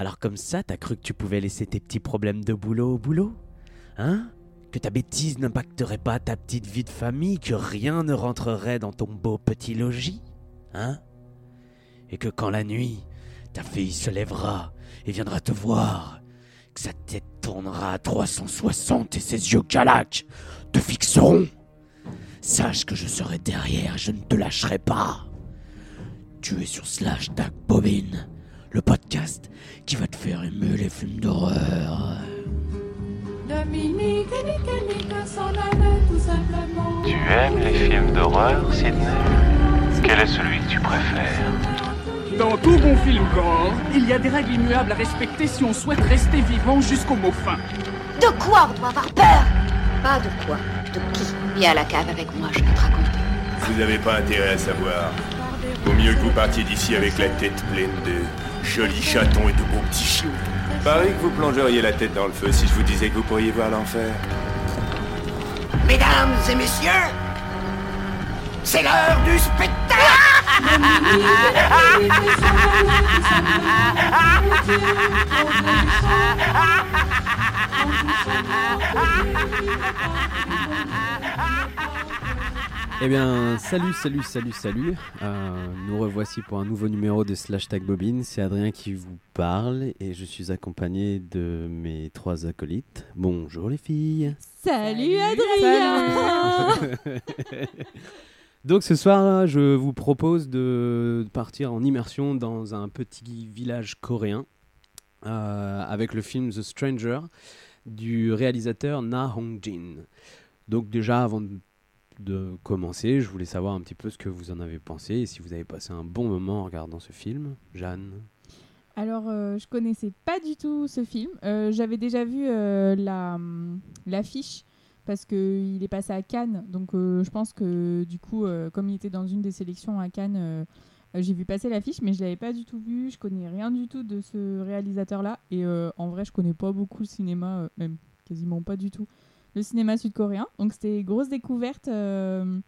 Alors comme ça, t'as cru que tu pouvais laisser tes petits problèmes de boulot au boulot Hein? Que ta bêtise n'impacterait pas ta petite vie de famille, que rien ne rentrerait dans ton beau petit logis Hein? Et que quand la nuit, ta fille se lèvera et viendra te voir, que sa tête tournera à 360 et ses yeux calaques te fixeront. Sache que je serai derrière, je ne te lâcherai pas. Tu es sur Slash Tag Bobine, le podcast qui va te faire aimer les films d'horreur. Dominique et Nick et Nick s'en allaient tout simplement. Tu aimes les films d'horreur, Sidney Quel est celui que tu préfères? Dans tout bon film gore, il y a des règles immuables à respecter si on souhaite rester vivant jusqu'au mot fin. De quoi on doit avoir peur? Pas de quoi, de qui? Viens à la cave avec moi, je vais te raconter. Vous n'avez pas intérêt à savoir. Vaut mieux que vous partiez d'ici avec la tête pleine de jolis chatons et de beaux petits chiots. Pareil que vous plongeriez la tête dans le feu si je vous disais que vous pourriez voir l'enfer. Mesdames et messieurs, c'est l'heure du spectacle Eh bien, salut, salut, salut, salut. Euh, nous revoici pour un nouveau numéro de Slash Tag Bobine. C'est Adrien qui vous parle et je suis accompagné de mes trois acolytes. Bonjour les filles. Salut Adrien Donc ce soir, je vous propose de partir en immersion dans un petit village coréen euh, avec le film The Stranger du réalisateur Na Hong-jin. Donc déjà, avant de de commencer, je voulais savoir un petit peu ce que vous en avez pensé et si vous avez passé un bon moment en regardant ce film. Jeanne Alors, euh, je connaissais pas du tout ce film. Euh, J'avais déjà vu euh, la hum, l'affiche parce qu'il est passé à Cannes. Donc, euh, je pense que du coup, comme il était dans une des sélections à Cannes, j'ai vu passer l'affiche, mais je l'avais pas du tout vu. Je connais rien du tout de ce réalisateur-là. Et en vrai, je connais pas beaucoup le cinéma, même quasiment pas du tout le cinéma sud-coréen. Donc c'était grosse découverte euh,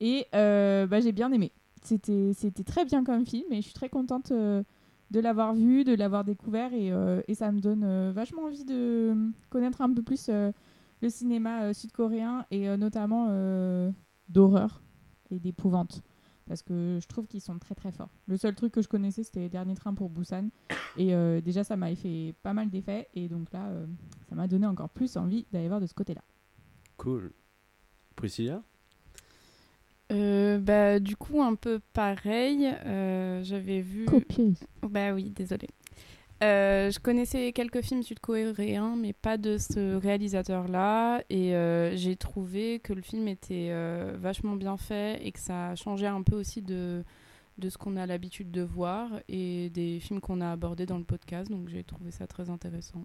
et euh, bah, j'ai bien aimé. C'était c'était très bien comme film et je suis très contente euh, de l'avoir vu, de l'avoir découvert et, et ça me donne vachement envie de connaître un peu plus le cinéma sud-coréen et notamment d'horreur et d'épouvante parce que je trouve qu'ils sont très très forts. Le seul truc que je connaissais c'était Dernier train pour Busan et euh, déjà ça m'avait fait pas mal d'effets et donc là euh, ça m'a donné encore plus envie d'aller voir de ce côté-là. Cool. Priscilla? Euh, bah, du coup, un peu pareil. euh, J'avais vu. Copier. Bah oui, désolé. Euh, je connaissais quelques films sud-coréens, mais pas de ce réalisateur-là. Et euh, j'ai trouvé que le film était euh, vachement bien fait et que ça changeait un peu aussi de, de ce qu'on a l'habitude de voir et des films qu'on a abordés dans le podcast. Donc j'ai trouvé ça très intéressant.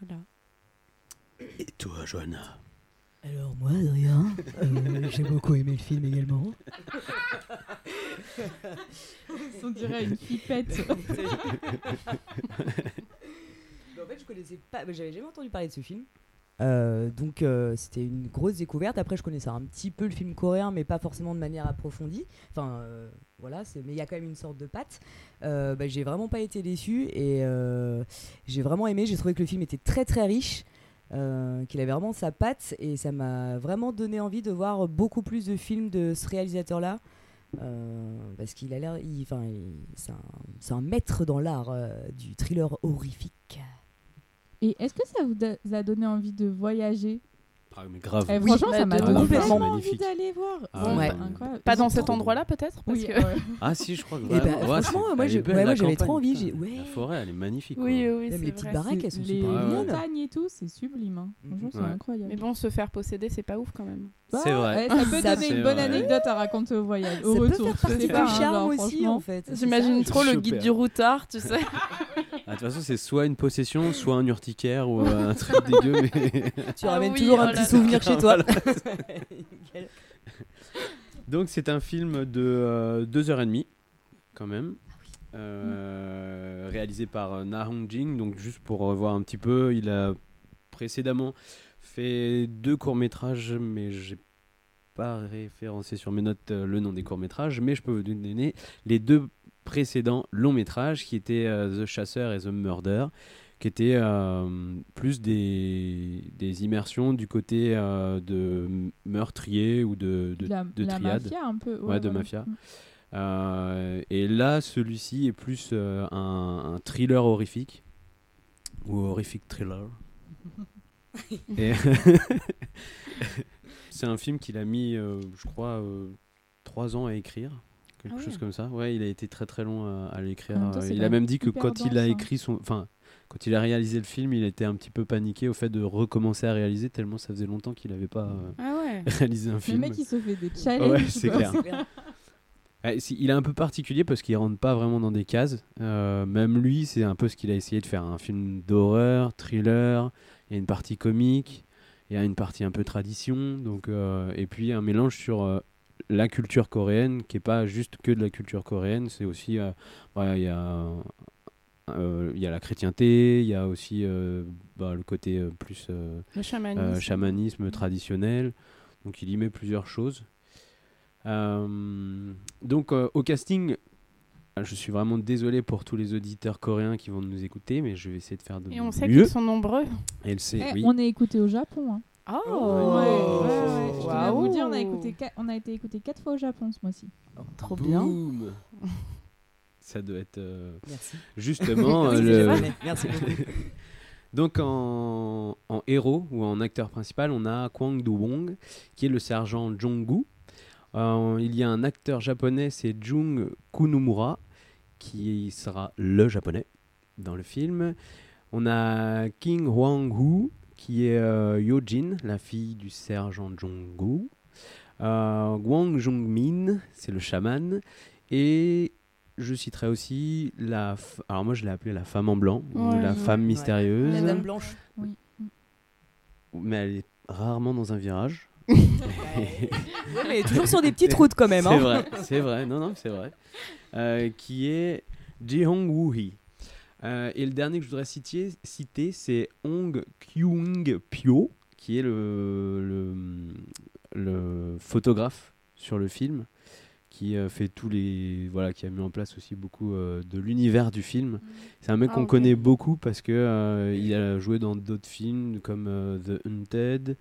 Voilà. Et toi, Johanna? Alors moi, Adrien, euh, j'ai beaucoup aimé le film également. On dirait une pipette. en fait, je connaissais pas, j'avais jamais entendu parler de ce film. Euh, donc euh, c'était une grosse découverte. Après, je connaissais un petit peu le film coréen, mais pas forcément de manière approfondie. Enfin, euh, voilà, mais il y a quand même une sorte de patte. Euh, bah, j'ai vraiment pas été déçu et euh, j'ai vraiment aimé. J'ai trouvé que le film était très très riche, euh, qu'il avait vraiment sa patte et ça m'a vraiment donné envie de voir beaucoup plus de films de ce réalisateur-là. Euh, parce qu'il a l'air, enfin, c'est un, maître dans l'art euh, du thriller horrifique. Et est-ce que ça vous a donné envie de voyager? Ah, mais grave. Eh, Franchement, bah, ça m'a donné C'est envie d'aller voir. Ah Ouais, ouais. incroyable. Pas dans cet endroit-là, peut-être Oui, que... Ah si, je crois que Eh ouais, franchement, c'est- moi, j'avais trop envie, putain. j'ai- ouais. La forêt, elle est magnifique. quoi. Oui, oui, Même c'est les petites vrai. baraques, elles sont les super mignonnes. montagnes et tout, c'est sublime. hein. Franchement, c'est Ouais. incroyable. Mais bon, se faire posséder, c'est pas ouf quand même. C'est vrai. ouais, ça peut donner une bonne anecdote à raconter au voyage, Ça au peut retour. faire partie C'est du pas un charme genre, aussi, en fait. J'imagine trop le guide du routard, tu sais. Ah, De toute façon, c'est soit une possession, soit un urticaire ou euh, un truc dégueu. Mais... Tu Ah ramènes oui, toujours oh un là petit souvenir chez toi. Donc, c'est un film de euh, deux heures et demie, quand même. Ah Euh, réalisé par euh, Na Hong Jing. Donc, juste pour revoir un petit peu, il a précédemment fait deux courts-métrages, mais j'ai pas référencé sur mes notes euh, le nom des courts-métrages, mais je peux vous donner les deux précédent long métrage qui était euh, The Chasseur et The Murder, qui était euh, plus des, des immersions du côté euh, de meurtrier ou de, de, La- de la triade. mafia, un peu, Ouais, ouais, de voilà. mafia. Euh, et là, celui-ci est plus euh, un, un thriller horrifique ou horrific thriller. Et c'est un film qu'il a mis, euh, je crois, euh, trois ans à écrire. Quelque Ah ouais. chose comme ça. Ouais, il a été très très long à, à l'écrire. Temps, il a même dit que quand il a écrit son, enfin, quand il a réalisé le film, il était un petit peu paniqué au fait de recommencer à réaliser tellement ça faisait longtemps qu'il n'avait pas euh, Ah ouais. réalisé un Le film. mec, il se fait des challenges. Ouais, c'est clair. Il est un peu particulier parce qu'il rentre pas vraiment dans des cases. Euh, même lui, c'est un peu ce qu'il a essayé de faire. Un film d'horreur, thriller, il y a une partie comique, il y a une partie un peu tradition. Donc, euh, et puis un mélange sur la culture coréenne qui est pas juste que de la culture coréenne. C'est aussi, euh, voilà, il y a... euh, il y a la chrétienté, il y a aussi euh, bah, le côté euh, plus euh, Le chamanisme. euh, chamanisme traditionnel. Donc il y met plusieurs choses. Euh, donc euh, au casting, ah, je suis vraiment désolé pour tous les auditeurs coréens qui vont nous écouter, mais je vais essayer de faire de Et on sait mieux. qu'ils sont nombreux. Et elle sait, Eh, oui. On est écouté au Japon. Hein. Oh, Ouais, ouais, ouais, Je dois vous Waouh. dire, on a, écouté qua- on a été écouté quatre fois au Japon ce mois-ci. Trop bien. Boum Ça doit être euh, Merci. justement Oui, euh, le-. Merci beaucoup. Donc en, en héros ou en acteur principal, on a Kwang Do-wong qui est le sergent Jong-gu. Euh, il y a un acteur japonais, c'est Jung Kunumura, qui sera le japonais dans le film. On a King Hwang-hoo qui est euh, Yojin, la fille du sergent Jong-gu. Euh, Wang Jong-min, c'est le chaman. Et je citerai aussi la. f- Alors moi je l'ai appelée la femme en blanc, ou la ouais. femme Ouais. mystérieuse. La dame blanche. Oui. Mais elle est rarement dans un virage. Ouais, mais toujours sur des petites routes quand même. C'est hein. vrai, c'est vrai, non, non, c'est vrai. Euh, qui est Ji-hong Woo-hee. Euh, et le dernier que je voudrais citer, citer c'est Hong Kyung Pyo, qui est le, le, le photographe sur le film, qui euh, fait tous les voilà, qui a mis en place aussi beaucoup euh, de l'univers du film. C'est un mec Ah, qu'on connaît beaucoup parce que il a joué dans d'autres films comme The Hunted.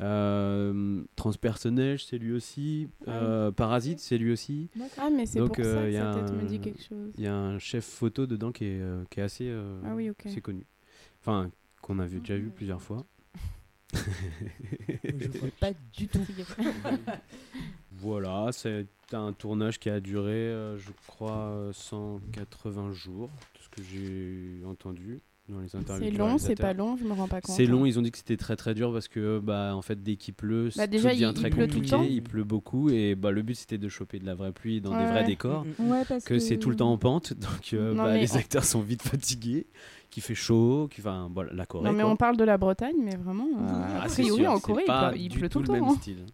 Euh, Transpersonnage, c'est lui aussi. Euh, Parasite, c'est lui aussi. Ah, mais c'est Donc, pour ça euh, que y a sa tête me dit quelque chose. Il y a un chef photo dedans qui est, euh, qui est assez, euh, Ah oui, ok. assez connu. Enfin, qu'on a vu, déjà vu plusieurs fois. Je vois pas du tout. Voilà, c'est un tournage qui a duré, euh, je crois, euh, 180 jours, tout ce que j'ai entendu. C'est long, c'est pas long, je me rends pas compte. C'est long, hein. ils ont dit que c'était très très dur parce que bah en fait dès qu'il pleut, Bah, tout déjà, devient il- très il pleut tout le compliqué, temps. il pleut beaucoup et bah le but c'était de choper de la vraie pluie dans des vrais décors. Mm, mm. Ouais, parce Que c'est tout le temps en pente, donc euh, Non, bah, mais les on- acteurs sont vite fatigués, qu'il fait chaud, qu'il enfin voilà, la Corée. Non, mais quoi. on parle de la Bretagne, mais vraiment, euh, Ah, a priori, sûr, en Corée, pas pleut, il du pleut tout tout le temps. même hein. style.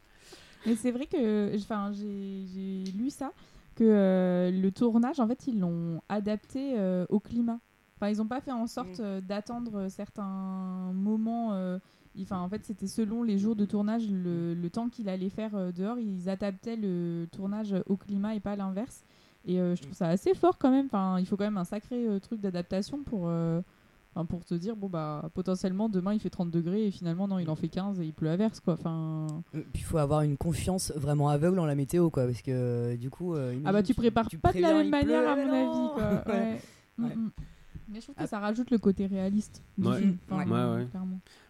Mais c'est vrai que enfin, j'ai j'ai lu ça, que euh, le tournage, en fait, ils l'ont adapté euh, au climat. Enfin, ils n'ont pas fait en sorte Mm. euh, d'attendre certains moments. euh, Enfin, en fait, c'était selon les jours de tournage, le, le temps qu'il allait faire euh, dehors, ils adaptaient le tournage au climat et pas l'inverse. Et euh, je trouve ça assez fort quand même. Enfin, il faut quand même un sacré euh, truc d'adaptation pour, euh, pour te dire, bon, bah, potentiellement, demain, il fait 30 degrés et finalement, non, il en fait 15 et il pleut à verse, quoi. Enfin... Puis il faut avoir une confiance vraiment aveugle en la météo, quoi, parce que euh, du coup. euh, Ah bah tu prépares pas de la même manière pleut, à mon non. avis quoi. Ouais. Ouais. Mm, Ouais. Mm. Mais je trouve que Ah. ça rajoute le côté réaliste. du Ouais. film. Ouais. Ouais.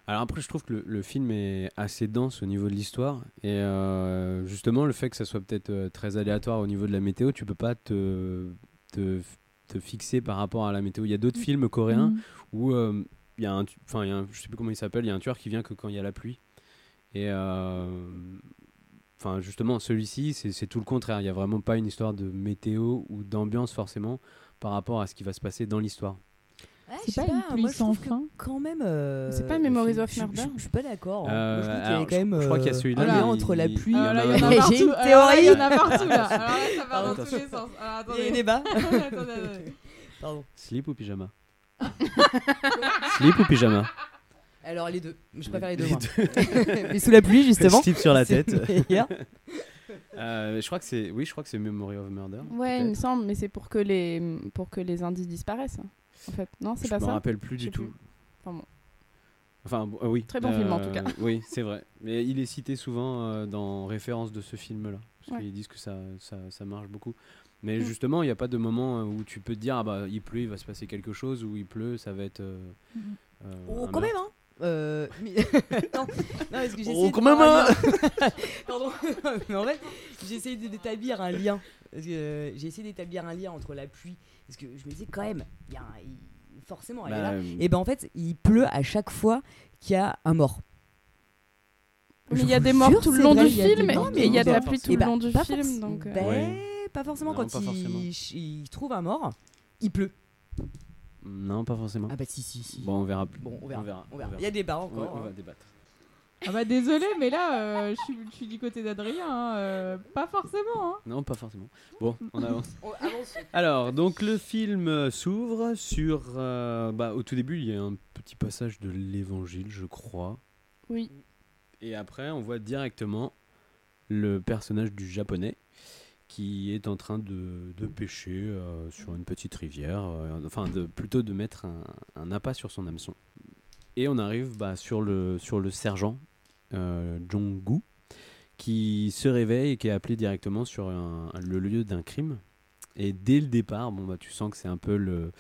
Alors après, je trouve que le, le film est assez dense au niveau de l'histoire. Et euh, justement, le fait que ça soit peut-être euh, très aléatoire au niveau de la météo, tu peux pas te, te, te fixer par rapport à la météo. Il y a d'autres films coréens Mm. où euh, il y a un, enfin, il y a un- je sais plus comment il s'appelle, il y a un tueur qui vient que quand il y a la pluie. Et euh, enfin, justement, celui-ci, c'est c'est tout le contraire. Il y a vraiment pas une histoire de météo ou d'ambiance forcément par rapport à ce qui va se passer dans l'histoire. Ouais, C'est pas une pluie moi, je sans fin Quand même. euh, C'est pas Memories of je- Murder Je, suis pas d'accord. hein. Euh, je trouve qu'il y alors, a quand même. je crois qu'il y a euh, celui-là, entre il- la pluie. il y en Ah, a là, il y en a J'ai une là, il y en a théorie. partout là. Alors là, ça part dans tous les sens. Alors, Il y a attendez. débat. Attendez, attendez. Pardon. Slip ou pyjama? Slip ou pyjama? Alors les deux. Je préfère les deux. Les moi. Mais sous la pluie justement. Slip sur la C'est tête. Euh, je crois que c'est, oui, je crois que c'est Memory of Murder. Ouais, il me semble, mais c'est pour que les pour que les indices disparaissent. En fait, non, c'est Je pas me ça. rappelle plus Je du tout. Enfin bon. Enfin, euh, oui. Très bon film, en tout cas. Oui, c'est vrai. Mais il est cité souvent euh, dans référence de ce film-là. Parce Ouais. qu'ils disent que ça, ça, ça marche beaucoup. Mais Mm. justement, il n'y a pas de moment euh, où tu peux te dire, ah bah, il pleut, il va se passer quelque chose, ou il pleut, ça va être. euh, Mhm. euh, Oh, quand même, hein euh, mais- non, non, parce que j'ai Oh, essayé de quand faire même, un hein. Pardon. mais en fait, j'ai essayé de- d'établir un lien. Euh, j'ai essayé d'établir un lien entre la pluie. Parce que je me disais, quand même, il y a un- forcément, elle est Bah, là. euh, Et ben en fait, il pleut à chaque fois qu'il y a un mort. Mais il y a des morts tout le long du film et il y a de la pluie tout Eh le ben, long du pas film, forc- donc. euh, ben. Pas forcément Non, quand il trouve un mort, il pleut. Non, pas forcément. Ah bah si, si, si. Bon, on verra plus. Bon, on verra. On verra. on verra. Il y a débat On, encore. on va hein. débattre. Ah bah désolé, mais là, euh, je suis- je suis du côté d'Adrien. hein, euh, pas forcément. Hein. Non, pas forcément. Bon, on avance. On avance. Alors, donc le film euh, s'ouvre sur. euh, bah, au tout début, il y a un petit passage de l'évangile, je crois. Oui. Et après, on voit directement le personnage du japonais qui est en train de, de pêcher euh, sur une petite rivière, euh, enfin de, plutôt de mettre un, un appât sur son hameçon. Et on arrive bah, sur, le, sur le sergent euh, Jong-gu qui se réveille et qui est appelé directement sur un- le lieu d'un crime. Et dès le départ, bon, bah, tu sens que c'est un peu le,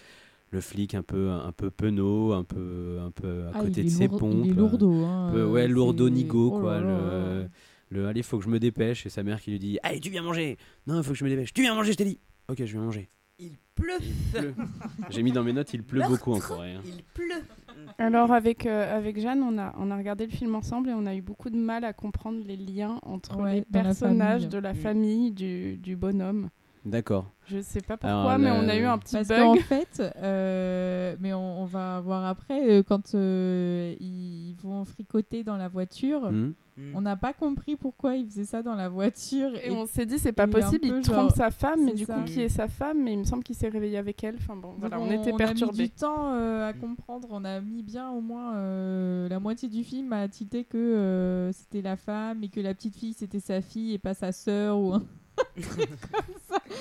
le flic un peu, un peu penaud, un peu, un peu à Ah, côté de ses pompes. Il est lourdeau. Hein, Un peu, ouais, lourdeau nigo, oh quoi. là là. Le, le allez, faut que je me dépêche. Et sa mère qui lui dit Allez, tu viens manger Non, il faut que je me dépêche. Tu viens manger, je t'ai dit Ok, je vais manger. Il pleut. pleut. J'ai mis dans mes notes Il pleut Meurtre. beaucoup en Corée. hein. Il pleut. Alors avec, euh, avec Jeanne, on a, on a regardé le film ensemble et on a eu beaucoup de mal à comprendre les liens entre Ouais, les la personnages de la Mm. famille du, du bonhomme. D'accord. Je sais pas Alors, pourquoi, mais le- on a eu un petit Parce bug. qu'en fait, euh, mais on, on va voir après, euh, quand euh, ils vont fricoter dans la voiture, Hmm. on n'a pas compris pourquoi ils faisaient ça dans la voiture. Et on s'est dit, c'est pas possible, il genre- trompe sa femme, mais du ça. coup, qui est sa femme? Mais il me semble qu'il s'est réveillé avec elle. Enfin bon, voilà, on, était a mis perturbés. du temps euh, à comprendre. On a mis bien au moins euh, la moitié du film à tilter que euh, c'était la femme et que la petite fille c'était sa fille et pas sa sœur ou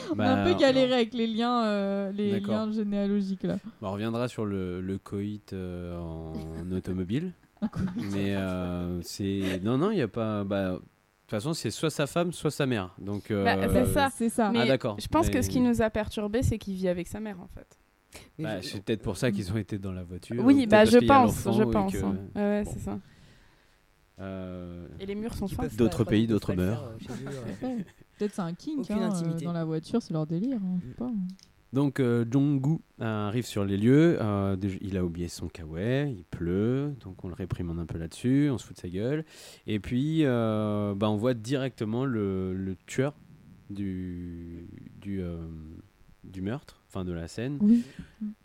On a Bah, un peu galéré avec les liens, euh, les D'accord. liens généalogiques là. Bon, on reviendra sur le, le coït euh, en automobile. Mais euh, c'est. Non, non, il n'y a pas. Bah, de toute façon, c'est soit sa femme, soit sa mère. Donc, euh, Bah, c'est ça. C'est ça. Mais Ah, d'accord. Je pense que ce qui nous a perturbés, c'est qu'il vit avec sa mère en fait. Mais bah, je- c'est peut-être pour ça qu'ils ont été dans la voiture. Oui, peut-être bah parce je qu'il y a pense, l'enfant je et pense. que- hein. Ouais, ouais, Bon. c'est ça. Euh, Et les murs sont qui fins. peuvent D'autres pays, ils peuvent d'autres pas le mœurs. faire, euh, chez eux, euh. Peut-être c'est un kink Aucune hein, euh, intimité. dans la voiture, c'est leur délire. hein, je sais pas. Donc euh, Jong-gu euh, arrive sur les lieux, euh, il a oublié son kawaii, il pleut, donc on le réprimande un peu là-dessus, on se fout de sa gueule. Et puis euh, bah, on voit directement le, le tueur du, du, euh, du meurtre, enfin de la scène. Oui.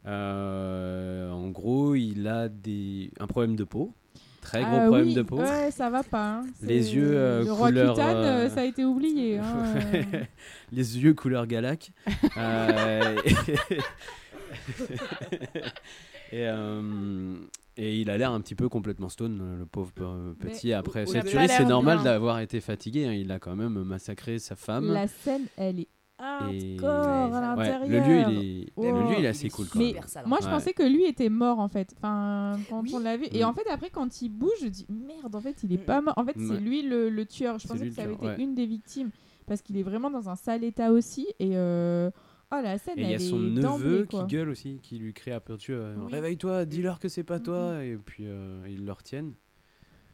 Euh, en gros, il a des, un problème de peau, très gros Ah problème oui, de peau. Ouais, ça va pas. hein. Les yeux, euh, le roi couleur, Cutane, euh, euh, ça a été oublié. hein, euh. les yeux couleur galac. Euh, et, euh, et il a l'air un petit peu complètement stone, le pauvre euh, petit. Mais Après cette tuerie, c'est normal d'avoir été fatigué. hein. Il a quand même massacré sa femme. La scène, elle est hardcore à Ouais, l'intérieur. le lieu, il est, Oh. le lieu, il est assez cool. Quand Mais même. Moi, je Ouais. pensais que lui était mort en fait. Enfin, quand Oui. on l'a vu. Et Mm. en fait, après, quand il bouge, je dis merde, en fait, il est Mm. pas mort. En fait, Ouais. c'est lui le, le tueur. Je pensais que ça avait été tueur, une des victimes parce qu'il est vraiment dans un sale état aussi. Et euh, oh, la scène, Et il y a son neveu qui quoi. gueule aussi, qui lui crie à peu de euh, Oui. Réveille-toi, dis-leur que c'est pas toi. Et puis euh, ils le retiennent.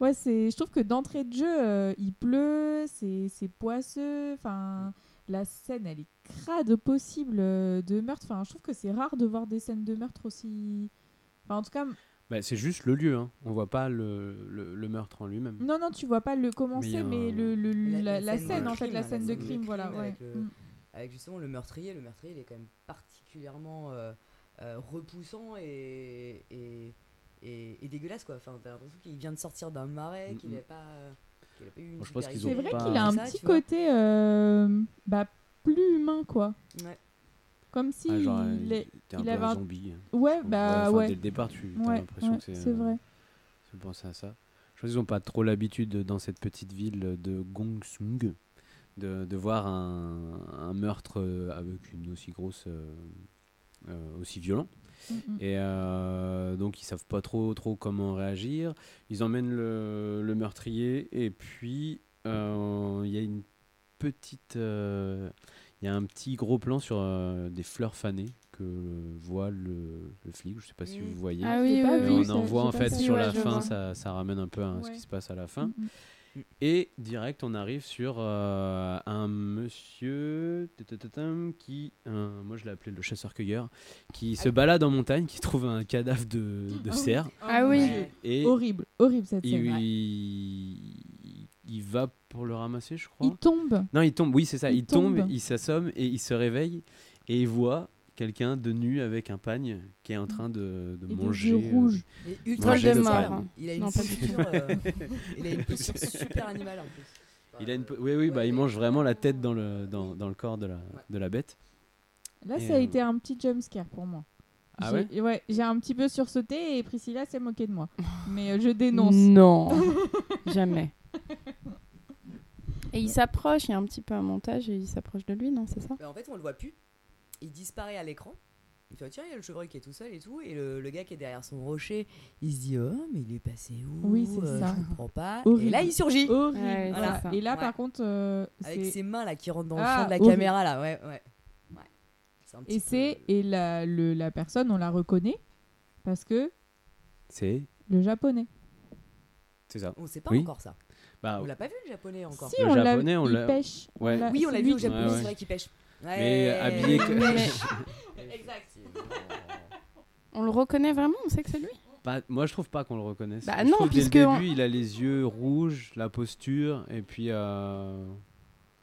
Ouais, c'est. Je trouve que d'entrée de jeu, euh, il pleut, c'est c'est poisseux. Enfin, la scène, elle est crade possible euh, de meurtre. Enfin, je trouve que c'est rare de voir des scènes de meurtre aussi. Enfin, en tout cas, Bah, c'est juste le lieu, hein. on voit pas le, le, le meurtre en lui-même. non, non, tu vois pas le commencer, Mais, mais, euh, le, le- La- la, la la scène en fait, la la scène de scène de crime, voilà. crime Ouais. avec le- Mm. avec justement le meurtrier. Le meurtrier, il est quand même particulièrement euh, euh, repoussant et, et, et, et dégueulasse quoi. Enfin, t'as l'impression qu'il vient de sortir d'un marais, qu'il Mm, n'a pas, qu'il a pas eu une Moi, je pense qu'ils C'est ont hygiène. vrai pas- qu'il a un Ça, petit côté euh, bah, plus humain, quoi. Ouais. Comme si Ah, genre, il, il est- il peu avait un zombie. Ouais, Enfin, bah enfin, ouais. Dès le départ, tu as Ouais, l'impression ouais, que c'est. c'est vrai. euh, Je pense à ça. Je pense qu'ils n'ont pas trop l'habitude dans cette petite ville de Gongsung de, de voir un, un meurtre euh, avec une aussi grosse, euh, euh, aussi violent. Et euh, donc ils savent pas trop trop comment réagir. Ils emmènent le, le meurtrier et puis euh, il y a une petite, euh, il y a un petit gros plan sur euh, des fleurs fanées que voit le, le flic. Je sais pas si vous voyez. Ah oui, oui, on en voit en fait sur Ouais, la fin, ça, ça ramène un peu à ce Ouais. qui se passe à la fin. Et direct, on arrive sur euh, un monsieur tatatam, qui, euh, moi je l'ai appelé le chasseur-cueilleur, qui se balade en montagne, qui trouve un cadavre de, de Ah oui. cerf. Ah oui. Et Horrible, horrible cette il, scène. il, il va pour le ramasser, je crois. Il tombe. Non, il tombe, oui, c'est ça. Il, Il tombe, tombe. il s'assomme et il se réveille et il voit quelqu'un de nu avec un pagne qui est en train de, de Et des manger. yeux euh, rouges. Et ultra Manger de pagne. Il a une Non, du posture, euh, il a une posture super animale en plus. Il a une, oui, oui, bah, il mange vraiment la tête dans le, dans, dans le corps de la, de la bête. Là, Et, ça a euh, été un petit jumpscare pour moi. Ah J'ai- ouais? J'ai un petit peu sursauté et Priscilla s'est moquée de moi. Mais euh, je dénonce. Non, jamais. Et il s'approche, il y a un petit peu un montage et il s'approche de lui, non, c'est ça? Mais en fait, on le voit plus. Il disparaît à l'écran. Il fait tiens, il y a le chevreuil qui est tout seul et tout. Et le, le gars qui est derrière son rocher, il se dit oh, mais il est passé où? Oui, c'est Euh, ça. Je comprends pas. Horrible. Et là, il surgit. Horrible. Ouais, voilà. Et là, Ouais. par contre, euh, Avec ses mains là qui rentrent dans le Ah, champ de la horrible. caméra là. Ouais, ouais. ouais. C'est un petit et peu- c'est et la, le, la personne, on la reconnaît parce que C'est le japonais. c'est ça. On sait pas Oui. encore ça. Bah, On l'a pas vu le japonais encore. Si, Le on l'a japonais, on il l'a- pêche. Ouais. Oui, on l'a vu au japonais, Ouais, ouais. c'est vrai qu'il pêche. Mais habillé que- exact. On le reconnaît vraiment On sait que c'est lui? Moi, je trouve pas qu'on le reconnaisse. Bah Je non, trouve dès le puisque on- début, il a les yeux rouges, la posture, et puis. Euh...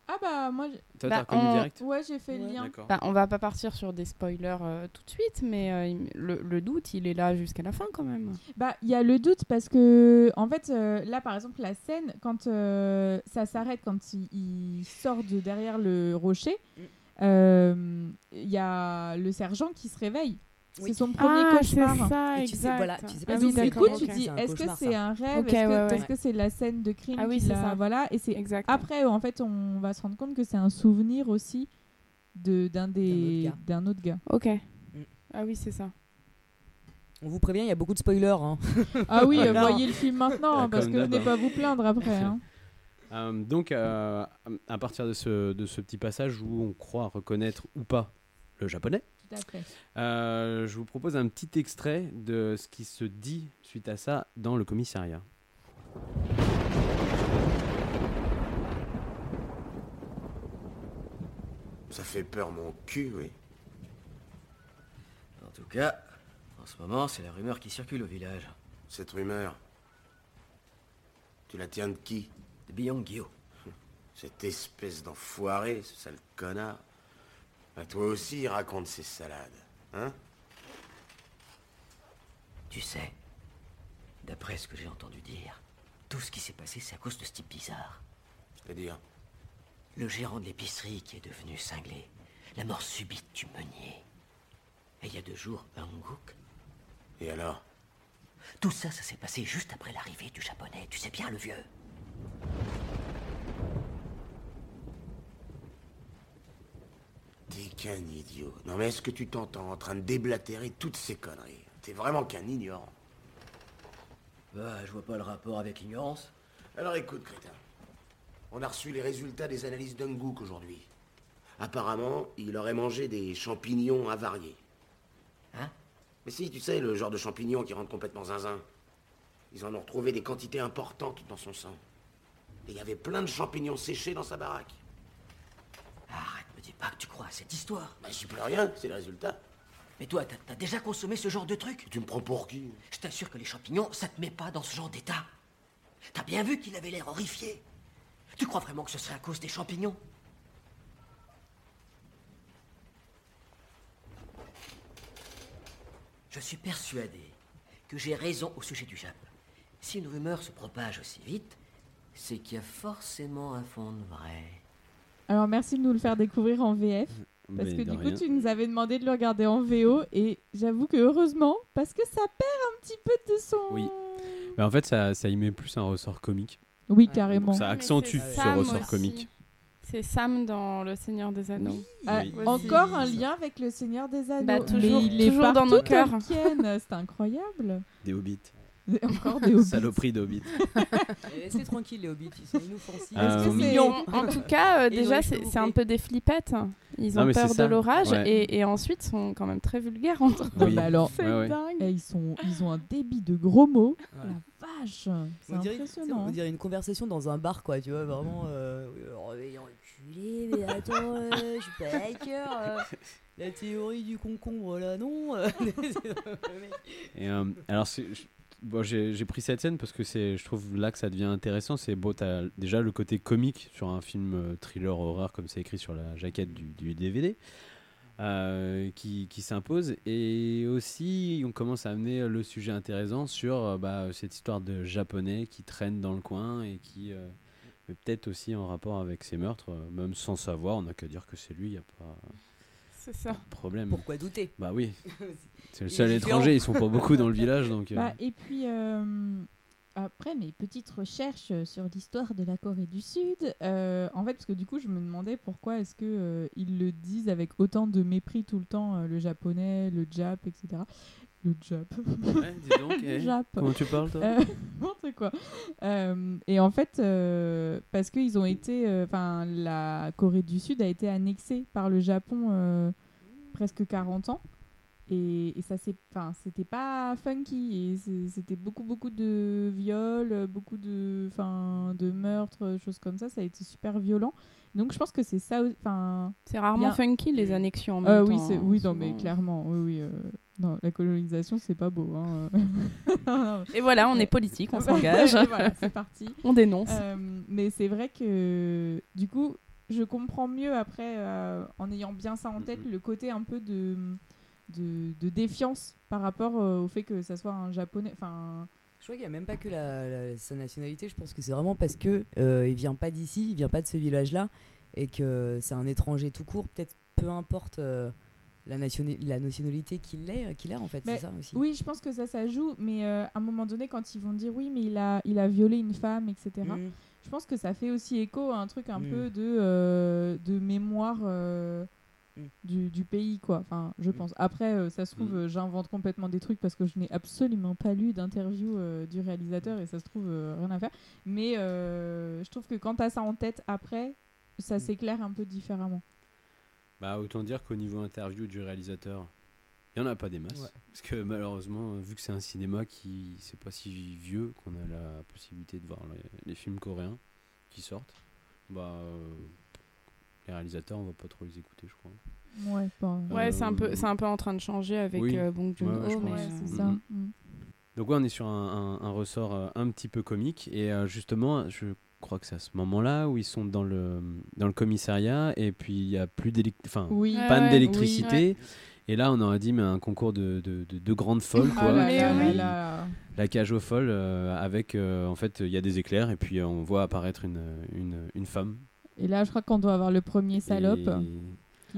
Ah bah moi, j'ai- Toi, Bah, t'as reconnu on- direct? Ouais, j'ai fait le lien. Bah, On va pas partir sur des spoilers euh, tout de suite, mais euh, le, le doute, il est là jusqu'à la fin quand même. Bah, il y a le doute parce que, en fait, euh, là, par exemple, la scène, quand euh, ça s'arrête, quand il, il sort de derrière le rocher, Mm. Euh, il y a le sergent qui se réveille. Oui. C'est son premier Ah, c'est cauchemar. ça, Et tu sais, exact. voilà, tu sais pas ah oui, c'est Du coup, tu ok. dis, est-ce que c'est ça. un rêve? Est-ce que ouais, ouais. c'est la scène de crime Ah oui, c'est ça. Voilà, et c'est Exact. après, en fait, on va se rendre compte que c'est un souvenir aussi de d'un des d'un autre gars. Ok. Ah oui, c'est ça. On vous prévient, il y a beaucoup de spoilers. Hein. Ah oui, euh, voyez le film maintenant, hein, parce que venez pas vous plaindre après. hein. Euh, donc, euh, à partir de ce, de ce petit passage où on croit reconnaître ou pas le japonais, Tout à fait. euh, je vous propose un petit extrait de ce qui se dit suite à ça dans le commissariat. Ça fait peur mon cul, oui. En tout cas, en ce moment, c'est la rumeur qui circule au village. Cette rumeur. Tu la tiens de qui? De. Cette espèce d'enfoiré, ce sale connard. À toi aussi, il raconte ses salades. Hein? Tu sais, d'après ce que j'ai entendu dire, tout ce qui s'est passé, c'est à cause de ce type bizarre. C'est-à-dire? Le gérant de l'épicerie qui est devenu cinglé. La mort subite du meunier. Et il y a deux jours, un Honguk. Et alors? Tout ça, ça s'est passé juste après l'arrivée du japonais. Tu sais bien, le vieux. T'es qu'un idiot. Non mais est-ce que tu t'entends en train de déblatérer toutes ces conneries? T'es vraiment qu'un ignorant. Bah, je vois pas le rapport avec l'ignorance. Alors écoute, crétin. On a reçu les résultats des analyses d'Unguk aujourd'hui. Apparemment, il aurait mangé des champignons avariés. Hein? Mais si, tu sais, le genre de champignons qui rendent complètement zinzin. Ils en ont retrouvé des quantités importantes dans son sang. Et il y avait plein de champignons séchés dans sa baraque. Dis pas que tu crois à cette histoire. Bah, j'y peux rien, c'est le résultat. Mais toi, t'as t'as déjà consommé ce genre de truc? Tu me prends pour qui? Je t'assure que les champignons, ça te met pas dans ce genre d'état. T'as bien vu qu'il avait l'air horrifié. Tu crois vraiment que ce serait à cause des champignons? Je suis persuadé que j'ai raison au sujet du Japon. Si une rumeur se propage aussi vite, c'est qu'il y a forcément un fond de vrai. Alors merci de nous le faire découvrir en VF. Parce Mais que du coup, tu nous avais demandé de le regarder en VO. Et j'avoue que heureusement, parce que ça perd un petit peu de son. Oui. Mais en fait, ça, ça y met plus un ressort comique. Oui, carrément. Ça accentue ce ressort aussi. comique. C'est Sam dans Le Seigneur des Anneaux. Ah, Aussi. Encore un lien avec le Seigneur des Anneaux. Bah, toujours- Mais il est toujours dans nos cœurs. C'est incroyable. Des hobbits. Encore des hobbits. Saloperie d'hobbits. Laissez tranquille les hobbits, ils sont inoffensifs. Euh. En tout cas, euh, déjà, c'est un peu des flippettes. Ils ont peur de l'orage Ouais. et, et ensuite sont quand même très vulgaires entre eux. Non, mais alors, c'est Ouais, ouais. dingue. eh, ils, sont, ils ont un débit de gros mots. Ouais. La vache, c'est impressionnant. on dirait une conversation dans un bar, quoi, tu vois, vraiment. Euh, mais enculé, mais attends, euh, je suis pas hacker. euh, la théorie du concombre, là, non. Et, euh, alors, je- bon, j'ai pris cette scène parce que c'est, je trouve là que ça devient intéressant. C'est beau, t'as déjà le côté comique sur un film euh, thriller horreur comme c'est écrit sur la jaquette du, DVD. euh, qui, qui s'impose et aussi on commence à amener le sujet intéressant sur euh, bah, cette histoire de japonais qui traîne dans le coin et qui euh, peut-être aussi en rapport avec ces meurtres même sans savoir on n'a qu'à dire que c'est lui il n'y a pas C'est ça. problème Pourquoi douter? Bah oui c'est le seul différent. étranger ils sont pas beaucoup dans le village donc euh, Bah, et puis, euh, après mes petites recherches euh, sur l'histoire de la Corée du Sud, euh, en fait, parce que du coup, je me demandais pourquoi est-ce que euh, ils le disent avec autant de mépris tout le temps, euh, le japonais, le jap, etc. Le jap. Ouais, dis donc, Le eh, jap. comment tu parles, toi Euh, N'importe quoi. Euh, et en fait, euh, parce qu'ils ont été. euh, Enfin, la Corée du Sud a été annexée par le Japon euh, presque 40 ans. Et, et ça, c'est, enfin, c'était pas funky. C'était beaucoup, beaucoup de viols, beaucoup de, enfin, de meurtres, choses comme ça. Ça a été super violent. Donc, je pense que c'est ça. Enfin, C'est rarement a- funky les annexions en même Euh, temps. oui, c'est, hein, oui, non, mais clairement, oui, oui. euh, non, la colonisation, c'est pas beau. hein. Et voilà, on est politique, on s'engage. Et voilà, c'est parti. On dénonce. Euh, mais c'est vrai que du coup, je comprends mieux après, euh, en ayant bien ça en tête, le côté un peu de, de, de défiance par rapport euh, au fait que ça soit un japonais. Enfin, Je crois qu'il n'y a même pas que la, la- sa nationalité, je pense que c'est vraiment parce que euh, il vient pas d'ici, il vient pas de ce village-là, et que c'est un étranger tout court, peut-être peu importe euh, la, la nationalité qu'il est, qu'il a en fait, c'est ça aussi. oui, je pense que ça, ça joue, mais euh, à un moment donné, quand ils vont dire oui, mais il a, il a violé une femme, etc. Mhm. Je pense que ça fait aussi écho à un truc un Mm. peu de, euh, de mémoire euh, Mm. du, du pays, quoi. Enfin, je pense. Après, euh, ça se trouve, euh, j'invente complètement des trucs parce que je n'ai absolument pas lu d'interview euh, du réalisateur et ça se trouve, euh, rien à faire. Mais euh, je trouve que quand tu as ça en tête après, ça s'éclaire un peu différemment. Bah, autant dire qu'au niveau interview du réalisateur, il n'y en a pas des masses. Ouais. Parce que malheureusement, vu que c'est un cinéma qui c'est pas si vieux, qu'on a la possibilité de voir les, les films coréens qui sortent, bah, euh, les réalisateurs, on va pas trop les écouter, je crois. Ouais, pas- Ouais, c'est un peu, Euh, c'est un peu en train de changer avec oui. euh, Bong ouais, mais c'est Mm, ça. mm. Mm. Donc ouais, on est sur un, un- un ressort euh, un petit peu comique et euh, justement, je crois que c'est à ce moment-là où ils sont dans le dans le commissariat et puis il y a plus d'électricité, enfin Oui. Panne ouais, d'électricité. Et là, on aurait dit mais un concours de, de, de- de grandes folles Ah quoi. là Mais là oui. là là. La cage aux folles euh, avec euh, en fait il y a des éclairs et puis euh, on voit apparaître une, une, une femme. Et là, je crois qu'on doit avoir le premier salope. Et-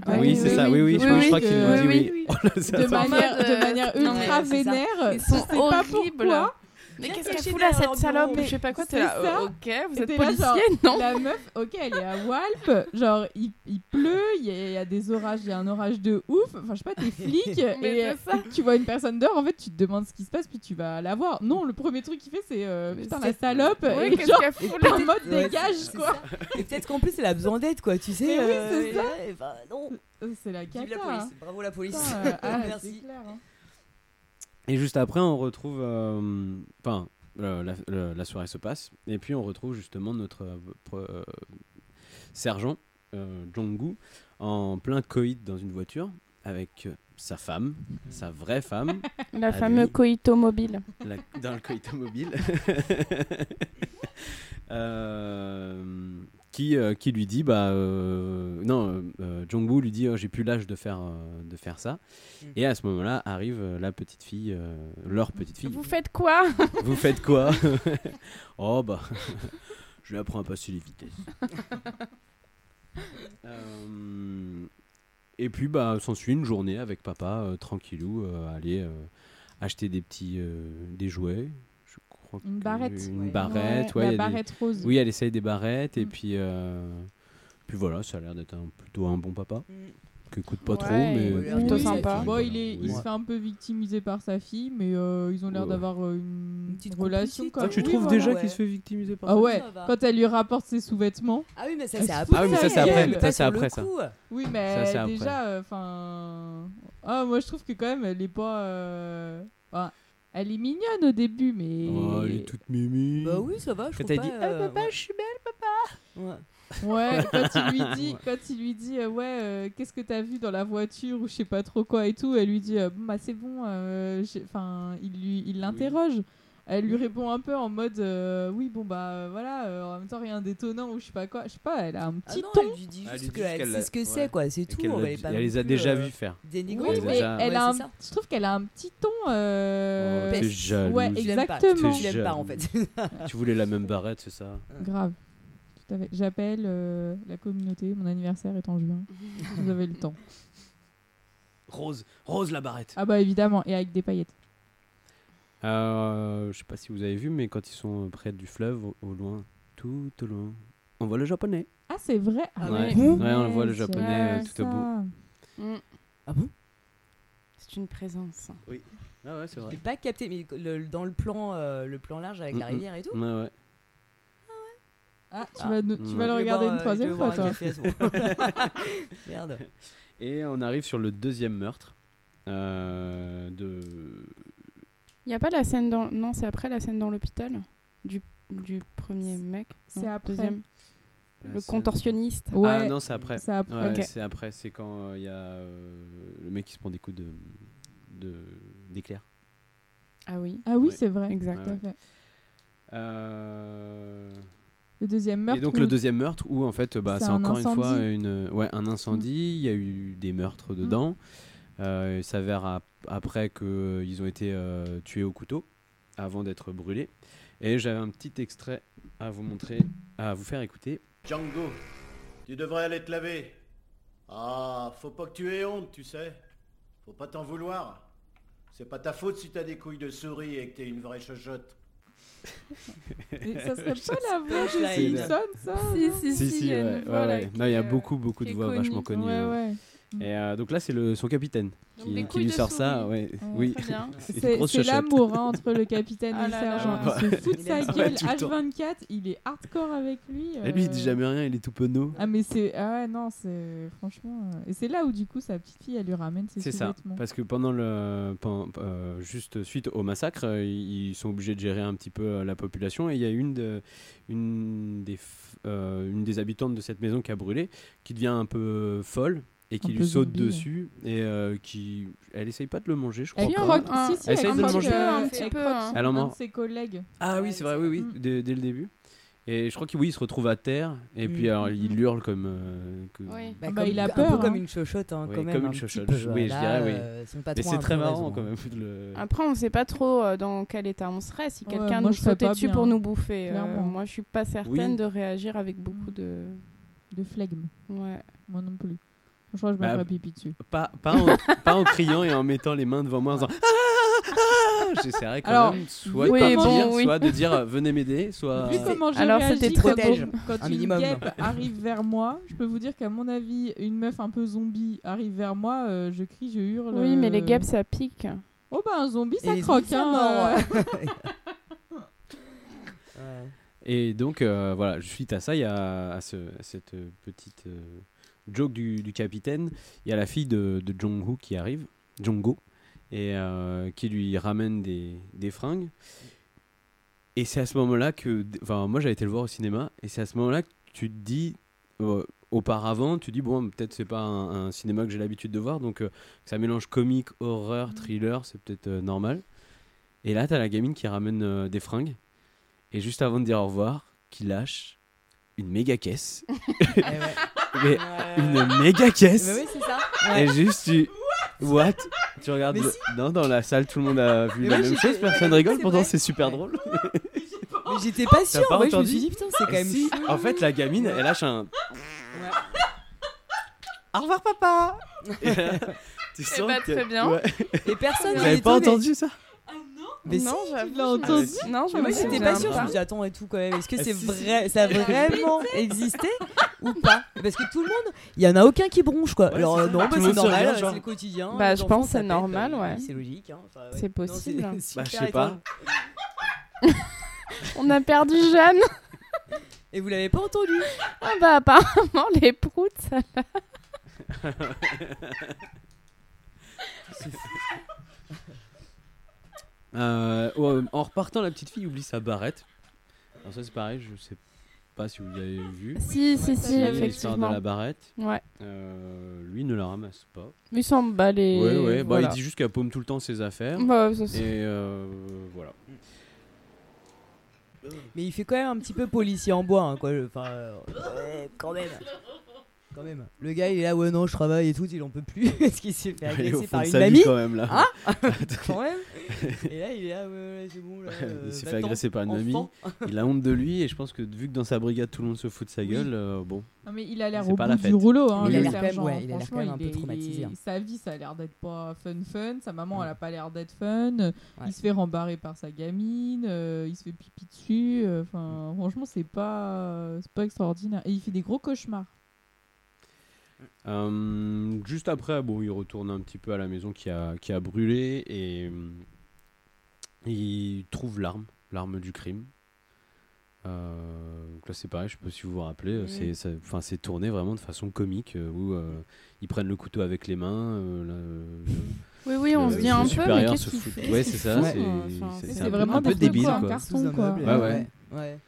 Ah doit- oui, c'est ça, oui, oui, je, je crois que- qu'il nous dit oui, oui. oui. Oh là, de manière, mode, de euh, manière non, ultra c'est ça. vénère. Ils sont je sais pas horribles. pourquoi. Mais qu'est-ce qu'elle fout là, cette salope Je sais pas quoi, t'es là. ça. euh, Ok, vous êtes t'es là, genre, policier, non La meuf, ok, elle est à Walp, genre il, il pleut, il y, a- il y a des orages, il y a un orage de ouf, enfin je sais pas, t'es flic, Mais et, c'est ça. et tu vois une personne dehors, en fait tu te demandes ce qui se passe, puis tu vas la voir. Non, le premier truc qu'il fait c'est euh, putain c'est- la salope, Ouais, et qu'est-ce genre qu'elle fout en mode Ouais, dégage quoi. Et peut-être qu'en plus, elle a besoin d'aide, quoi, tu sais. Oui, euh, c'est et ça. bah, non. Euh, C'est la cata. police. Bravo la police. Euh, ah, c'est Merci. Et juste après, on retrouve. euh, Enfin, euh, la, la- la soirée se passe. Et puis, on retrouve justement notre euh, pre- euh, sergent, euh, Jong-gu, en plein coït dans une voiture avec euh, sa femme, sa vraie femme, La fameuse lui, coïto mobile. la- dans le coït mobile. Euh, qui, euh, qui lui dit bah euh, non euh, euh, Jong-gu lui dit oh, j'ai plus l'âge de faire de faire ça Mm. et à ce moment-là arrive la petite fille leur petite fille Vous faites quoi? Vous faites quoi? Oh bah, je lui apprends à passer les vitesses. Et puis bah s'ensuit une journée avec papa tranquillou, aller acheter des petits des jouets. Crois Une barrette. Une Ouais. barrette, Ouais, ouais, la des- barrette rose. Oui, elle essaye des barrettes et Mm. puis euh, Puis voilà, ça a l'air d'être un, plutôt un bon papa. Mm. Qui écoute pas Ouais, trop, mais. plutôt Oui, sympa. Bon, il, est, il Ouais. se fait un peu victimiser par sa fille, mais euh, ils ont l'air Ouais. d'avoir euh, une, petite relation complicité. comme Ah, tu oui, trouves voilà. déjà ouais. qu'il se fait victimiser par Ah ça ouais, Ça va. quand elle lui rapporte ses sous-vêtements. Ah oui, mais ça c'est après. Ah oui, mais ça, c'est sa après. Ça, c'est après, ça. Oui, mais déjà, enfin. Ah, moi je trouve que quand même, elle est pas. Elle est mignonne au début, mais. Oh, elle est toute mimi. Bah oui, ça va. Je Quand trouve elle dit, Ah, euh, papa, ouais. je suis belle, papa. Ouais. Ouais, quand il lui dit, quand il lui dit euh, ouais, euh, qu'est-ce que t'as vu dans la voiture ou je sais pas trop quoi et tout, elle lui dit euh, bah c'est bon, euh, j'ai- enfin il lui, il l'interroge. Elle lui répond un peu en mode euh, oui bon bah euh, voilà, euh, en même temps rien d'étonnant ou je sais pas quoi, je sais pas, elle a un Ah petit non, ton. elle lui dit Elle juste qu'elle sait ce que ouais. c'est, quoi. C'est tout. Elle, pas elle non les a déjà euh, vus faire. dénigrante. Oui, Elle mais déjà- elle Ouais, a un, je trouve qu'elle a un petit ton. euh, Oh, jalouse. Ouais, pas, exactement. Tu l'aimes pas en fait. Tu voulais la même barrette, c'est ça? Grave. Tout à fait. J'appelle euh, la communauté. Mon anniversaire est en juin. Vous avez le temps. Rose, Rose la barrette. Ah bah évidemment, et avec des paillettes. Euh, je sais pas si vous avez vu, mais quand ils sont près du fleuve, au, au loin, tout au loin, on voit le japonais. Ah c'est vrai? Ah ouais, oui. ouais, on voit le japonais euh, vrai, tout au bout. Mm. Ah bon? C'est une présence. Ah ouais, c'est J'ai pas capté, mais le- dans le plan, euh, le plan large avec la Mm, rivière et tout. Ouais, ouais. Ah, tu Ah. vas, nous- tu vas le Je regarder une troisième je fois, toi. Merde. Et on arrive sur le deuxième meurtre euh, de. Il y a pas la scène dans. Non, c'est après la scène dans l'hôpital du, du premier mec. C'est après. Deuxième. Le contorsionniste. Ouais, Ah non, c'est après. c'est après. Ouais, Ok. C'est après, c'est quand il y a euh, le mec qui se prend des coups de de- d'éclair. Ah oui. Ah oui, Ouais. c'est vrai. Exact. Euh, Le deuxième meurtre. Et donc où- le deuxième meurtre où en fait bah, C'est encore une fois une ouais un incendie, il y a eu des meurtres dedans. Euh, il s'avère ap- après que ils ont été euh, tués au couteau avant d'être brûlés. Et j'avais un petit extrait à vous montrer, à vous faire écouter. Django, tu devrais aller te laver. Ah, faut pas que tu aies honte, tu sais. Faut pas t'en vouloir. C'est pas ta faute si t'as des couilles de souris et que t'es une vraie chochotte. Mais ça serait pas la voix de Simpson, ça Si, si, Si ouais, Non, il y a euh, beaucoup beaucoup de voix vachement connues. Euh. ouais. Et euh, donc là c'est le son capitaine Donc, qui, lui sort ça, ouais. Oui. C'est l'amour hein, entre le capitaine Ah et le là là. sergent. Ouais. Il se fout de Il sa gueule Tout le temps. H24, il est hardcore avec lui. Et lui il euh, dit jamais rien, il est tout penaud. Ah mais c'est ah ouais non c'est franchement euh, et c'est là où du coup sa petite fille elle lui ramène ses C'est ça, parce que pendant le, pen- euh, juste suite au massacre, euh, ils sont obligés de gérer un petit peu euh, la population et il y a une, de, une, des, f- euh, une des habitantes de cette maison qui a brûlé, qui devient un peu folle et qui Un lui peu saute zombie, dessus et euh, un elle essaye pas de le manger, je crois Elle pas. croque, Ah, si, si, elle essaye de le manger. euh, Un elle petit peu, croque hein. Elle en un mange. ses collègues. Ah oui, c'est vrai, oui, oui, Mm. dès, dès le début. Et je crois qu'il oui, il se retrouve à terre et puis Mm. alors il hurle comme. euh, que- Oui. Ah bah, il a un peur, peu comme hein. une chochotte, hein, Oui, quand même. comme une un chochotte, peu, oui, je dirais oui. euh, a c'est un très peu marrant quand hein. même. le- Après, on sait pas trop euh, dans quel état on serait si quelqu'un nous sautait dessus pour nous bouffer. Euh, moi, je suis pas certaine de réagir avec beaucoup de. De flegme. Ouais. Moi non plus. Je crois que je me Bah, ferais pipi dessus. Pas, pas, en, pas en criant et en mettant les mains devant moi en disant Ah, ah J'essaierai quand Alors, même soit vu de partir, oui. soit de dire euh, venez m'aider, soit. Vu comment je Alors, c'était quand, protège, quand un une minimum. guêpe arrive vers moi, je peux vous dire qu'à mon avis, une meuf un peu zombie arrive vers moi, euh, je crie, je hurle. Oui, mais les euh, guêpes, ça pique. Oh bah un zombie ça croque hein. euh. Et donc, euh, voilà, suite à ça, il y a à ce- à cette petite euh, joke du, du capitaine, il y a la fille de, de Jong-Ho qui arrive, Jong-Go, et euh, qui lui ramène des, fringues. Et c'est à ce moment-là que, enfin, moi j'avais été le voir au cinéma, et c'est à ce moment-là que tu te dis, euh, auparavant, tu dis, bon, peut-être c'est pas un, cinéma que j'ai l'habitude de voir, donc euh, ça mélange comique, horreur, thriller, c'est peut-être normal. Et là, t'as la gamine qui ramène des fringues, et juste avant de dire au revoir, qui lâche une méga caisse. Eh ouais. Mais Ouais. une méga caisse. Mais oui, c'est ça. Et Ouais. juste tu. What Tu regardes. Mais le- si. Non, dans la salle, tout le monde a vu Mais la moi, même j'étais- chose, personne rigole, c'est pourtant vrai. c'est super drôle. Mais j'étais pas sûre. pas ouais, je me entendu suis dit, putain, c'est quand même Si, chelou. En fait, la gamine, elle lâche un. Au revoir, papa Tu sens bah, que- très bien. Ouais. Et personne Vous avez pas entendu ça? Mais non, si, tu l'as entendu Non, je me j'étais pas sûre, je pas. me suis dit attends et tout quand même, est-ce que Ah, c'est vrai, ça a vraiment existé ou pas? Parce que tout le monde, il y en a aucun qui bronche quoi. Ouais, Alors c'est euh, non, bah, c'est normal, c'est le quotidien. Bah, je pense c'est pète, normal, bah, ouais. C'est logique. hein. Enfin, ouais. C'est Non, possible. Bah, je super sais pas. On a perdu Jeanne. Et vous l'avez pas entendu? Ah bah apparemment les proutes ça Euh, ouais, en repartant, la petite fille oublie sa barrette. Alors ça c'est pareil, je sais pas si vous l'avez vu. Si, si, si, L'histoire de effectivement. la barrette. Ouais. Euh, lui ne la ramasse pas. Il s'en bat les. Ouais, ouais. Bah, voilà. il dit juste qu'elle paume tout le temps ses affaires. Bah, ça, c'est- et euh, voilà. Mais il fait quand même un petit peu policier en bois, hein, quoi. Enfin, euh, ouais, quand même. Quand même. Le gars, il est là, ouais, non, je travaille et tout, il en peut plus. Parce qu'il s'est fait Il agresser par une mamie. quand même, là. Hein Quand même. Et là, il est là, ouais, ouais, c'est bon. Là, euh, il s'est fait agresser par une mamie. Il a honte de lui et je pense que vu que dans sa brigade tout le monde se fout de sa gueule, euh, bon. Non mais il a l'air au bout la du rouleau. Hein, ouais, il a l'air Franchement, quand même un peu il est- traumatisé, il est- hein. Sa vie, ça a l'air d'être pas fun fun. Sa maman, elle a pas l'air d'être fun. Ouais. Il se fait rembarrer par sa gamine. euh, il se fait pipi dessus. euh, Enfin, franchement, c'est pas, c'est pas extraordinaire. Et il fait des gros cauchemars. Euh, juste après, bon, il retourne un petit peu à la maison qui a, qui a brûlé et euh, il trouve l'arme, l'arme du crime. Euh, donc là, c'est pareil, je sais pas si vous vous rappelez, c'est, ça- enfin, c'est tourné vraiment de façon comique euh, où euh, ils prennent le couteau avec les mains. euh, le- Oui, oui, on se dit un peu, mais supérieur qu'est-ce se qu'il fout- fait Ouais, c'est ça. C'est, enfin, vraiment un peu débile, quoi, un carton, quoi. ouais. ouais.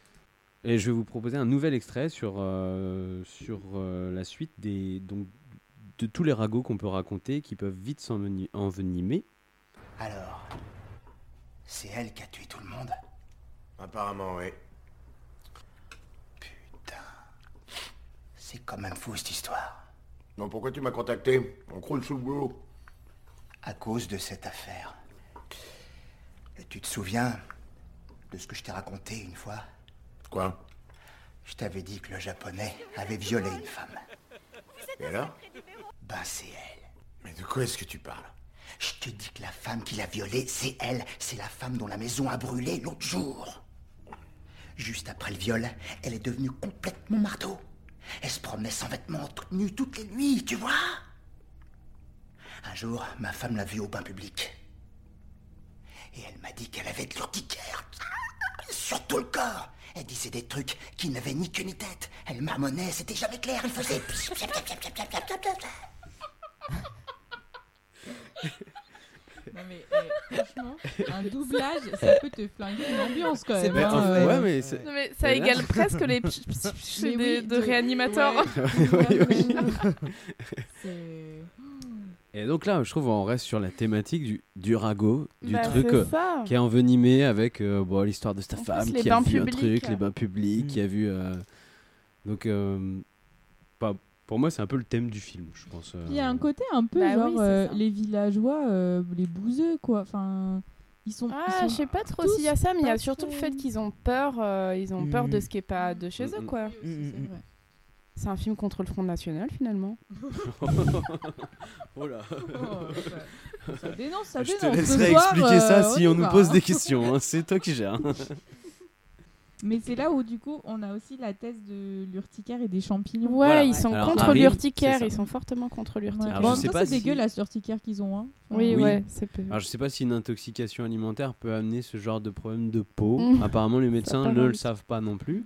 Et je vais vous proposer un nouvel extrait sur, euh, sur euh, la suite des, donc, de tous les ragots qu'on peut raconter qui peuvent vite s'enveni- envenimer. Alors, c'est elle qui a tué tout le monde? Apparemment, oui. C'est quand même fou cette histoire. Non, pourquoi tu m'as contacté? On croule sous le boulot. À cause de cette affaire. Et tu te souviens de ce que je t'ai raconté une fois? Quoi? Je t'avais dit que le japonais avait violé une femme. Et alors? Ben c'est elle. Mais de quoi est-ce que tu parles? Je te dis que la femme qui l'a violée, c'est elle. C'est la femme dont la maison a brûlé l'autre jour. Juste après le viol, elle est devenue complètement marteau. Elle se promenait sans vêtements, toute nue, toutes les nuits, tu vois? Un jour, ma femme l'a vue au bain public. Et elle m'a dit qu'elle avait de l'urticaire. Sur tout le corps. Elle disait des trucs qui n'avaient ni queue ni tête. Elle marmonnait, c'était jamais clair. Elle faisait... Non mais eh, franchement, un doublage, ça peut te flinguer une ambiance quand même. hein, ouais, euh. ouais, mais c'est- Non, mais ça Et là- égale presque les pch- pch- pch- Mais des- oui, de de- réanimateurs. ouais. Oui, oui. C'est- Et donc là, je trouve on reste sur la thématique du, du ragot, du Bah, truc euh, qui est envenimé avec euh, bon, l'histoire de cette En femme qui a vu un publics. truc, les bains publics, qui a vu. euh, Donc, euh, pas- pour moi, c'est un peu le thème du film, je pense. euh. Il y a un côté un peu Bah genre oui, euh, les villageois, euh, les bouseux quoi. Enfin, ils sont. Ah, ils je sont sais pas trop s'il y a ça, mais il y a surtout le fait qu'ils ont peur. euh, ils ont peur de Mm. ce qui est pas de chez eux, Mm, mm. quoi. C'est vrai. C'est un film contre le Front National, finalement. oh là. Oh, ça, ça dénonce, ça Je te dénonce. Laisserai expliquer ça euh, si on nous va, pose des questions. hein, C'est toi qui gères. Mais c'est là où du coup on a aussi la thèse de l'urticaire et des champignons. Ouais, Voilà. ils sont Alors, contre l'urticaire. Ils sont fortement contre Ouais. l'urticaire. Pas c'est si- dégueulasse l'urticaire qu'ils ont. Hein. Oui, Oui. ouais, c'est peu. Alors, je sais pas si une intoxication alimentaire peut amener ce genre de problème de peau. Mm. Apparemment, les médecins ne le savent pas non plus.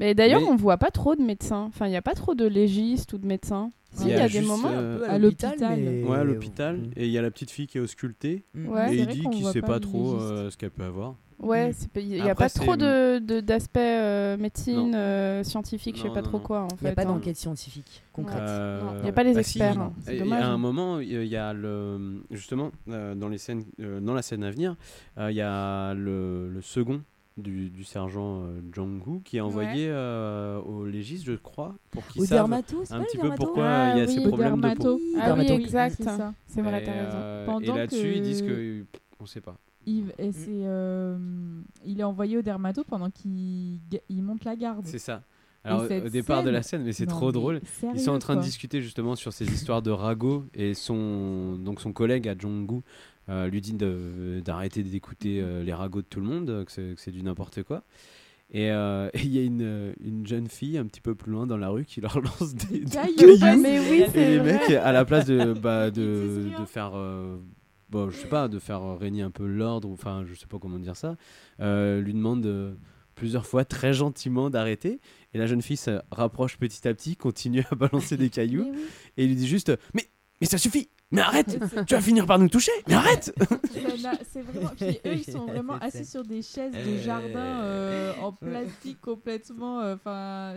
Mais d'ailleurs, Mais- on voit pas trop de médecins. Enfin, il y a pas trop de légistes ou de médecins. Si, il y a, des juste, moments. euh, à l'hôpital. mais- Ouais, à l'hôpital. Mm. Et il y a la petite fille qui est auscultée. Mm. Ouais. et il vrai dit qu'on qu'il voit sait pas pas le trop légiste. euh, ce qu'elle peut avoir. Ouais, Mm. c'est pas- il y a Après, pas c'est- trop de de- d'aspect euh, médecine, euh, scientifique, je sais Non, pas non, trop non. quoi en Il n'y a fait. pas hein. d'enquête scientifique concrète. Euh, il y a pas les bah experts, hein. C'est Et- et dommage, à un hein. moment, il y a le justement euh, dans les scènes, euh, dans la scène à venir, euh, il y a le, le second du, du sergent euh, Jong-gu qui est envoyé euh, au légiste, je crois, pour qu'il c'est un pas petit peu dermato pourquoi Ah il y a ces oui, problèmes de peau. Ah oui, Dermato. exact. C'est ça. C'est vrai, Et, t'as raison. euh, et là-dessus, que- ils disent que on sait pas. Yves, et c'est, euh, il est envoyé au dermato pendant qu'il il monte la garde. C'est ça. Alors au départ de la scène- mais c'est trop mais drôle. sérieux, Ils sont en train de discuter justement sur ces histoires de ragots et son donc son collègue à Jong-gu euh, lui dit d'arrêter d'écouter euh, les ragots de tout le monde, que c'est du n'importe quoi. Et euh, et il y a une, euh, une jeune fille un petit peu plus loin dans la rue qui leur lance des, des cailloux. cailloux. Mais oui, et les vrai. mecs, à la place de, bah, de, de faire, euh, bon, je sais pas, de faire régner un peu l'ordre, enfin, je sais pas comment dire ça, euh, lui demande euh, plusieurs fois très gentiment d'arrêter. Et la jeune fille se rapproche petit à petit, continue à balancer des cailloux, et il lui dit juste, mais, mais ça suffit, mais arrête, tu vas finir par nous toucher, mais arrête. C'est là- C'est vraiment. Puis eux, ils sont vraiment assis sur des chaises de jardin euh, en plastique complètement. euh, Enfin,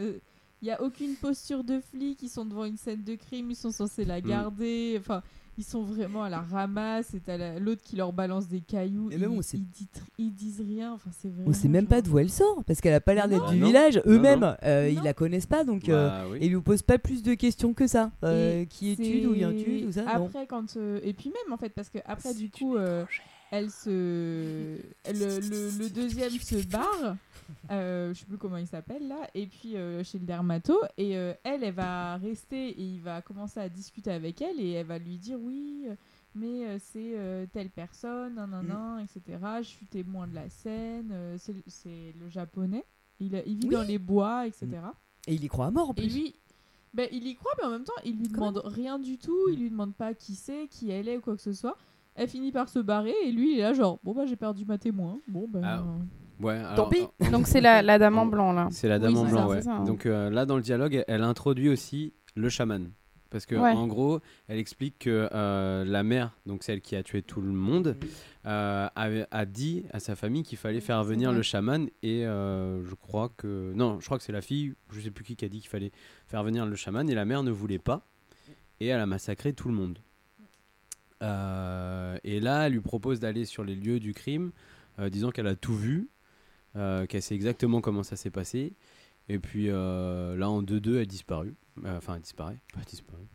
il n'y a aucune posture de flic. Ils sont devant une scène de crime. Ils sont censés la Mm. garder. Enfin, ils sont vraiment à la ramasse. Et t'as la- l'autre qui leur balance des cailloux. Et même, ils, on sait- ils dit- ils disent rien. Enfin, c'est vraiment. On sait même pas d'où elle sort parce qu'elle a pas l'air d'être du Non. village. Eux-mêmes, euh, ils la connaissent pas donc euh, Bah oui. et ils lui posent pas plus de questions que ça. Euh, qui es-tu, d'où viens-tu, tout ça. non. Après, quand euh, et puis même en fait, parce que après du coup, euh, elle se, le, le, le deuxième se barre. Euh, je sais plus comment il s'appelle là, et puis euh, chez le dermato, et euh, elle, elle va rester et il va commencer à discuter avec elle et elle va lui dire oui, euh, mais c'est telle personne, nan, nan, Mm. nan, etc. Je suis témoin de la scène, c'est le- japonais, il, il vit Oui. dans les bois, etc. Et il y croit à mort en Et plus. lui, ben, il y croit, mais en même temps, il lui demande rien du tout. Il lui demande pas qui c'est, qui elle est ou quoi que ce soit. Elle finit par se barrer et lui, il est là, genre, bon, bah, j'ai perdu ma témoin. Bon, ben. Ah, Tant pis. Donc c'est la, la dame en blanc là. C'est la dame Oui, en blanc, ça, ouais. ça, hein. Donc euh, là, dans le dialogue, elle, introduit aussi le chaman. Parce que Ouais. en gros, elle explique que euh, la mère, donc celle qui a tué tout le monde, euh, a dit à sa famille qu'il fallait faire venir le chaman. Et euh, je crois que. Non, je crois que c'est la fille, je sais plus qui, qui a dit qu'il fallait faire venir le chaman. Et la mère ne voulait pas. Et elle a massacré tout le monde. Et là, elle lui propose d'aller sur les lieux du crime, disant qu'elle a tout vu, qu'elle sait exactement comment ça s'est passé. Et puis euh, là, en 2-2, elle disparaît. Euh, Enfin, elle disparaît, pas disparaît.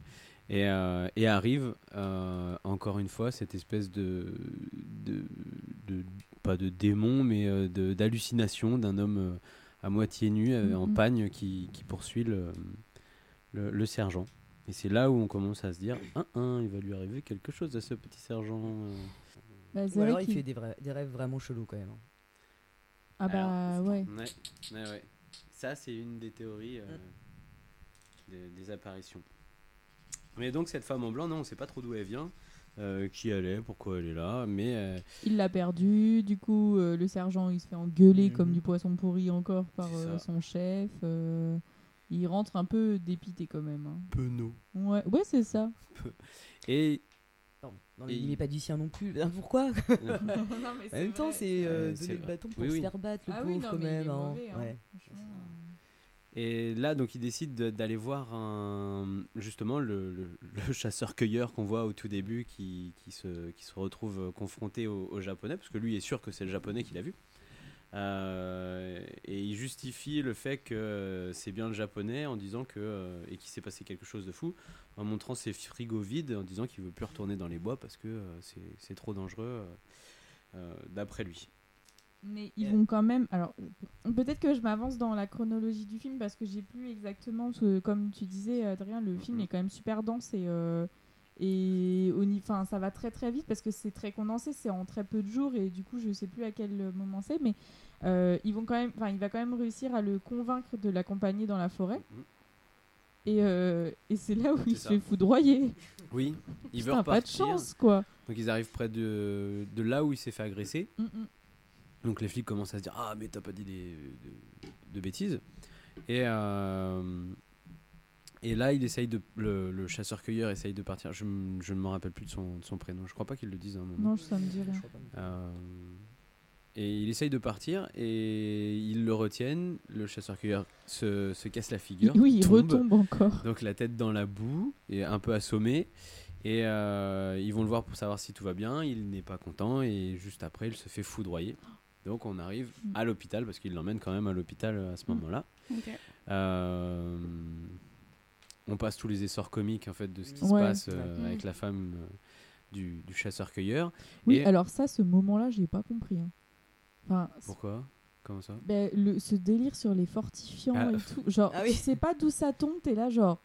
Et, euh, et arrive, euh, encore une fois, cette espèce de. de, de- pas de démon, mais euh, d'hallucination d'un homme euh, à moitié nu, euh, en Mhm. pagne, qui, qui poursuit le, le, le sergent. Et c'est là où on commence à se dire Hein, hein, il va lui arriver quelque chose à ce petit sergent. euh. bah, Ou alors il fait des, vrais- des rêves vraiment chelous quand même. Ah, bah, Alors, ouais. Ouais, ouais, ouais. Ça, c'est une des théories euh, des, des apparitions. Mais donc, cette femme en blanc, non, on sait pas trop d'où elle vient, euh, qui elle est, pourquoi elle est là, mais. euh, Il l'a perdu, du coup, euh, le sergent, il se fait engueuler comme du poisson pourri encore par euh, son chef. euh, il rentre un peu dépité quand même. hein. Penaud. Ouais, ouais c'est ça. Et. Pardon. Non, Et mais il n'est pas du sien non plus. Hein, Pourquoi Non, mais En même temps, c'est euh, Euh, donner le bâton pour Oui, se faire battre, le Ah pauvre oui, non, quand même. hein. mauvais, hein. Ouais. Et là, donc, il décide de- d'aller voir un, justement le, le- le chasseur-cueilleur qu'on voit au tout début qui, qui, se, qui se retrouve confronté au, au japonais, parce que lui est sûr que c'est le japonais qu'il a vu. Euh, et il justifie le fait que c'est bien le japonais en disant que euh, et qu'il s'est passé quelque chose de fou en montrant ses frigos vides en disant qu'il veut plus retourner dans les bois parce que euh, c'est- c'est trop dangereux d'après lui. Mais ils vont quand même. Alors, peut-être que je m'avance dans la chronologie du film parce que j'ai plus exactement. parce que comme tu disais, Adrien, le film est quand même super dense et. euh, et au enfin, ça va très très vite parce que c'est très condensé, c'est en très peu de jours et du coup je sais plus à quel moment c'est, mais euh, ils vont quand même, enfin il va quand même réussir à le convaincre de l'accompagner dans la forêt. Et, euh, et c'est là où il se fait foudroyer. Oui, il veut Putain, pas de repartir. chance quoi. Donc ils arrivent près de, de là où il s'est fait agresser. Mm, mm. Donc les flics commencent à se dire Ah, mais t'as pas dit des, de, de bêtises. Et, euh, et là, il essaye de. Le, le chasseur-cueilleur essaye de partir. Je, m- je ne me rappelle plus de son, de son prénom. Je crois pas qu'il le dise à un moment. Non, ça me dit rien. Euh, et il essaye de partir et ils le retiennent. Le chasseur-cueilleur se, se casse la figure. Oui, il tombe. retombe encore. Donc la tête dans la boue et un peu assommé. Et euh, ils vont le voir pour savoir si tout va bien. Il n'est pas content et juste après, il se fait foudroyer. Donc on arrive à l'hôpital parce qu'il l'emmène quand même à l'hôpital à ce moment-là. Ok. Euh, on passe tous les essors comiques en fait de ce qui Ouais. se passe euh, Ouais. avec la femme euh, du, du chasseur-cueilleur. Oui, Et- alors ça, ce moment-là, j'ai pas compris. hein. Enfin, Pourquoi? Comment ça? Ben, le, ce délire sur les fortifiants Ah. et tout, genre, Ah oui. tu sais pas d'où ça tombe, t'es là, genre,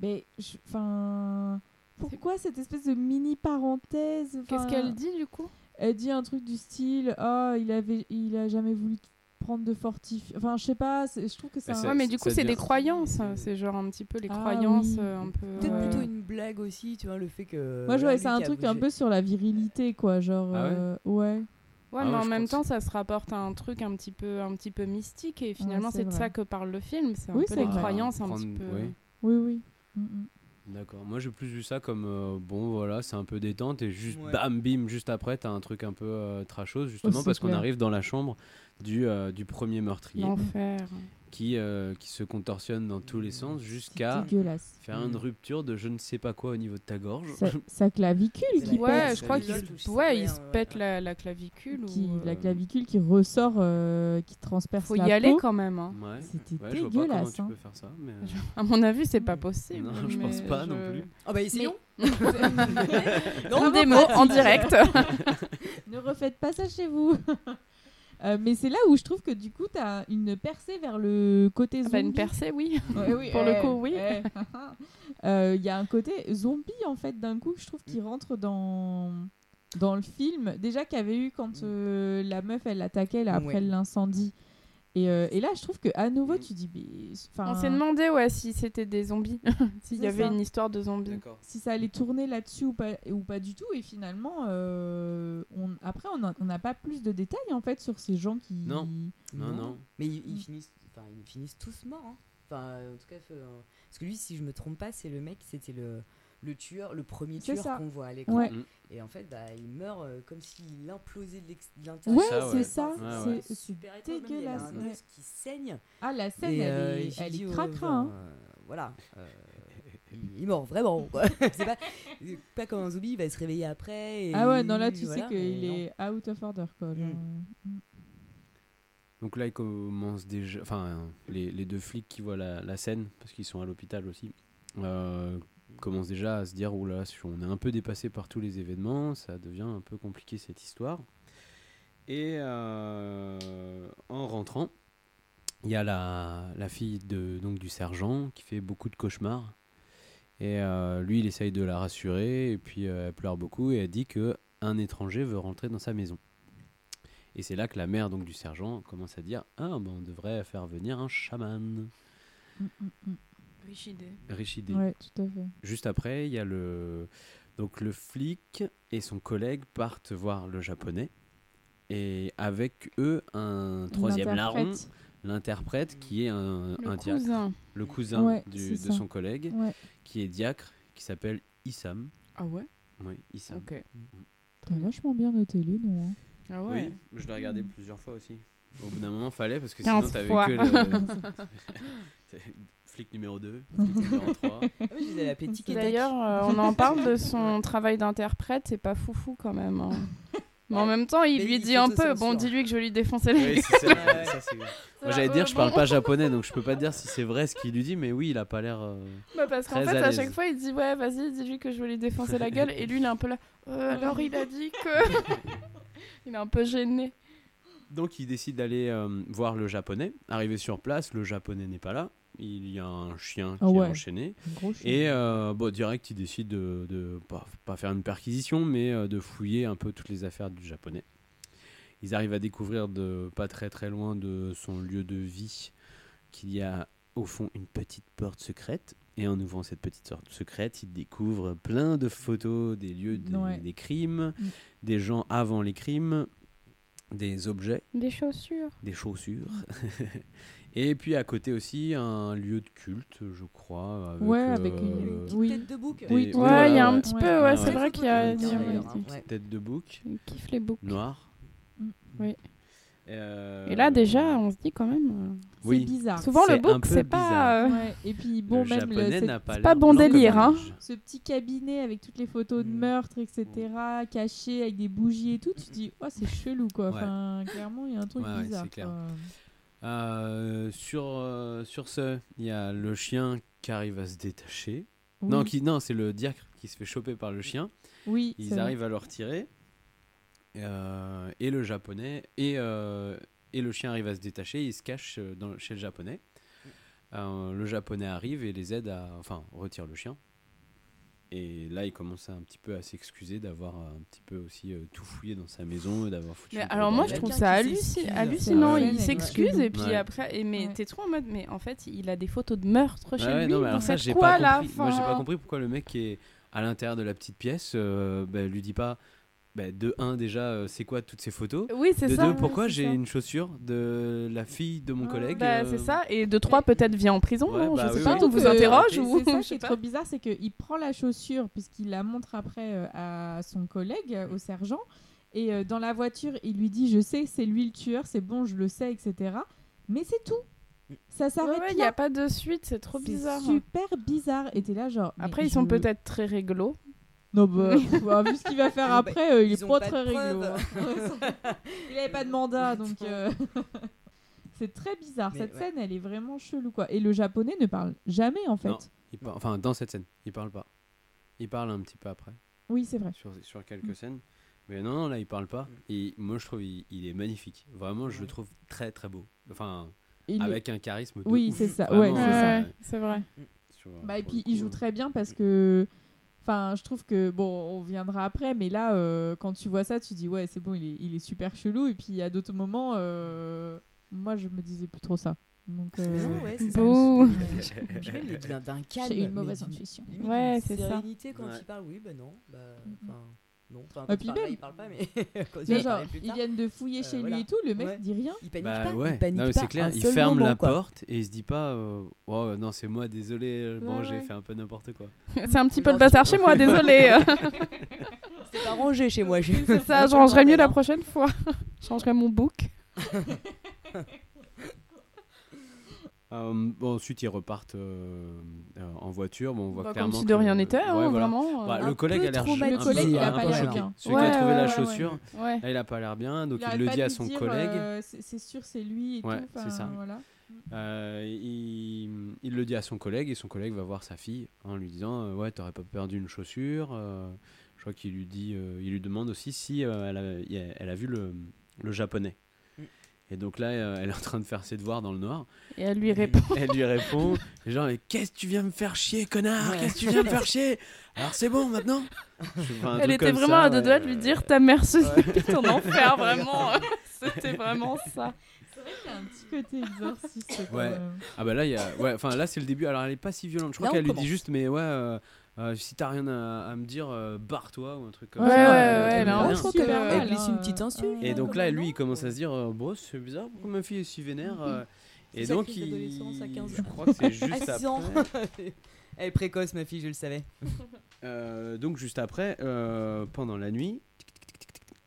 mais, je- enfin, pourquoi cette espèce de mini parenthèse Qu'est-ce qu'elle dit du coup? Elle dit un truc du style, ah, il avait, il a jamais voulu prendre de fortifiants. Enfin, je sais pas, c'est- je trouve que c'est un- c'est- Ouais, mais du coup, c'est des croyances. C'est genre un petit peu les Ah, croyances oui. euh, un peu. Peut-être euh, plutôt une blague aussi, tu vois, le fait que. Moi, je ça lui un truc un peu sur la virilité, quoi. Genre, Ah ouais euh, ouais. Ouais, Ah mais ouais, en même pense. temps, ça se rapporte à un truc un petit peu, un petit peu mystique, et finalement, c'est c'est de ça que parle le film. C'est un Oui, peu c'est les croyances, un petit peu. oui. Oui, oui. Mm, mm. D'accord. Moi, j'ai plus vu ça comme euh, bon, voilà, c'est un peu détente et juste Ouais. bam, bim, juste après, t'as un truc un peu euh, trashos, justement parce qu'on arrive dans la chambre du, euh, du premier meurtrier L'enfer. Qui, euh, qui se contorsionne dans tous les sens jusqu'à faire une rupture de je ne sais pas quoi au niveau de ta gorge. Sa, sa clavicule qui Ouais, pète. je crois qu'il Clavicule, se- je sais ouais, il se pète la, la clavicule. Qui, ou, La euh, clavicule qui ressort, euh, qui transperce Faut la y aller peau. quand même. hein. Ouais. C'était Ouais, je vois pas comment dégueulasse. tu hein. peux faire ça. Mais... À mon avis, c'est pas possible. Non, je pense mais pas non plus. Ah bah essayons Non, des mots en direct. ne refaites pas ça chez vous. Euh, mais c'est là où je trouve que du coup, tu as une percée vers le côté Ah zombie. bah, une percée, oui. Ouais, oui, Pour le eh, coup, oui. eh. Euh, Il y a un côté zombie en fait d'un coup que je trouve qui rentre dans dans le film. Déjà qu'il y avait eu quand euh, la meuf elle attaquait là, après Ouais. l'incendie. Et, euh, et là, je trouve que à nouveau, tu dis, enfin, On s'est demandé ouais, si c'était des zombies, s'il y avait ça. une histoire de zombies. Si ça allait tourner là-dessus ou pas, ou pas du tout. Et finalement, euh, on, après, on n'a pas plus de détails en fait sur ces gens qui. Non. Non, non. Mais ils, ils Mm. finissent, enfin, ils finissent tous morts. hein. Enfin, en tout cas, euh, parce que lui, si je me trompe pas, c'est le mec, c'était le, le tueur, le premier tueur ça. qu'on voit à l'écran. Ouais. Et en fait, bah, il meurt euh, comme s'il implosait de l'intérieur. Ouais, Ça, c'est ça. Ouais, c'est super. Même, Il y a dégueulasse. un ouais. os qui saigne. Ah, la scène, Et, elle euh, est, elle est ouais, cracra. genre, hein. euh, voilà. euh, il est mort, vraiment. quoi. c'est pas, pas comme un zombie, il va se réveiller après. et Ah ouais, non, là, tu voilà, sais qu'il est out of order, quoi. genre, Mm. mm. Donc là, ils commencent déjà. Enfin, les, les deux flics qui voient la, la scène, parce qu'ils sont à l'hôpital aussi, euh, commencent déjà à se dire oula, si on est un peu dépassé par tous les événements, ça devient un peu compliqué cette histoire. Et euh, en rentrant, il y a la, la fille de, donc, du sergent qui fait beaucoup de cauchemars. Et euh, lui, il essaye de la rassurer, et puis euh, elle pleure beaucoup, et elle dit que un étranger veut rentrer dans sa maison. Et c'est là que la mère donc du sergent commence à dire ah ben on devrait faire venir un chaman. Mm, mm, Riche idée. Ouais, tout à fait. Juste après, il y a le donc le flic et son collègue partent voir le japonais et avec eux un troisième larron, L'interprète. qui est un, Le un diacre, cousin. le cousin Ouais, du- c'est de ça. son collègue Ouais. qui est diacre qui s'appelle Issam. Ah ouais? Oui, Issam. Ok. T'as vachement bien noté les noms. hein. Ah ouais. Oui, je l'ai regardé plusieurs fois aussi. Au bout d'un moment, fallait parce que 15 sinon t'avais que le flic numéro 2, flic numéro 3. Ah oui, D'ailleurs, euh, on en parle de son travail d'interprète, c'est pas foufou quand même. hein. Mais en même temps, il Mais lui il dit un peu, bon, dis-lui que je vais lui défoncer la Oui, gueule. c'est ça, ça, c'est- Moi j'allais euh, dire, je parle bon. pas japonais donc je peux pas te dire si c'est vrai ce qu'il lui dit, mais oui, il a pas l'air. euh, Bah parce qu'en très fait, à à l'aise. chaque fois, il dit ouais, vas-y, dis-lui que je vais lui défoncer la gueule. Et lui, il est un peu là. Euh, alors, il a dit que. il est un peu gêné. Donc il décide d'aller euh, voir le japonais. Arrivé sur place, le japonais n'est pas là. Il y a un chien qui Ah ouais, est enchaîné. un gros chien. Et euh, bon, direct, il décide de, de pas, pas faire une perquisition, mais euh, de fouiller un peu toutes les affaires du japonais. Ils arrivent à découvrir de pas très très loin de son lieu de vie qu'il y a au fond une petite porte secrète. Et en ouvrant cette petite porte secrète, ils découvrent plein de photos des lieux Ouais. des crimes, Mm. des gens avant les crimes, des objets, Des chaussures. des chaussures. Et puis à côté aussi un lieu de culte, je crois. Avec, Ouais, avec euh, une- petite oui. tête de bouc. des- Oui, Ouais, il y a un petit Ouais. peu, ouais, c'est vrai qu'il y a. Une petite tête, ouais. Tête de bouc, Il kiffe les boucs. noir. Mm. Oui. Euh, Et là, déjà, on se dit quand même. euh, C'est oui. bizarre. Souvent, le bouc, c'est pas. euh, Ouais, Et puis bon, le même pas c'est pas bon délire, hein. ce petit cabinet avec toutes les photos de Mm. meurtre, etc., caché avec des bougies et tout, tu te dis, oh, c'est chelou quoi. Ouais. Enfin, clairement, il y a un truc Ouais, ouais, bizarre. c'est clair. Euh, sur, euh, sur ce, il y a le chien qui arrive à se détacher. Oui. Non, qui, non c'est le diacre qui se fait choper par le chien. Oui, Ils vrai. arrivent à le retirer. Euh, et le japonais et, et le chien arrive à se détacher. Il se cache dans, chez le japonais. Le japonais arrive et les aide à. Enfin, retire le chien. Et là, il commence un petit peu à s'excuser d'avoir un petit peu aussi euh, tout fouillé dans sa maison, d'avoir foutu. Mais alors moi je trouve ça halluci- hallucinant, Ouais, il s'excuse ouais. et puis Ouais. après et mais t'es trop en mode mais en fait il a des photos de meurtre chez lui. non, mais alors ça, j'ai pas compris. Moi, j'ai pas compris pourquoi le mec qui est à l'intérieur de la petite pièce euh, bah, lui dit pas. Bah, de un déjà, euh, c'est quoi toutes ces photos Oui, c'est de ça, deux, ouais, pourquoi j'ai une chaussure de la fille de mon collègue Bah, euh, c'est ça et de trois peut-être vient en prison, Ouais, non? Bah je sais oui, pas, oui. on vous interroge ou C'est ça qui est trop bizarre, c'est qu'il prend la chaussure puisqu'il la montre après euh, à son collègue, euh, au sergent. Et euh, dans la voiture, il lui dit Je sais, c'est lui le tueur, c'est bon, je le sais, etc. Mais c'est tout. Ça s'arrête Ouais, il là. n'y a pas de suite, c'est trop bizarre. super bizarre. Et t'es là, genre. Après, ils sont peut-être très réglo. Non, bah, bah, vu ce qu'il va faire Ils après, euh, il est pas pas très rigolo. hein. il avait pas de mandat, donc. euh, c'est très bizarre. Mais Cette ouais. scène, elle est vraiment chelou, quoi. Et le japonais ne parle jamais, en fait. Non, il par- enfin dans cette scène, il parle pas. Il parle un petit peu après. Oui, c'est vrai. Sur, sur quelques Mm. scènes. Mais non, non, là, il parle pas. Et moi, je trouve il, il est magnifique. Vraiment, je le trouve très, très beau. Enfin, Il est- avec un charisme. de Oui, c'est ça. Vraiment, Ouais, c'est ça. euh, c'est vrai. sur- Bah, et puis il joue euh, très bien parce que. Enfin, je trouve que. Bon, on viendra après, mais là, euh, quand tu vois ça, tu dis, ouais, c'est bon, il est, il est super chelou. Et puis à d'autres moments, euh, moi, je me disais plus trop ça. Donc, euh, Non, ouais, c'est ça. Je vais d'un calme. J'ai une mauvaise intuition. Ouais, c'est ça. sérénité quand Ouais. il parle, oui, bah non. Bah, enfin, non. Enfin, puis il parle, là, même- il parle pas, mais quand il Mais genre, plus ils tard, viennent de fouiller euh, chez voilà. lui et tout, le mec Ouais. dit rien. Il panique Bah pas. ouais, Il panique non, mais pas c'est clair, un il seul ferme moment, la quoi. porte et il se dit pas euh, Oh, non, c'est moi, désolé, euh, bon, Ouais, j'ai ouais. fait un peu n'importe quoi. C'est un petit peu le bazar chez moi, désolé. C'est pas rangé chez moi. j'ai- c'est ça, je rangerai mieux la prochaine fois. Je changerai mon book. Euh, bon, ensuite, ils repartent euh, euh, en voiture. Bon, on voit Bah, comme clairement si que- de rien n'était, hein, Ouais, voilà. vraiment, Bah, le collègue a l'air un Le peu- collègue, il a pas l'air choqué. bien. Celui qui a trouvé ouais, la chaussure, là, il a pas l'air bien, donc il, le dit à son dire, collègue. c'est sûr, c'est lui et Ouais, tout. c'est ça. Voilà. Il, il le dit à son collègue et son collègue va voir sa fille en lui disant ouais t'aurais pas perdu une chaussure je crois qu'il lui dit il lui demande aussi si elle, a, elle a vu le, le japonais. Et donc là euh, elle est en train de faire ses devoirs dans le noir Et elle lui répond. elle lui répond genre mais qu'est-ce que tu viens me faire chier connard? Ouais. qu'est-ce que tu viens me faire chier? Alors c'est bon maintenant? Elle était vraiment ça, à deux doigts de lui dire ta mère se Ouais. en enfer, vraiment. C'était vraiment ça. C'est vrai qu'il y a un petit côté exorciste. Ouais. même. Ah bah là, il y a... ouais, enfin là c'est le début. Alors elle est pas si violente. Je crois qu'elle lui dit juste, mais ouais, euh, euh, si t'as rien à, à me dire, euh, barre-toi ou un truc comme Ouais, ça. ouais, Euh, ouais, Elle glisse une petite insulte. euh, Et donc ouais, là, lui, il commence ouais. à se dire, euh, bon, c'est bizarre, pourquoi ma fille est si vénère euh, Et donc il, d'adolescence à 15 je ans. crois que c'est juste À 6 ans. après. Elle est précoce, ma fille, je le savais. Euh, donc juste après, euh, pendant la nuit,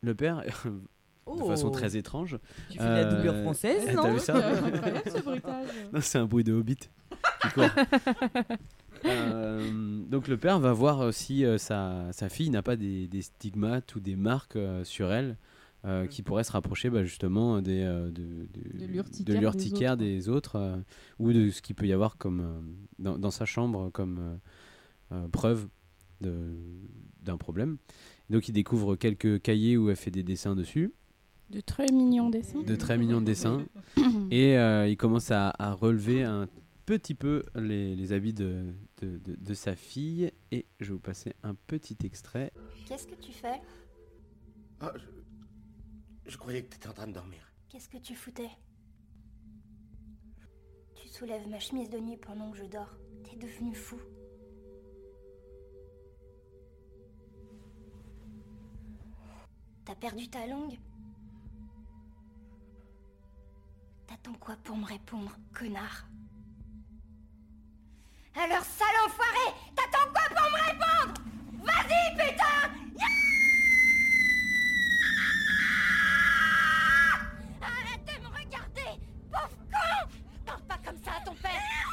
le père, de façon Oh. très étrange. Tu fais de la doublure euh, française, T'as non vu ça C'est un bruit de hobbit. Euh, donc le père va voir euh, si euh, sa, sa fille n'a pas des, des stigmates ou des marques euh, sur elle euh, qui pourraient se rapprocher bah, justement des, euh, de, de, De l'urticaire de des autres. des autres, euh, ou de ce qu'il peut y avoir comme, euh, dans, dans sa chambre comme euh, euh, preuve d'un problème. Donc il découvre quelques cahiers où elle fait des dessins dessus De très mignons dessins. de très mignons dessins. et euh, il commence à, à relever un petit peu les, les habits de, de, de- de sa fille. Et je vais vous passer un petit extrait. Qu'est-ce que tu fais? Ah, je... je croyais que t'étais en train de dormir. Qu'est-ce que tu foutais? Tu soulèves ma chemise de nuit pendant que je dors. T'es devenu fou. T'as perdu ta langue? T'attends quoi pour me répondre, connard? Alors, sale enfoiré. T'attends quoi pour me répondre? Vas-y, putain! Arrête de me regarder Pauvre con! Parle pas comme ça à ton père.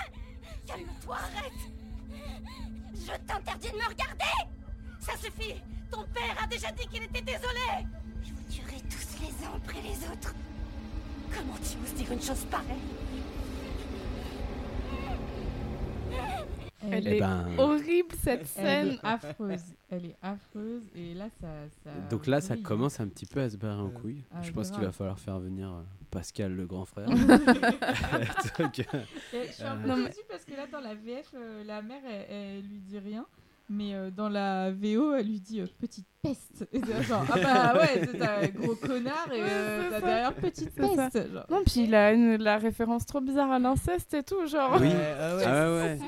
Calme-toi, arrête. Je t'interdis de me regarder. Ça suffit. Ton père a déjà dit qu'il était désolé. Je vous tuerai tous les uns après les autres. Comment tu oses dire une chose pareille? Elle Eh est ben- horrible cette Elle scène. est affreuse. Elle est affreuse. Et là, ça. ça Donc là, ça commence un petit peu à se barrer en couille. Ah, je pense qu'il va falloir faire venir euh, Pascal, le grand frère. Donc, euh, Et je suis un peu euh, déçue parce que là, dans la VF, euh, la mère, elle, elle lui dit rien. Mais euh, dans la VO, elle lui dit euh, petite peste. Et c'est genre, ah bah ouais, c'est un gros connard et euh, t'as derrière petite peste. genre. Non, puis il a une- la référence trop bizarre à l'inceste et tout, genre. Oui. ah ouais. Ah ouais.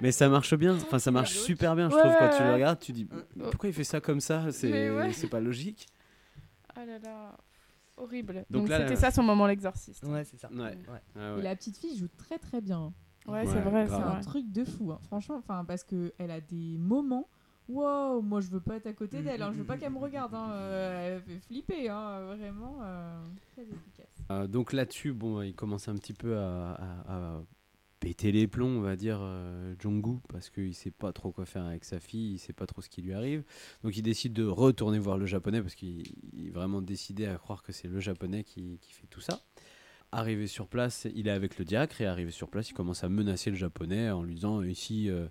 Mais ça marche bien. Enfin, ça marche super bien, je trouve. Ouais, Quand tu le regardes, tu dis pourquoi il fait ça comme ça? C'est ouais. c'est pas logique. Ah là là, horrible. Donc c'était ça son moment l'exorciste. Ouais, c'est ça. Ouais. Ah Et ouais. la petite fille joue très très bien. Ouais, c'est vrai, C'est un truc de fou, hein. franchement. Enfin, parce que elle a des moments. Wow, moi je veux pas être à côté Mm, d'elle. hein. mm, Je veux mm, pas qu'elle me regarde. hein. Euh, elle fait flipper, hein. vraiment euh, très efficace. Euh, donc là-dessus, bon, il commence un petit peu à, à- à péter les plombs, on va dire, euh, Jong-gu, parce qu'il sait pas trop quoi faire avec sa fille, il sait pas trop ce qui lui arrive. Donc il décide de retourner voir le japonais, parce qu'il il est vraiment décidé à croire que c'est le japonais qui, qui fait tout ça. Arrivé sur place, il est avec le diacre, et arrivé sur place, il commence à menacer le japonais en lui disant Ici, euh,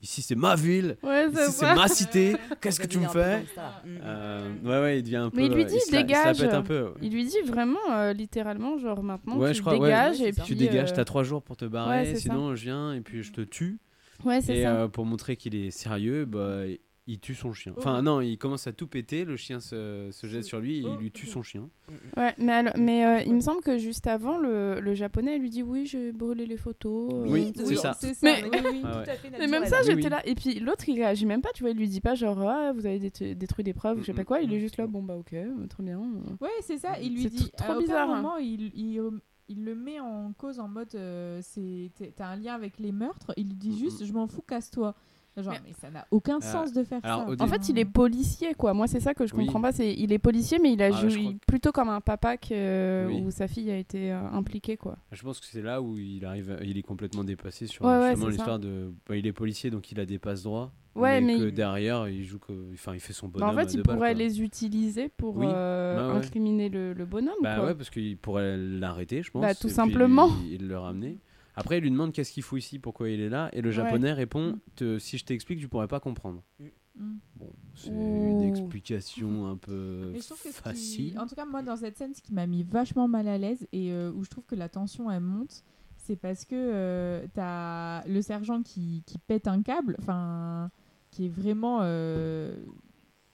ici c'est ma ville, Ouais, ici c'est ma cité, qu'est-ce que tu me fais gangsta. Mm. Euh, Ouais, ouais, il devient un peu. Mais il lui euh, dit se la- il se la dégage. pète un peu. Il lui dit vraiment euh, littéralement genre maintenant Ouais, tu je crois, dégages Ouais, et tu puis dégages, euh, t'as trois jours pour te ouais, barrer, ça. sinon je viens et puis je te tue. Ouais, c'est et ça. euh, pour montrer qu'il est sérieux, bah, il tue son chien. Enfin, Oh. non, il commence à tout péter, le chien se, se jette sur lui et il lui tue son chien. Ouais, mais, alors- mais euh, il me semble que juste avant, le, le japonais lui dit oui, j'ai brûlé les photos. euh, Oui, c'est ça. C'est ça, Mais, oui, oui. Ah ouais. Tout à fait mais même ça, j'étais oui. là. Et puis l'autre, il réagit même pas, tu vois, il lui dit pas genre ah, vous avez dé- détruit des preuves, je sais pas quoi. Il est juste là, bon bah ok, euh, très bien. Ouais, c'est ça. Il lui C'est dit. trop à aucun bizarre, hein. moment, il, il, il le met en cause en mode euh, c'est t'as un lien avec les meurtres. Il lui dit juste je m'en fous, casse-toi. Genre, mais, ça n'a aucun Euh, sens de faire alors, ça. En fait, il est policier, quoi. Moi, c'est ça que je Oui. comprends pas. C'est il est policier, mais il a Ah, joué crois plutôt comme un papa que Oui. où sa fille a été euh, impliquée, quoi. Je pense que c'est là où il arrive, il est complètement dépassé sur Ouais, justement l'histoire de. bah, il est policier donc il a des passes droits. Ouais, mais que il- derrière il joue, que... enfin il fait son Bah, bonhomme. en fait, à il balles, pourrait quoi. les utiliser pour Oui. euh, Bah ouais. incriminer le, le bonhomme, Bah quoi. ouais, parce qu'il pourrait l'arrêter, je pense. Bah, tout et puis simplement. lui- Il le ramener. Après, il lui demande qu'est-ce qu'il fout ici, pourquoi il est là, et le Ouais. japonais répond Te- Si je t'explique, tu pourrais pas comprendre. Mm. Bon, c'est Ouh. une explication un peu qui- facile. En tout cas, moi, dans cette scène, ce qui m'a mis vachement mal à l'aise et euh, où je trouve que la tension elle monte, c'est parce que euh, t'as le sergent qui, qui pète un câble, enfin, qui est vraiment. euh,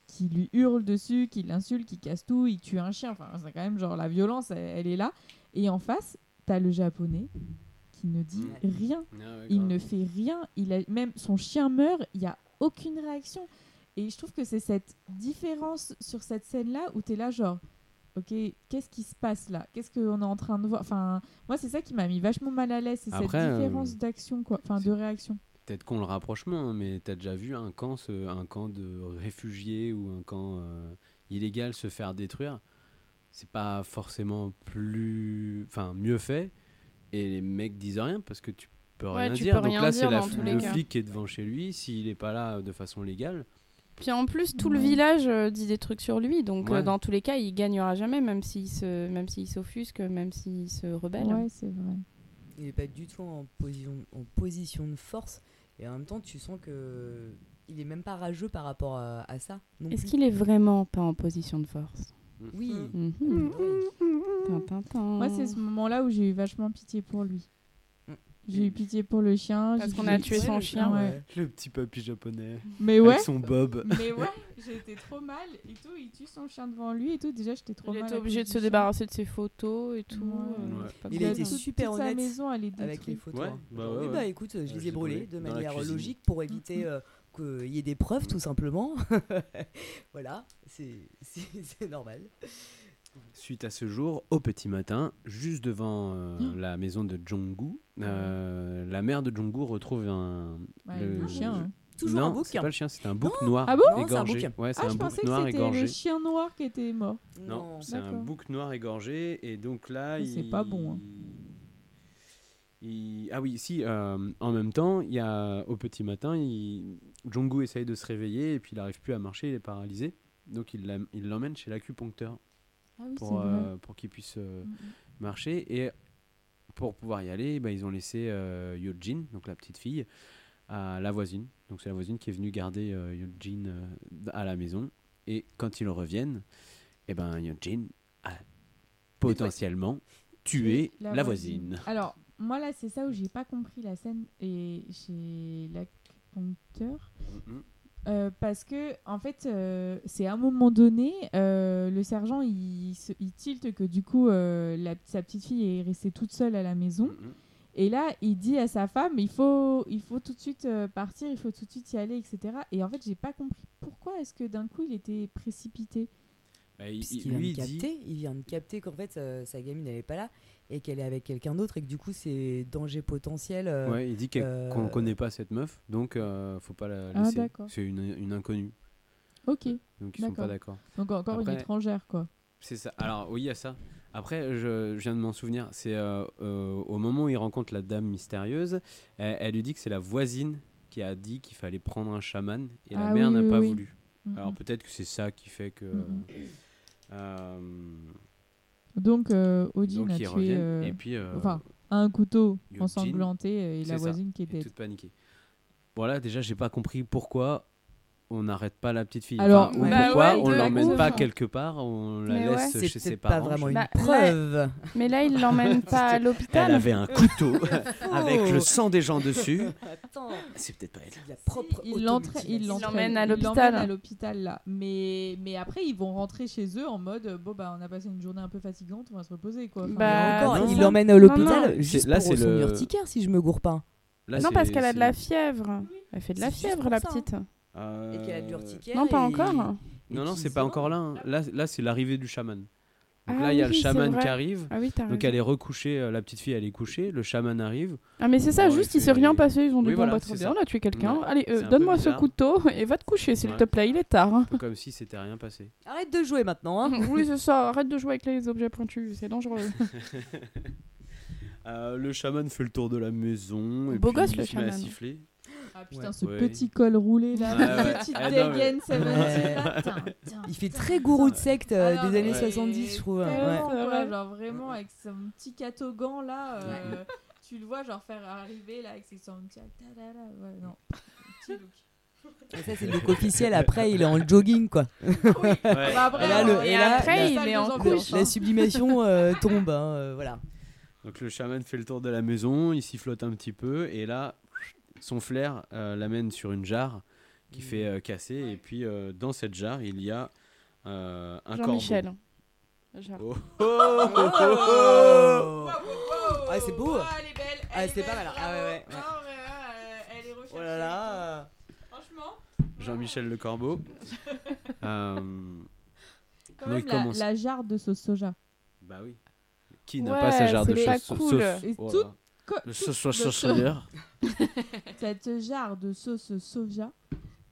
qui lui hurle dessus, qui l'insulte, qui casse tout, il tue un chien. Enfin, c'est quand même genre la violence, elle, elle est là. Et en face, t'as le japonais qui ne dit rien. Ah ouais, il ne fait rien. Il a même son chien meurt, il y a aucune réaction. Et je trouve que c'est cette différence sur cette scène-là où tu es là, genre, ok, qu'est-ce qui se passe là? Qu'est-ce qu'on est en train de voir? Enfin, moi, c'est ça qui m'a mis vachement mal à l'aise, c'est cette Après, euh, différence d'action, quoi, enfin, de réaction. Peut-être qu'on le rapprochement, hein, mais t'as déjà vu un camp, un camp de réfugiés ou un camp euh, illégal se faire détruire? C'est pas forcément plus, enfin mieux fait, et les mecs disent rien parce que tu peux Ouais, rien tu dire. peux Donc rien là, c'est le cas. flic qui est devant chez lui. S'il est pas là de façon légale, Puis en plus, tout le village euh, dit des trucs sur lui, donc euh, dans tous les cas, il gagnera jamais, même s'il se, même s'il s'offusque, même s'il se rebelle. Ouais, c'est vrai. Il n'est pas du tout en position, en position de force. Et en même temps, tu sens que il est même pas rageux par rapport à, à ça. non Est-ce plus. qu'il est vraiment pas en position de force? Oui. Mhm. Tin, tin, tin. Moi, c'est ce moment-là où j'ai eu vachement pitié pour lui. J'ai eu pitié pour le chien. Parce qu'on a tué son chien. ouais. le petit papy japonais, Mais ouais. avec son bob. Mais ouais, j'ai été trop mal et tout. Il tue son chien devant lui et tout. Déjà, j'étais trop Il mal. était à obligé de se débarrasser de ses photos et tout. Ouais. euh, Il a été super toute sa honnête maison, elle est avec les photos. Ouais, hein. bah bah écoute, je Ouais, les ai l'ai brûlés brûlé de manière logique pour éviter euh, qu'il y ait des preuves, tout simplement. voilà, c'est normal. Suite à ce jour, au petit matin, juste devant euh, la maison de Jong-gu, euh, la mère de Jong-gu retrouve un. Ouais, le chien, hein. Toujours non, un bouc. c'est pas le chien, c'est un bouc noir Ah bon? c'est un bouc. Ouais, Ah, un je bouc pensais noir que c'était le chien noir qui était mort. Non, c'est un bouc noir égorgé et donc là, Mais c'est pas bon, hein. il- Ah oui, si. euh, en même temps, il y a au petit matin, il... Jong-gu essaye de se réveiller et puis il n'arrive plus à marcher, il est paralysé. Donc il l'emmène chez l'acupuncteur Ah oui, pour, euh, pour qu'il puisse euh, marcher. Et pour pouvoir y aller, bah, ils ont laissé euh, Yojin, donc la petite fille, à la voisine. Donc c'est la voisine qui est venue garder Yojin euh, à la maison. Et quand ils reviennent, eh ben, Yojin a potentiellement tué la, voisine. Alors, moi là, c'est ça où j'ai pas compris la scène et chez Mhm. Euh, parce que en fait euh, c'est à un moment donné euh, le sergent il, se- il tilte que du coup la- sa petite fille est restée toute seule à la maison Mhm. et là il dit à sa femme il faut il faut tout de suite partir il faut tout de suite y aller etc et en fait j'ai pas compris pourquoi est-ce que d'un coup il était précipité? Bah, il- vient lui, de dit- capter, il vient de capter qu'en fait euh, sa gamine n'allait pas là et qu'elle est avec quelqu'un d'autre et que du coup c'est danger potentiel. euh, Ouais, il dit euh, qu'on connaît pas cette meuf, donc euh, faut pas la Ah, laisser. c'est une, une inconnue. ok Donc ils sont pas d'accord. donc encore une étrangère quoi C'est ça. Alors oui, il y a ça. Après, je, je viens de m'en souvenir. C'est euh, euh, au moment où il rencontre la dame mystérieuse, elle, elle lui dit que c'est la voisine qui a dit qu'il fallait prendre un chaman et la Ah mère oui, n'a oui, pas oui. voulu. Mhm. Alors peut-être que c'est ça qui fait que. Mhm. Euh, donc euh, Odin Donc, a tué euh, et puis, enfin un couteau Eugene, ensanglanté et la ça, voisine qui est était toute paniquée. Voilà, déjà, j'ai pas compris pourquoi on n'arrête pas la petite fille. Alors, Enfin, ou ouais. Bah pourquoi ouais, on l'emmène pas quelque part, on la Mais laisse C'est chez ses peut-être pas parents. vraiment une Bah, là- preuve. Mais là, il l'emmène pas à l'hôpital. Elle avait un couteau avec le sang des gens dessus. Attends, C'est peut-être pas elle. la propre il l'emmène à l'hôpital. à l'hôpital là. Mais, mais après ils vont rentrer chez eux en mode bon bah on a passé une journée un peu fatigante, on va se reposer quoi. Enfin, Bah, Encore, il l'emmène à l'hôpital juste C'est- là, pour c'est son le- urticaire si je me gourre pas. Non, c'est- parce qu'elle a de la c'est- fièvre. Elle fait de la C'est fièvre, la petite. Euh, Et qu'elle a de l'urticaire. Non, pas et- encore. Non, non, c'est pas encore là. hein. Là, là c'est l'arrivée du chaman. Donc Ah là, il y a oui, le c'est chaman vrai. qui arrive. Ah oui, t'as Donc raison. elle est recouchée, euh, la petite fille elle est couchée, le chaman arrive. Ah mais c'est ça, juste il il s'est rien passé, ils ont dit Oui, bon voilà, bah très c'est bien, ça. on a tué quelqu'un, Ouais. allez euh, C'est un peu donne-moi ce bizarre. couteau et va te coucher s'il Ouais. te plaît, il est tard. hein. Un peu comme si c'était rien passé. Arrête de jouer maintenant. Hein. oui c'est ça, arrête de jouer avec les objets pointus, c'est dangereux. Euh, le chaman fait le tour de la maison et Beau puis gosse, il le se met à chaman. siffler. Ah putain Ouais. ce Ouais. petit col roulé là, petite Ah, non, mais- dégaine 70 Ouais. là. Tin, tin, Il fait très gourou de secte euh, Ah non, des années mais 70, je trouve. genre vraiment avec son petit catogan là, euh, tu le vois genre faire arriver là avec ses sandales. tadada, Ouais, non. Petit look. Et ça, c'est le look officiel. Après, il est en jogging, quoi. Oui. Bah, après, Et là, le- euh, et et là, après, la- il est en couche. hein. La sublimation euh, tombe, hein, euh, voilà. Donc le chaman fait le tour de la maison, il sifflote un petit peu et là, son flair euh, l'amène sur une jarre qui fait euh, casser et puis euh, dans cette jarre il y a euh, un corbeau. Jean-Michel. Genre. Oh, Oh. Ah, c'est beau. Oh, elle est belle. Ah, elle est c'était pas mal. Ah, ouais, ouais, ouais. Euh, elle est recherchée. Oh là là. Franchement. Jean-Michel le corbeau. Euh, Quand Donc, même, la, jarre de sauce soja. bah oui. Qui n'a Ouais, pas sa jarre de sauce cool. sauce- Et oh tout- sauce soja. Cette jarre de sauce soja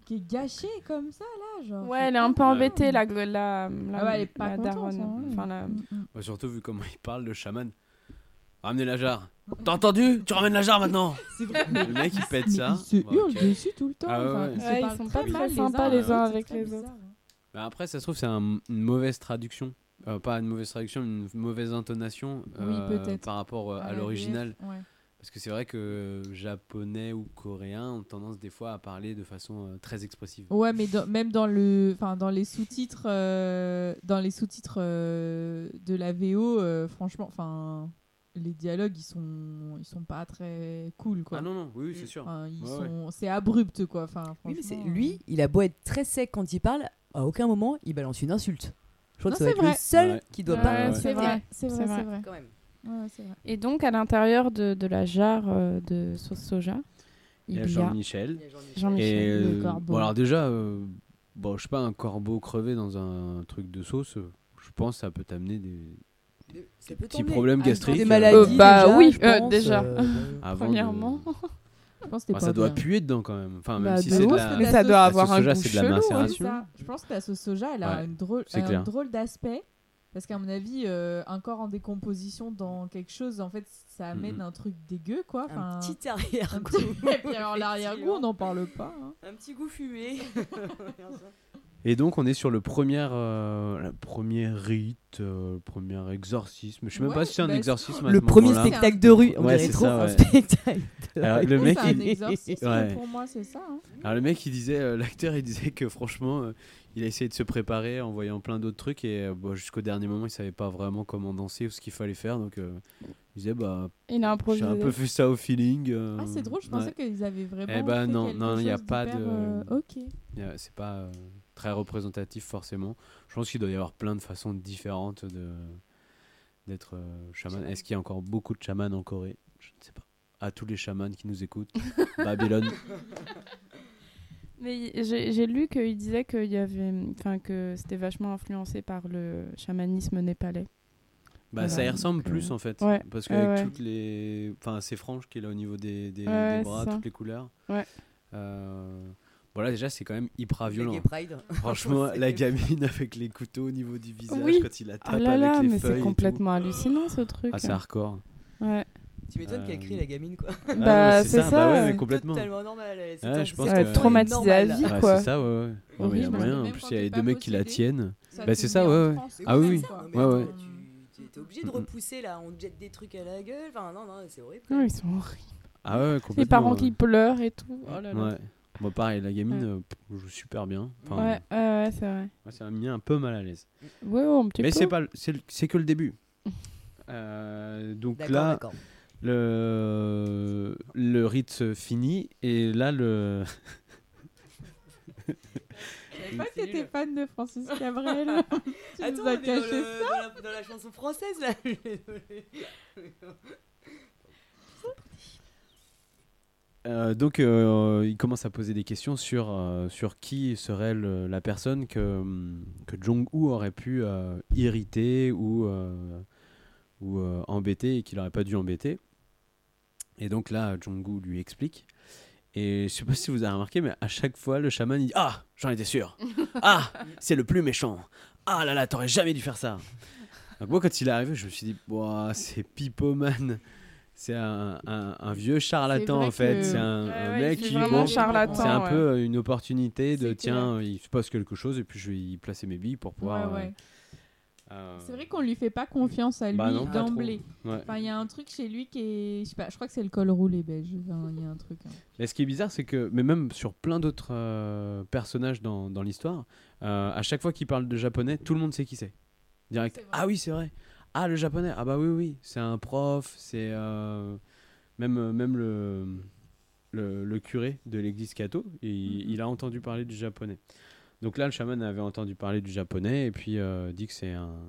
qui est gâchée comme ça là, genre. Ouais, elle est un peu embêtée, la, la, la, Ah ouais, elle est pas la contente, daronne. hein, ouais. Enfin, la... Mm, mm. Ouais, surtout vu comment il parle, le chaman. Ramenez la jarre. T'as entendu? Tu ramènes la jarre maintenant C'est vrai. Le mec il pète ça. ils se Bah, hurlent ok. dessus tout le temps. Ah ouais, enfin, ouais. Ils, sont pas mal très sympas uns les uns avec les autres. hein. Bah après, ça se trouve, c'est un- une mauvaise traduction. Euh, pas une mauvaise traduction, une mauvaise intonation euh, par rapport euh, À l'original. Ouais. Parce que c'est vrai que japonais ou coréens ont tendance des fois à parler de façon euh, très expressive. Ouais, mais dans- même dans le, enfin dans les sous-titres, euh, dans les sous-titres euh, de la VO, euh, franchement, enfin les dialogues ils sont, ils sont pas très cool quoi. Ah non, non, oui, oui, c'est sûr. Enfin, ils Ouais, sont, c'est abrupt quoi. Enfin, Oui, mais c'est franchement, lui, il a beau être très sec quand il parle, à aucun moment il balance une insulte. Je crois Non, que ça le vrai. seul Ouais. qui doit Ouais, pas c'est vrai, c'est vrai, vrai. c'est vrai. Quand même. Ouais, ouais, c'est vrai. Et donc, à l'intérieur de, de la jarre euh, de sauce soja, Il y a Jean-Michel. Le euh, corbeau. bon, alors déjà, euh, bon, je sais pas, un corbeau crevé dans un truc de sauce, je pense que ça peut t'amener des. Petits problèmes gastriques, Des maladies. Euh, bah déjà, oui, euh, déjà. euh, Premièrement. de- Je pense que c'était Enfin, pas ça doit puer dedans quand même. Enfin, même Bah, si c'est la. mais ça doit avoir un soja, goût c'est de la hein. C'est macération. ça. Je pense que la sauce soja, elle a Ouais, une drôle, c'est elle a clair. un drôle d'aspect. Parce qu'à mon avis, euh, un corps en décomposition dans quelque chose, en fait, ça amène un truc dégueu, quoi. Enfin, Un petit arrière-goût. Et puis alors, l'arrière-goût, on n'en parle pas. hein. Un petit goût fumé. Et donc, on est sur le premier, euh, le premier rite, euh, le premier exorcisme. Je sais même Ouais, pas si c'est un bah, exorcisme. à Le ce premier spectacle de rue, on Ouais, dirait trop ça, un spectacle de Alors, rue. le mec, c'est un il- exorcisme, Ouais. pour moi, c'est ça. hein. Alors le mec il disait, euh, l'acteur il disait que franchement euh, il a essayé de se préparer en voyant plein d'autres trucs et euh, jusqu'au dernier moment il savait pas vraiment comment danser ou ce qu'il fallait faire donc euh, il disait bah Il a j'ai un peu fait ça au feeling. euh, Ah, c'est drôle, je pensais ouais. qu'ils avaient vraiment. Eh ben non, non, il y a pas de. euh, Ok. C'est pas euh, très représentatif forcément. Je pense qu'il doit y avoir plein de façons différentes de d'être euh, chaman. Est-ce qu'il y a encore beaucoup de chamans en Corée? Je ne sais pas. À tous les chamans qui nous écoutent, Babylone. Mais j'ai lu qu'il disait qu'il y avait, enfin que c'était vachement influencé par le chamanisme népalais. Bah, ça y ressemble donc, plus euh, en fait. ouais, Parce ouais, qu'avec ouais. toutes les. Enfin, ces franges qu'il a au niveau des, des, Ouais, des bras, c'est toutes les couleurs. Ouais. Euh, Voilà, déjà, c'est quand même hyper violent. Franchement, la gamine avec les couteaux au niveau du visage Oui. quand il la Oh tape là avec là, les mais c'est complètement hallucinant ce truc. Ah, c'est hardcore. Ouais. Tu m'étonnes qu'elle crie Euh, la gamine quoi. Ah, Bah, c'est Bah ça. ouais, mais C'est complètement. totalement normal, c'est Ouais, je pense c'est que... Traumatisée à vie, quoi. Ouais, c'est ça, ouais, ouais. Non, mais il y a moyen. En plus, il y a des pas mecs qui la tiennent. ça Bah, c'est ça, ouais. Ah oui, Ouais, ouais. tu- t'es- obligé de repousser là, on te jette des trucs à la gueule. Enfin, non, non, c'est horrible. Ils sont horribles. Ah ouais, complètement. Les parents qui pleurent et tout. Oh là là. Bon, pareil, la gamine Ouais. euh, joue super bien. Enfin, Ouais, ouais, ouais, c'est vrai. moi, ça m'a mis un peu mal à l'aise. Ouais, ouais, un petit Mais peu. c'est pas, c'est que le début. Euh, donc là, le le rite se finit et là le. Je savais pas que t'étais fan de Francis Cabrel. tu Attends, nous as est dans, caché le- ça. dans la, dans la chanson française là. Euh, donc, euh, il commence à poser des questions sur, euh, sur qui serait le- la personne que, que Jong-un aurait pu irriter ou, ou embêter et qu'il n'aurait pas dû embêter. Et donc là, Jong-un lui explique. Et je sais pas si vous avez remarqué, mais à chaque fois, le chaman il dit Ah, j'en étais sûr. Ah, c'est le plus méchant. Ah là là, t'aurais jamais dû faire ça. Donc moi, quand il est arrivé, je me suis dit c'est Pipoman. C'est un, un- un vieux charlatan en fait. que- C'est un, mec qui bon, C'est un ouais. peu euh, une opportunité de tiens, il se passe quelque chose et puis je vais y placer mes billes pour pouvoir. Ouais, ouais. euh, euh, C'est vrai qu'on lui fait pas confiance à lui Bah trop. d'emblée. Enfin, il y a un truc chez lui qui est. Je sais pas, je crois que c'est le col roulé. Enfin, Il y a un truc. hein. Mais ce qui est bizarre, c'est que, mais même sur plein d'autres euh, personnages dans, dans l'histoire, euh, à chaque fois qu'il parle de japonais, tout le monde sait qui c'est. Direct. Ah oui, c'est vrai. Ah, le japonais. Ah bah oui, oui. C'est un prof. C'est euh, même, euh, même le, le, le curé de l'église Kato. Il, il a entendu parler du japonais. Donc là, le chaman avait entendu parler du japonais et puis euh, dit que c'est un,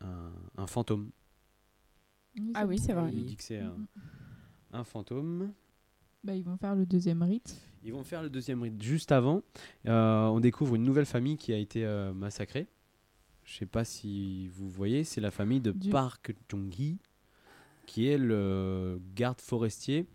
un, un fantôme. Ah oui, c'est vrai. Il dit que c'est un, un fantôme. Bah, ils vont faire le deuxième rite. Ils vont faire le deuxième rite. Juste avant, euh, on découvre une nouvelle famille qui a été euh, massacrée. Je sais pas si vous voyez, c'est la famille de Du- Park Jong-hee, qui est le garde forestier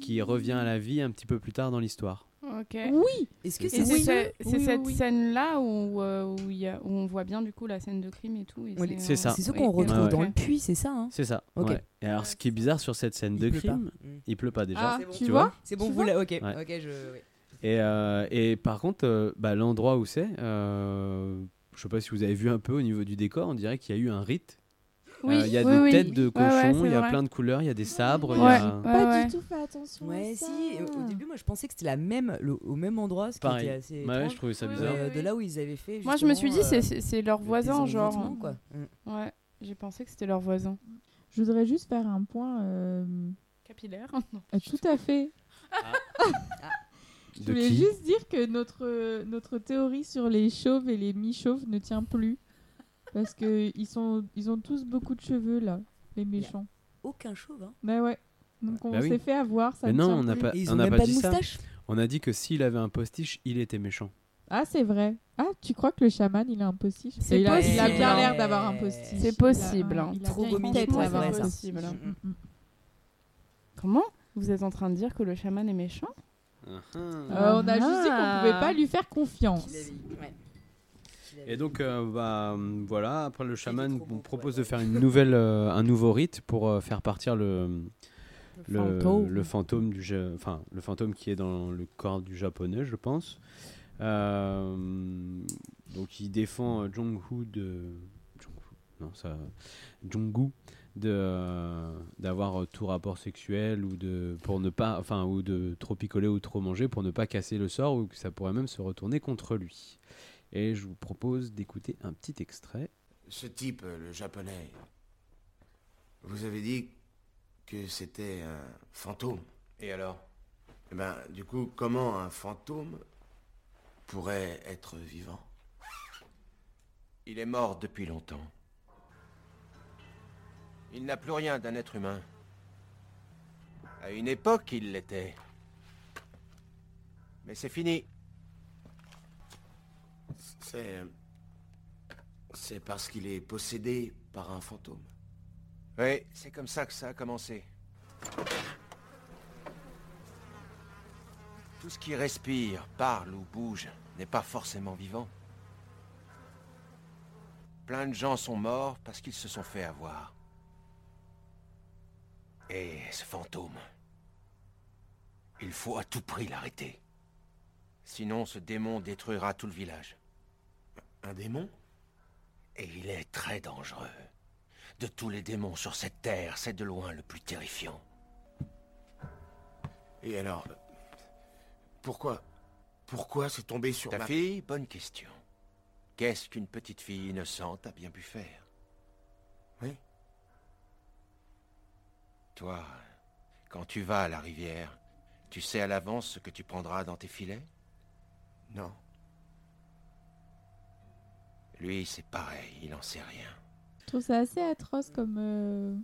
qui revient à la vie un petit peu plus tard dans l'histoire. Ok. Oui Est-ce que c'est c'est Oui, ce- c'est oui, cette oui. scène-là où, euh, où, il y a- où on voit bien du coup la scène de crime et tout. Ouais, c'est ça. C'est ce qu'on retrouve Ouais, dans le puits, c'est ça hein? C'est ça. Ok. ouais. Et alors, ce qui est bizarre sur cette scène Il de pleut pas. crime, Mm. il pleut pas déjà. Ah, C'est bon. tu, vois, C'est bon, Tu vous l'avez. Ok, Ouais. ok, je. ouais. Et, euh, et par contre, euh, bah, l'endroit où c'est, euh, je sais pas si vous avez vu un peu au niveau du décor, on dirait qu'il y a eu un rite. Oui, Euh, Il y a oui, des oui. têtes de cochons, ouais, il y a vrai. plein de couleurs, il y a des sabres. il y a... Pas ouais. du tout fait attention. Ouais, à si. ça. Au au début, moi, je pensais que c'était la même, le- au même endroit, ce qui Pareil. était assez. Bah je trouvais ça bizarre. Euh, oui. de là où ils avaient fait. Moi, je me suis dit, euh, c'est- leur le voisin, genre. quoi. Mm. Ouais, j'ai pensé que c'était leur voisin. Je voudrais juste faire un point. euh, Capillaire euh, tout à fait. Je De voulais qui juste dire que notre, notre théorie sur les chauves et les mi-chauves ne tient plus. Parce que ils, sont, ils ont tous beaucoup de cheveux, là, les méchants. Aucun chauve, hein. Bah ouais. Donc on Bah oui. s'est fait avoir, ça Mais ne non, tient on n'a plus. pas, on n'a même pas pas de dit ça. On a dit que s'il avait un postiche, il était méchant. Ah, c'est vrai. Ah, tu crois que le chaman, il a un postiche? C'est il a, il a possible, bien hein. l'air d'avoir un postiche. C'est possible, hein. Trop mm. Comment? Vous êtes en train de dire que le chaman est méchant? Euh, on a juste dit qu'on pouvait pas lui faire confiance. Et donc, euh, bah, voilà, après le chaman propose ouais. de faire une nouvelle, euh, un nouveau rite pour euh, faire partir le, le, fantôme. le fantôme du, enfin, le fantôme qui est dans le corps du japonais, je pense. Euh, donc il défend Jong-hoo de Jong-hoo, non ça euh, d'avoir euh, tout rapport sexuel ou de pour ne pas enfin ou de trop picoler ou trop manger pour ne pas casser le sort ou que ça pourrait même se retourner contre lui. Et je vous propose d'écouter un petit extrait. Ce type, euh, le japonais, vous avez dit que c'était un fantôme. Et alors? Eh ben, du coup, comment un fantôme pourrait être vivant? Il est mort depuis longtemps. Il n'a plus rien d'un être humain. À une époque, il l'était. Mais c'est fini. C'est. C'est parce qu'il est possédé par un fantôme. Oui, c'est comme ça que ça a commencé. Tout ce qui respire, parle ou bouge n'est pas forcément vivant. Plein de gens sont morts parce qu'ils se sont fait avoir. Et ce fantôme, il faut à tout prix l'arrêter. Sinon, ce démon détruira tout le village. Un démon? Et il est très dangereux. De tous les démons sur cette terre, c'est de loin le plus terrifiant. Et alors. Pourquoi Pourquoi c'est tombé sur Ta ma fille Bonne question. Qu'est-ce qu'une petite fille innocente a bien pu faire Oui. Toi, quand tu vas à la rivière, tu sais à l'avance ce que tu prendras dans tes filets? Non. Lui, c'est pareil, il en sait rien. Je trouve ça assez atroce comme, euh,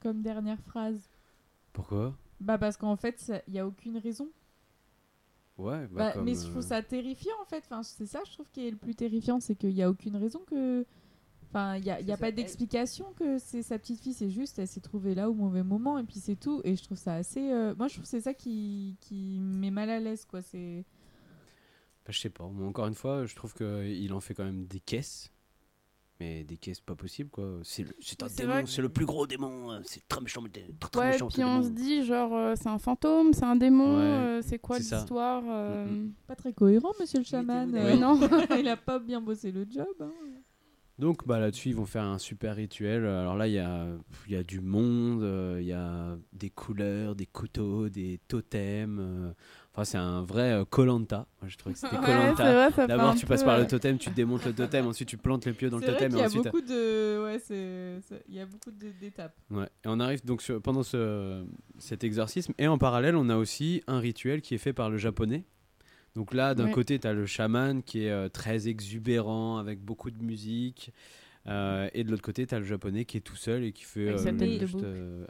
comme dernière phrase. Pourquoi? Bah parce qu'en fait, ça- il n'y a aucune raison. Ouais, bah, Bah, comme, mais je trouve euh, ça terrifiant en fait. Enfin, c'est ça, je trouve, qui est le plus terrifiant, c'est qu'il n'y a aucune raison que. Enfin, il n'y a, y a pas d'explication que c'est sa petite fille, c'est juste, elle s'est trouvée là au mauvais moment et puis c'est tout. Et je trouve ça assez. euh, Moi, je trouve que c'est ça qui, qui met mal à l'aise, quoi. C'est. Bah, je sais pas. Moi, encore une fois, je trouve qu'il en fait quand même des caisses. Mais des caisses pas possibles, quoi. C'est le- c'est un démon, que- c'est le plus gros démon. euh, C'est très méchant, mais très, très Ouais, méchant. puis on se dit, genre, euh, c'est un fantôme, c'est un démon, Ouais, euh, c'est quoi l'histoire euh, Mm, Pas très cohérent, monsieur le chaman. Oui. Non. il a pas bien bossé le job. hein. Donc bah, là-dessus, ils vont faire un super rituel. Alors là, il y a, il y a du monde, euh, il y a des couleurs, des couteaux, des totems. euh, Enfin, c'est un vrai Colanta. Moi, je trouvais que c'était Ouais, Colanta. c'est vrai, ça fait D'abord, un tu passes par le ouais. totem, tu démontes le totem, ensuite tu plantes les pieux dans le C'est vrai totem. qu'il et y a ensuite, beaucoup de. Ouais, c'est. c'est- Il y a beaucoup de- d'étapes. Ouais. Et on arrive donc sur- pendant ce, cet exorcisme. Et en parallèle, on a aussi un rituel qui est fait par le japonais. Donc là, d'un Ouais. côté, tu as le chaman qui est euh, très exubérant, avec beaucoup de musique. Euh, et de l'autre côté, tu as le japonais qui est tout seul et qui fait Avec sa tête juste, bouc.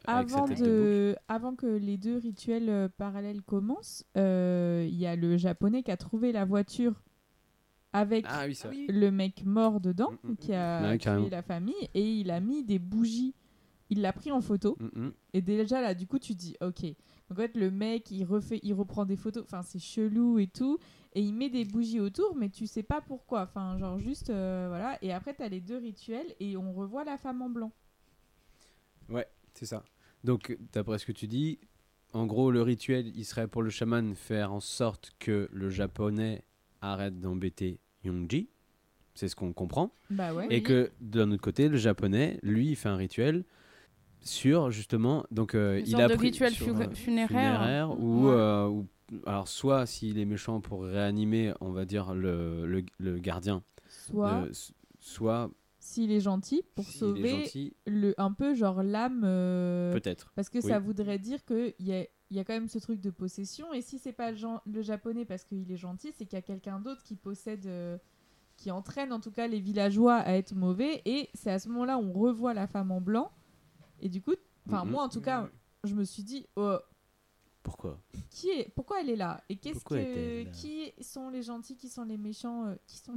avec sa Avant, tête de de... Avant que les deux rituels euh, parallèles commencent, il y a le japonais qui a trouvé la voiture avec Ah oui, le mec mort dedans, Mm, mm, qui a Ouais, tué la famille, et il a mis des bougies. Il l'a pris en photo. Mm, mm. Et déjà là, du coup, tu dis, ok. Donc en fait, le mec, il refait, il reprend des photos. Enfin, c'est chelou et tout. Et il met des bougies autour, mais tu sais pas pourquoi. Enfin, genre juste, euh, voilà. Et après, t'as les deux rituels et on revoit la femme en blanc. Ouais, c'est ça. Donc, d'après ce que tu dis, en gros, le rituel, il serait pour le chaman faire en sorte que le japonais arrête d'embêter Yongji. C'est ce qu'on comprend. Bah ouais. Et Oui. que d'un autre côté, le japonais, lui, il fait un rituel sur justement. Donc, euh, il a de pris rituel sur, funéraire. ou, Ouais. euh, ou- alors soit s'il est méchant pour réanimer, on va dire le, le, le gardien. Soit- S'il est gentil, pour sauver gentil. le, un peu genre l'âme. euh, Peut-être, Parce que oui. ça voudrait dire qu'il y a, il y a quand même ce truc de possession. Et si c'est pas le, japonais parce qu'il est gentil, c'est qu'il y a quelqu'un d'autre qui possède. euh, qui entraîne en tout cas les villageois à être mauvais. Et c'est à ce moment-là on revoit la femme en blanc. Et du coup, enfin, Mhm. moi en tout cas, je me suis dit. oh, pourquoi? qui est, pourquoi elle est là? Et qu'est-ce que, qui sont les gentils, qui sont les méchants, euh, qui sont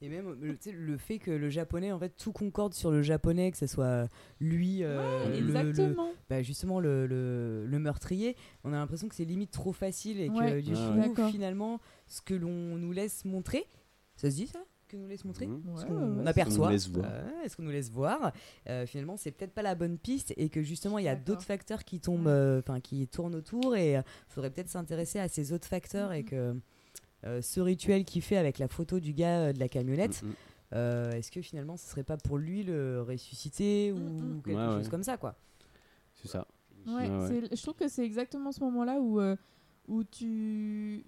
Et même le, fait que le japonais, en fait, tout concorde sur le japonais, que ce soit lui, euh, Ouais, le- le- exactement. bah, justement le, le- le meurtrier, on a l'impression que c'est limite trop facile et que Ouais, du coup, finalement, ce que l'on nous laisse montrer, ça se dit ça? Que nous laisse montrer Mhm. Ce Ouais, qu'on ouais, aperçoit, Ce qu'on nous laisse voir. euh, ce qu'on nous laisse voir, euh, finalement, c'est peut-être pas la bonne piste et que justement, il y a d'autres facteurs qui tombent, euh, enfin, qui tournent autour et il faudrait peut-être s'intéresser à ces autres facteurs et que euh, ce rituel qu'il fait avec la photo du gars euh, de la camionnette, Mm, mm. euh, est-ce que finalement ce serait pas pour lui le ressusciter ou quelque Ouais, chose ouais. comme ça quoi? C'est ça. Ouais, je trouve que c'est exactement ce moment-là où, euh, où tu.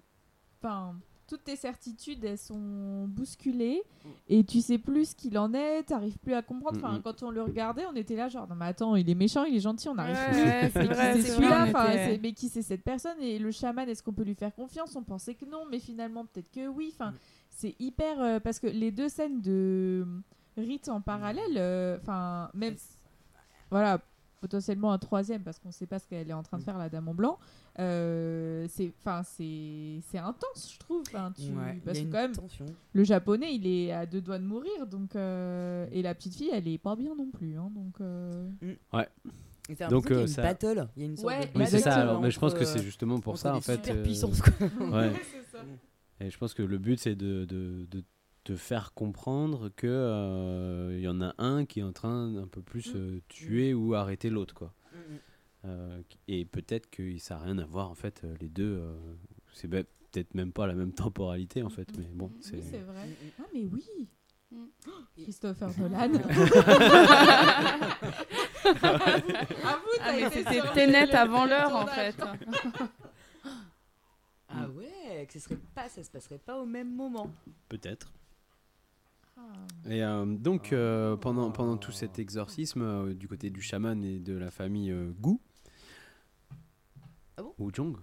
Enfin, toutes tes certitudes, elles sont bousculées et tu sais plus ce qu'il en est, t'arrives plus à comprendre. Enfin, Mm, mm. quand on le regardait, on était là, genre, non, mais attends, il est méchant, il est gentil, on n'arrive Ouais, plus. ouais, Mais qui vrai, c'est vrai, Enfin, était- Mais qui c'est cette personne Et le chaman, est-ce qu'on peut lui faire confiance? On pensait que non, mais finalement, peut-être que oui. Enfin, c'est hyper. euh, parce que les deux scènes de rites en parallèle, euh, enfin, même. Voilà, potentiellement un troisième parce qu'on sait pas ce qu'elle est en train de faire la dame en blanc. Euh, c'est, enfin, c'est, c'est intense, je trouve. Tu- Ouais, parce il que quand même, tension. le japonais, il est à deux doigts de mourir, donc euh, et la petite fille, elle est pas bien non plus, hein, donc. euh, Ouais. Et t'as Donc l'impression qu'il y a euh, une ça. battle, il y a une sorte Ouais, de Oui, c'est ça. Alors, mais je pense que c'est euh, justement pour ça en fait. super euh, puissances, quoi. Ouais. Ça. Et je pense que le but c'est de, de, de te faire comprendre que euh, il y en a un qui est en train d'un peu plus euh, tuer ou arrêter l'autre quoi. Mm, Euh, et peut-être que ça n'a rien à voir en fait euh, les deux. euh, c'est peut-être même pas la même temporalité en fait, mais bon c'est. Oui, c'est vrai. Ah, mais oui. Oh, Christopher Nolan. Ah, c'était le- avant l'heure, en fait. Ah ouais, que ce serait pas, ça se passerait pas au même moment. Peut-être. Ah. Et euh, donc, euh, pendant, pendant tout cet exorcisme, euh, du côté du chaman et de la famille euh, Gu, Ah ou Jong,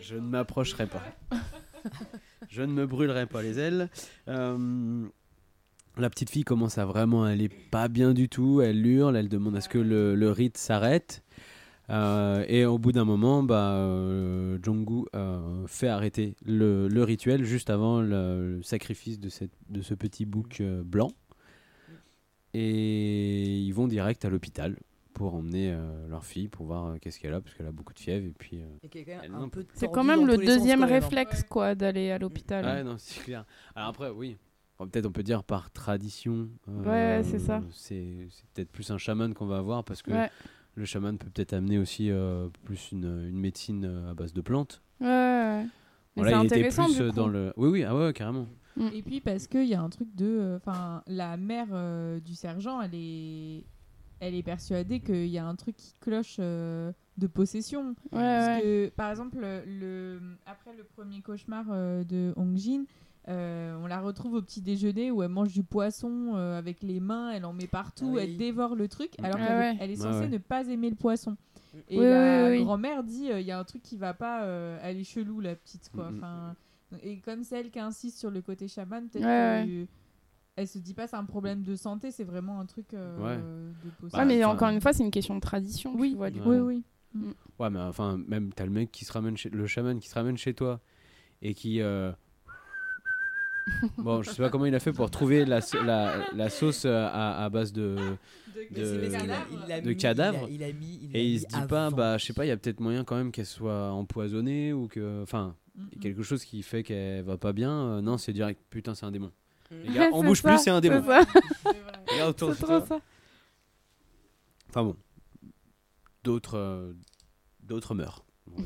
je ne m'approcherai pas. je ne me brûlerai pas les ailes. Euh, la petite fille commence à vraiment aller pas bien du tout. Elle hurle, elle demande à ce que le, rite s'arrête. Euh, et au bout d'un moment, bah, euh, Jong-gu fait arrêter le, rituel juste avant le, sacrifice de, de ce petit bouc blanc. Et ils vont direct à l'hôpital pour emmener euh, leur fille pour voir euh, qu'est-ce qu'elle a, parce qu'elle a beaucoup de fièvre. Et puis, euh, C'est quand même le deuxième hein. réflexe, quoi, d'aller à l'hôpital. Ouais, non, c'est clair. Alors après, oui. Peut-être on peut dire par tradition. euh, Ouais, c'est ça. C'est c'est peut-être plus un chaman qu'on va avoir parce que Ouais. le chaman peut peut-être amener aussi euh, plus une, une médecine à base de plantes. Ouais, il était intéressant, plus dans le. Oui, oui, ah ouais, carrément. Et puis parce qu'il y a un truc de. euh, Enfin, la mère euh, du sergent, elle est. Elle est persuadée qu'il y a un truc qui cloche euh, de possession. Parce ouais. que, par exemple, le, après le premier cauchemar euh, de Hong Jin, euh, on la retrouve au petit déjeuner où elle mange du poisson euh, avec les mains, elle en met partout, Ah oui. elle dévore le truc, alors Ah qu'elle ouais. elle est Ouais, censée ouais. ne pas aimer le poisson. Et Oui, la oui, oui. grand-mère dit euh, il y a un truc qui va pas, euh, elle est chelou la petite quoi. Mhm. Enfin, et comme c'est elle qui insiste sur le côté chaman, peut-être Ouais, que elle se dit pas c'est un problème de santé, c'est vraiment un truc euh, Ouais. de possession. Ouais, mais encore une fois, c'est une question de tradition. Oui, tu vois, du oui, oui. Ouais, mais enfin, même t'as le mec qui se ramène chez le chaman qui se ramène chez toi et qui. euh, bon, je sais pas comment il a fait pour trouver la, la, la sauce à, à base de. De cadavres. il a- il a mis- il l'a et il se dit pas, bah, je sais pas, il y a peut-être moyen quand même qu'elle soit empoisonnée ou que. Enfin, Mm, a quelque chose qui fait qu'elle va pas bien. euh, non, c'est direct, putain, c'est un démon. Les gars, on bouge ça, plus, c'est un démon. Regarde autour de toi. ça. Enfin bon, d'autres euh, d'autres meurent.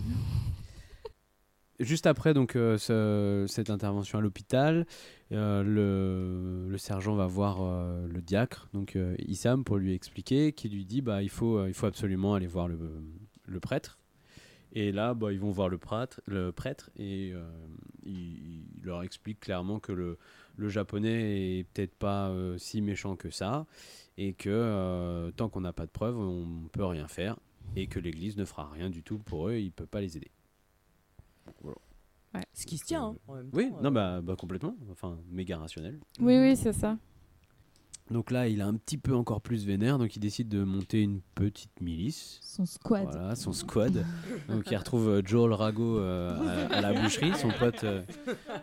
Juste après donc euh, ce- cette intervention à l'hôpital, euh, le, le sergent va voir euh, le diacre, donc euh, Issam, pour lui expliquer, qui lui dit bah il faut euh, il faut absolument aller voir le, le prêtre. Et là, bah, ils vont voir le prêtre, le prêtre et euh, il, il leur explique clairement que le, le japonais est peut-être pas euh, si méchant que ça et que euh, tant qu'on n'a pas de preuves, on peut rien faire et que l'Église ne fera rien du tout pour eux, il peut pas les aider. Voilà. Ce qui se tient, hein, en même Oui, non, euh. bah, bah, complètement, enfin méga rationnel. Oui, oui, c'est ça. Donc là, il est un petit peu encore plus vénère, donc il décide de monter une petite milice. Son squad. Voilà, son squad. donc il retrouve euh, Joel Rago euh, à, à la boucherie, son pote euh,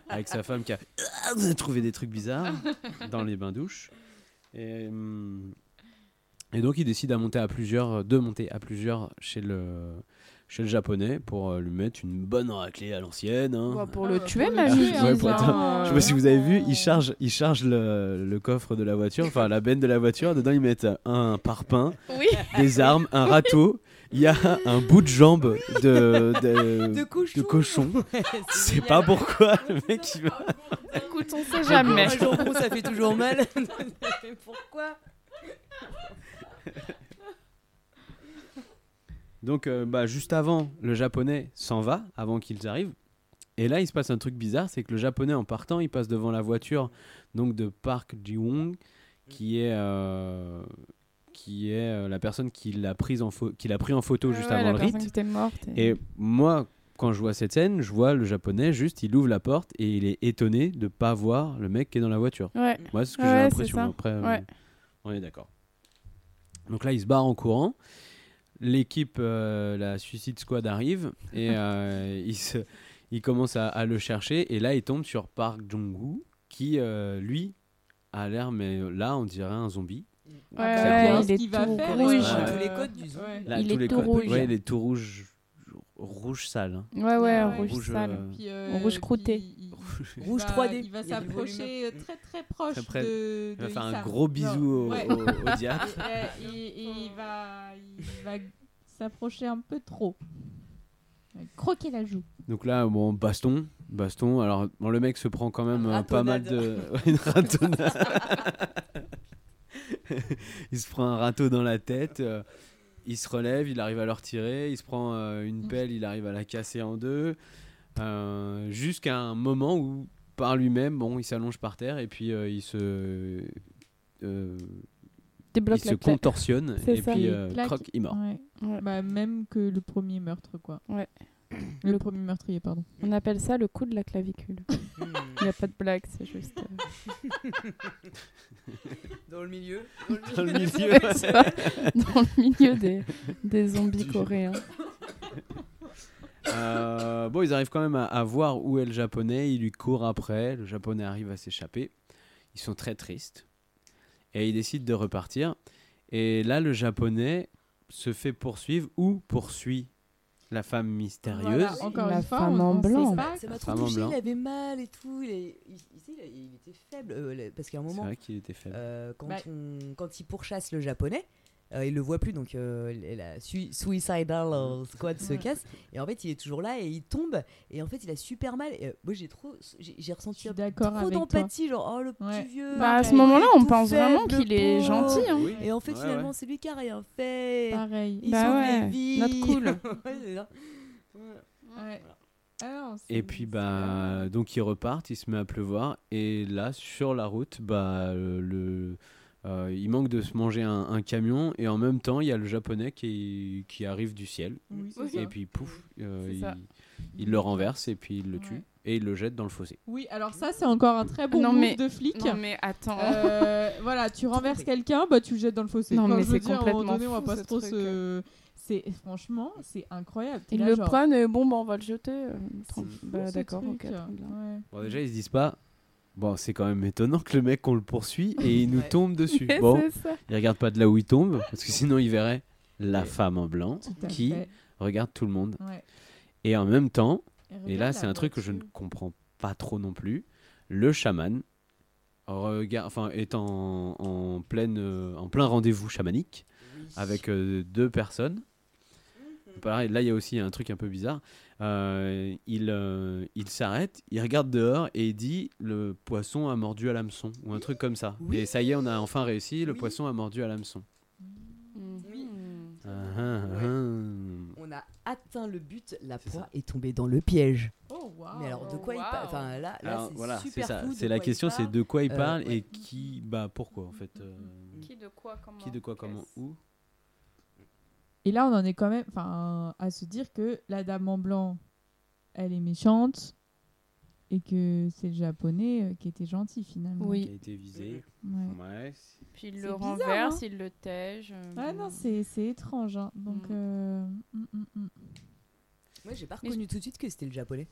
avec sa femme qui a trouvé des trucs bizarres dans les bains-douches. Et, hum, et donc il décide à monter à plusieurs, de monter à plusieurs chez le, chez le japonais pour euh, lui mettre une bonne raclée à l'ancienne. hein. Pour le Ah, tuer, le même. hein, Ouais, Je sais pas si vous avez vu, ils chargent, ils chargent le, le coffre de la voiture, enfin la benne de la voiture. Dedans, ils mettent un parpaing, Oui. des armes, un râteau il y a un bout de jambe de, de, De cochon. cochon. Ouais, C'est pas pourquoi le mec il va. Écoute, on sait jamais. Un jambon, ça fait toujours mal. Mais pourquoi Donc, euh, bah, juste avant, le japonais s'en va, avant qu'ils arrivent. Et là, il se passe un truc bizarre, c'est que le japonais, en partant, il passe devant la voiture donc de Park Ji-wong, qui est, euh, qui est euh, la personne qui l'a prise en pho- qui l'a pris en photo juste ouais, avant le rite. qui était morte et- Et moi, quand je vois cette scène, je vois le japonais juste, il ouvre la porte et il est étonné de pas voir le mec qui est dans la voiture. Ouais. Moi, c'est ce que Ouais, j'ai l'impression. Après, Ouais. on est d'accord. Donc là, il se barre en courant. L'équipe, euh, la Suicide Squad arrive et euh, il, se, il commence à, à le chercher. Et là, il tombe sur Park Jong-woo qui, euh, lui, a l'air, mais là, on dirait un zombie. Ouais, ouais, il est qu'il va tout faire, rouge. Ouais. Tous les codes du zombie. Ouais. Là, Il est tout codes- rouge. Ouais, il est tout rouge, rouge sale. hein. Ouais, ouais, Ouais. rouge Rouge, sale. euh, Puis, euh, Rouge croûté. Rouge va- 3D. Il va s'approcher euh, très très proche Très près. de, Il va faire un gros bisou au- Ouais. au- au diable. Et il va, il va s'approcher un peu trop. Croquer la joue. Donc là, bon, baston, baston. Alors, bon, le mec se prend quand même euh, pas mal de. ratonnade. Ouais, une ratonnade. il se prend un râteau dans la tête. euh, il se relève, il arrive à le retirer. Il se prend euh, une pelle, il arrive à la casser en deux. Euh, Jusqu'à un moment où, par lui-même, bon, il s'allonge par terre et puis euh, il se. euh, Débloque il se contorsionne et ça. puis Il euh, croque, il meurt. Ouais. Bah, même que le premier meurtre, quoi. Ouais. Le, premier meurtrier, pardon. On appelle ça le coup de la clavicule. Il n'y a pas de blague, c'est juste. euh, Dans le milieu. Dans le milieu. c'est ça, dans le milieu des, des zombies coréens. Euh, bon, ils arrivent quand même à, à voir où est le japonais. Ils lui courent après. Le japonais arrive à s'échapper. Ils sont très tristes. Et ils décident de repartir. Et là, le japonais se fait poursuivre ou poursuit la femme mystérieuse. Voilà, encore La une fois, femme on- en blanc. pas. Ça m'a trop touché, il avait mal et tout. Il, est- il- il- il- il était faible. euh, parce qu'à un C'est moment, vrai qu'il était faible. euh, quand, Bah. on- quand il pourchasse le japonais, euh, il le voit plus. Donc euh, la sui- Suicidal Squad se casse. Et en fait, il est toujours là et il tombe. Et en fait, il a super mal. Et, euh, moi, j'ai trop, j'ai ressenti trop d'empathie. Genre, oh le petit Ouais. vieux. Bah, à ce moment-là, on pense vraiment qu'il est gentil. hein. Oui. Et en fait, Ouais, finalement, ouais. c'est lui qui a rien fait. Pareil. Il Bah ouais, les vies. notre cool. Ah Et puis bah donc ils repartent, il se met à pleuvoir et là sur la route bah le, le- euh, il manque de se manger un, un camion et en même temps il y a le japonais qui, qui arrive du ciel Oui, et ça. puis pouf euh, il, le renverse et puis il le Ouais. tue et il le jette dans le fossé. Oui, alors ça, c'est encore un très bon Non, mais- de flic. Non, mais attends. Euh, voilà, tu renverses quelqu'un, bah tu le jettes dans le fossé. Non, mais c'est complètement donné, on va fou, pas ce trop se. C'est franchement, c'est incroyable. Ils là, le genre, prennent et bon, bah, on va le jeter. euh, bah, d'accord, ok. Ouais. Bon déjà ils se disent pas bon c'est quand même étonnant que le mec on le poursuit et il nous Ouais. tombe dessus. Mais Bon il regarde pas de là où il tombe parce que sinon il verrait la femme en blanc qui fait. regarde tout le monde Ouais. et en même temps Et là, c'est un truc que je ne comprends pas trop non plus. Le chaman regarde, enfin, est en, en, pleine, euh, en plein rendez-vous chamanique avec euh, deux personnes. Pareil, là, il y a aussi un truc un peu bizarre. Euh, il euh, il s'arrête, il regarde dehors et il dit le poisson a mordu à l'hameçon ou un truc comme ça. Oui. Et ça y est, on a enfin réussi, le Oui. poisson a mordu à l'hameçon. Oui. Mhm. Ah, ah, ah. On a atteint le but, la proie est tombée dans le piège. Oh. Mais alors, de quoi il parle? Enfin, là, là c'est voilà, super C'est la quoi il question, c'est parle. de quoi il Euh, parle ouais. et qui, bah pourquoi en fait. euh, Qui de quoi, comment Qui de quoi, comment, où? Et là, on en est quand même enfin, à se dire que la dame en blanc, elle est méchante et que c'est le japonais euh, qui était gentil finalement. Oui. Qui a été visé. Ouais. Ouais. Puis il C'est le bizarre, renverse, hein. il le tège. euh, Ah non, c'est c'est étrange. hein. Donc, Mm. euh, mm, mm, mm. Moi, j'ai pas reconnu tout de suite que c'était le japonais.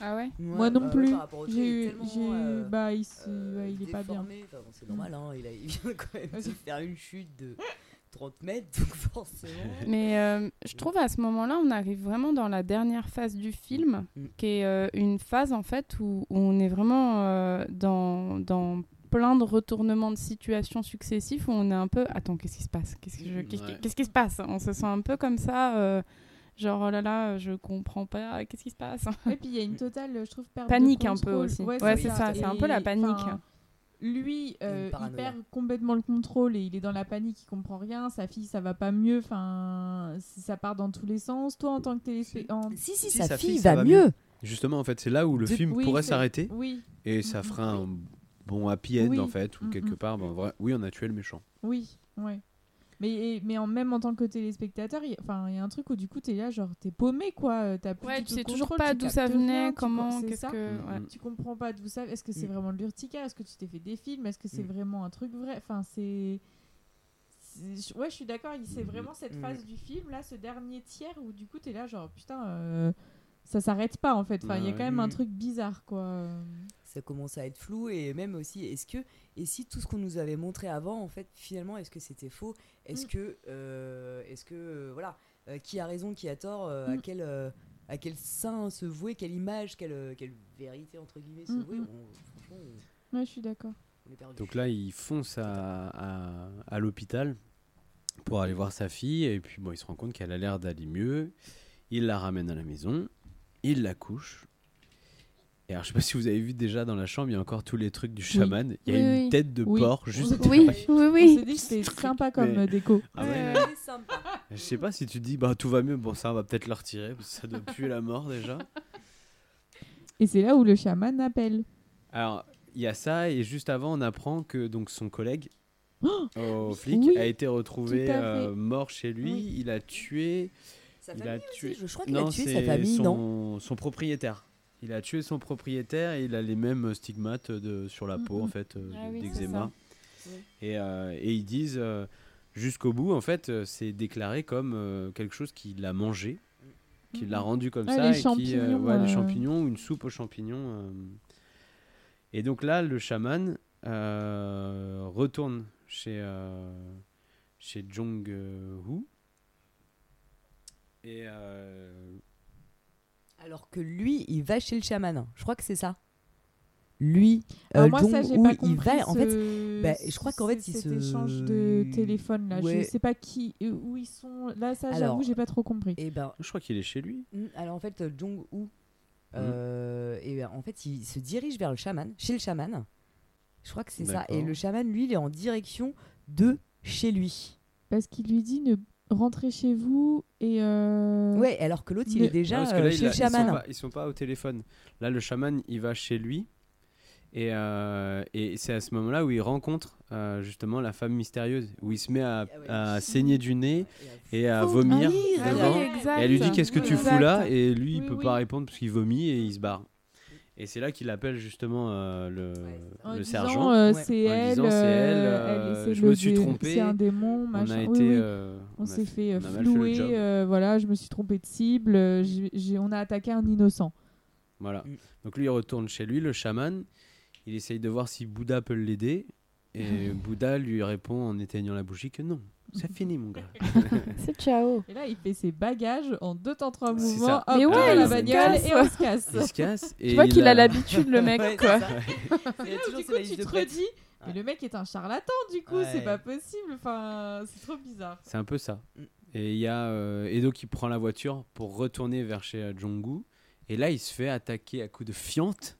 Ah ouais? Moi non bah, plus. J'ai eu. euh, Bah, il, se- euh, ouais, il est pas bien. déformé. Enfin, bon, c'est normal, hein, il, a, il vient quand même de faire une chute de 30 mètres, donc forcément. Mais euh, je trouve à ce moment-là, on arrive vraiment dans la dernière phase du film, Mm. qui est euh, une phase en fait où, où on est vraiment euh, dans, dans plein de retournements de situation successifs où on est un peu attends qu'est-ce qui se passe? Qu'est-ce, je- qu'est-ce qui- Ouais. qu'est-ce qui se passe? On se sent un peu comme ça euh, genre oh là là je comprends pas qu'est-ce qui se passe? Et puis il y a une totale, je trouve, perte Panique de un peu aussi. Ouais, c'est ça, c'est un peu la panique. Lui, euh, il paranoïa. perd complètement le contrôle et il est dans la panique, il comprend rien. Sa fille, ça va pas mieux. Enfin, ça part dans tous les sens. Toi, en tant que téléspectateur, si, si, Si, sa, sa fille, va va mieux. mieux. Justement, en fait, c'est là où le De- film oui, pourrait s'arrêter. oui. Et ça fera un bon happy end, Oui. en fait, ou Mm, quelque mm. part, ben, vrai- oui, on a tué le méchant. Oui, ouais. Mais, mais en, même en tant que téléspectateur, il y, a- enfin, il y a un truc où du coup, t'es là, genre, t'es paumé, quoi. euh, T'as plus Ouais, tu sais toujours pas d'où ça venait, rien, comment, qu'est-ce ça. que- Mm, ouais. Tu comprends pas d'où ça. Est-ce que c'est Mm. vraiment de l'urticaire Est-ce que tu t'es fait des films Est-ce que c'est Mm. vraiment un truc vrai? Enfin, c'est. Ouais, je suis d'accord. C'est Mm. vraiment cette Mm. phase du film, là, ce dernier tiers où du coup, t'es là, genre, putain, euh, ça s'arrête pas en fait. Enfin, il y a quand même un Mm. truc bizarre, quoi. Ça commence à être flou et même aussi est-ce que et si tout ce qu'on nous avait montré avant en fait finalement est-ce que c'était faux? Est-ce Mm. que euh, est-ce que euh, voilà euh, qui a raison qui a tort euh, à Mm. quel euh, à quel sein se vouer quelle image quelle euh, quelle vérité entre guillemets se Mm, vouer mm. on, franchement on, Ouais, je suis d'accord. Donc là, il fonce à, à, à l'hôpital pour aller voir sa fille, et puis bon, il se rend compte qu'elle a l'air d'aller mieux. Il la ramène à la maison, il la couche. Et alors, je sais pas si vous avez vu déjà dans la chambre, il y a encore tous les trucs du chaman. Il y a Oui, une oui. tête de Oui. porc juste oui derrière. oui On oui s'est dit que c'était sympa comme Mais- euh, déco. Ah ouais, Ouais, c'est sympa. Je sais pas si tu te dis, bah tout va mieux, bon ça on va peut-être le retirer, parce que ça doit puer la mort déjà. Et c'est là où le chaman appelle. Alors, il y a ça, et juste avant, on apprend que donc son collègue au flic Oh oui, a été retrouvé tout à euh, mort chez lui. Oui. Il a tué. sa il famille a aussi, tué. je, je crois qu'il a non, tué sa c'est famille non son, son propriétaire. Il a tué son propriétaire et il a les mêmes stigmates de, sur la peau en fait euh, Ah oui, d'eczéma. Et, euh, et ils disent euh, jusqu'au bout en fait euh, c'est déclaré comme euh, quelque chose qui l'a mangé, qui l'a rendu comme Ah, ça les et qui euh, champignons, ouais, les euh. champignons une soupe aux champignons. euh. Et donc là le chaman euh, retourne chez euh, chez Jong Hu et euh, alors que lui il va chez le chaman je crois que c'est ça lui euh, moi, ça, Woo, pas il compris va en fait bah, je crois qu'en fait, il cet se- échange de téléphone là, Ouais. je sais pas qui, euh, où ils sont. Là, ça, j'avoue, j'ai pas trop compris. et ben je crois qu'il est chez lui. Mm, Alors en fait, Jong Woo, euh, et ben, en fait, il se dirige vers le chaman, chez le chaman. Je crois que c'est ça. Et le chaman, lui, il est en direction de chez lui. Parce qu'il lui dit ne rentrer chez vous et. euh, Ouais, alors que l'autre, il est déjà que euh, là, chez il le a- ils, sont chaman. pas, ils sont pas au téléphone. Là, le chaman, il va chez lui. Et, euh, et c'est à ce moment-là où il rencontre euh, justement la femme mystérieuse, où il se met à, Ah à saigner du nez et à vomir ah oui, Ah devant. oui, exact. et elle lui dit Qu'est-ce que tu Exact. fous là? Et lui, il peut pas répondre parce qu'il vomit et il se barre. Et c'est là qu'il appelle justement euh, le, En le disant, sergent. euh, Ouais. c'est En elle, disant, c'est elle, euh, euh, je me suis trompé, C'est un démon, On machin. a Oui, été. oui. euh, on a s'est fait euh, on a flouer, euh, voilà, je me suis trompé de cible, euh, j'ai- j'ai- on a attaqué un innocent. Voilà. Mm. Donc lui, il retourne chez lui, le chaman. Il essaye de voir si Bouddha peut l'aider. Et Bouddha lui répond en éteignant la bougie que non, c'est fini, mon gars. C'est ciao. Et là, il fait ses bagages en deux temps trois mouvements, hop, Mais dans ouais, la il se bagnole casse. et on se casse. Il se casse. et Tu vois il qu'il a l'habitude, le mec, Ouais, quoi. c'est du coup, tu de te redis, mais le mec est un charlatan, du coup, Ouais. c'est pas possible. Enfin, c'est trop bizarre. C'est un peu ça. Mm. Et il y a euh, Edo qui prend la voiture pour retourner vers chez euh, Jongu. Et là, il se fait attaquer à coups de fiente.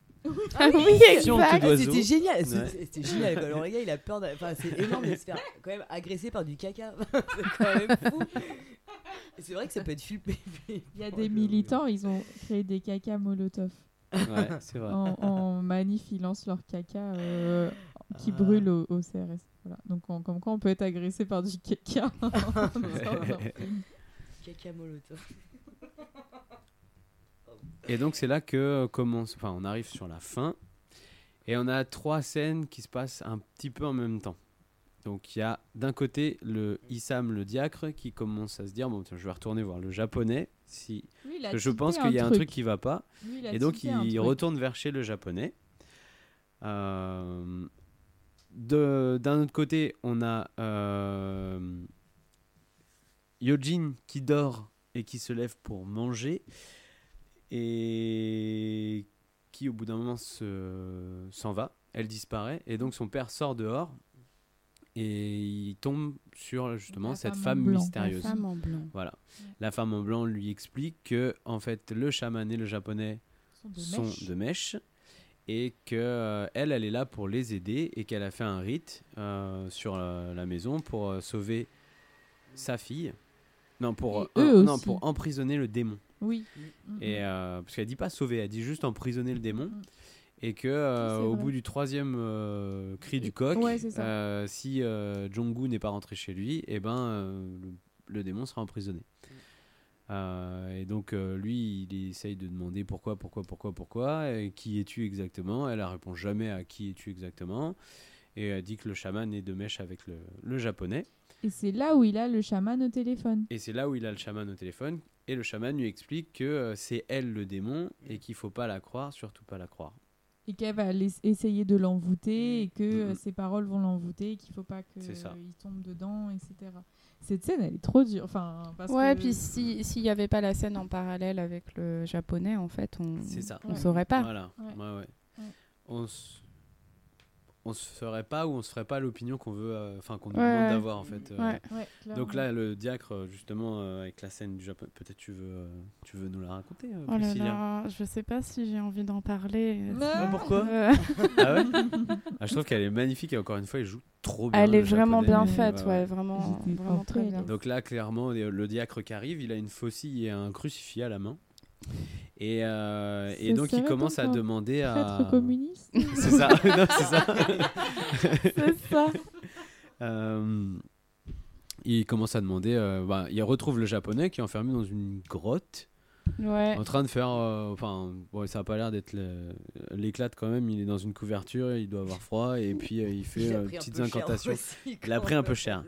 Ah oui, exact. C'était génial, c'était génial. quoi. Gars, il a peur. d'a- Enfin, c'est énorme de se faire quand même agresser par du caca. c'est quand même fou. Et c'est vrai que ça peut être filmé. Il y a des militants, ils ont créé des caca molotov. Ouais, c'est vrai. En, en manif, ils lancent leur caca euh, qui Ah. brûle au, au CRS. Voilà. Donc, comme quoi, on peut être agressé par du caca. film. Caca molotov. Et donc c'est là que commence, enfin on arrive sur la fin et on a trois scènes qui se passent un petit peu en même temps. Donc il y a d'un côté le Issam le diacre qui commence à se dire bon tiens je vais retourner voir le japonais si Lui, je pense qu'il y a un truc. qui va pas Lui, et donc il retourne vers chez le japonais. Euh, D'un autre côté on a euh, Yojin qui dort et qui se lève pour manger et qui au bout d'un moment se- s'en va elle disparaît et donc son père sort dehors et il tombe sur justement La cette femme en femme blanc. mystérieuse. La femme en blanc. Voilà. La femme en blanc lui explique que en fait le chaman et le japonais Sont de sont mèche. de mèche et que euh, elle elle est là pour les aider et qu'elle a fait un rite euh, sur euh, la maison pour euh, sauver sa fille. Non pour non pour emprisonner le démon. Oui. Et euh, parce qu'elle dit pas sauver, elle dit juste emprisonner le démon. Mm. Et que euh, au bout du troisième euh, cri du coq, Ouais, si Jong-gu n'est pas rentré chez lui, et ben euh, le, le démon sera emprisonné. Euh, et donc lui, il essaye de demander pourquoi, pourquoi, pourquoi, pourquoi, et qui es-tu exactement? Elle ne répond jamais à qui es-tu exactement, et elle dit que le chaman est de mèche avec le, le japonais. Et c'est là où il a le chaman au téléphone. Et c'est là où il a le chaman au téléphone, et le chaman lui explique que euh, c'est elle le démon, et qu'il faut pas la croire, surtout pas la croire. Et qu'elle va essayer de l'envoûter et que Mhm. euh, ses paroles vont l'envoûter et qu'il faut pas qu'il tombe dedans, etc. Cette scène, elle est trop dure. Enfin, parce ouais, que- puis si- s'il n'y avait pas la scène en parallèle avec le japonais, en fait, on on saurait pas. Voilà. Ouais. Ouais, ouais. Ouais. On s- on se ferait pas ou on se ferait pas l'opinion qu'on veut, euh, enfin qu'on nous Ouais, demande ouais. d'avoir en fait. euh. Ouais. Ouais, Donc là, le diacre, euh, justement, euh, avec la scène du Japon, peut-être tu veux, euh, tu veux nous la raconter, euh, Oh là je sais pas si j'ai envie d'en parler. Ah, pourquoi? Euh, Ah ouais? Ah, Je trouve qu'elle est magnifique et encore une fois, elle joue trop bien. Elle le est vraiment japonais. bien faite, ouais, vraiment, vraiment en très bien. Donc là, clairement, le le diacre qui arrive, il a une faucille et un crucifix à la main. Et, euh, et donc, il commence à demander à. communiste c'est ça, non, c'est ça. C'est ça. Euh, il commence à demander. euh, bah, il retrouve le japonais qui est enfermé dans une grotte. Ouais. En train de faire. euh, Enfin, bon, ça a pas l'air d'être l'éclate quand même. Il est dans une couverture, il doit avoir froid et puis euh, il fait Il a euh, petites incantations. aussi, il a quand pris un peu cher.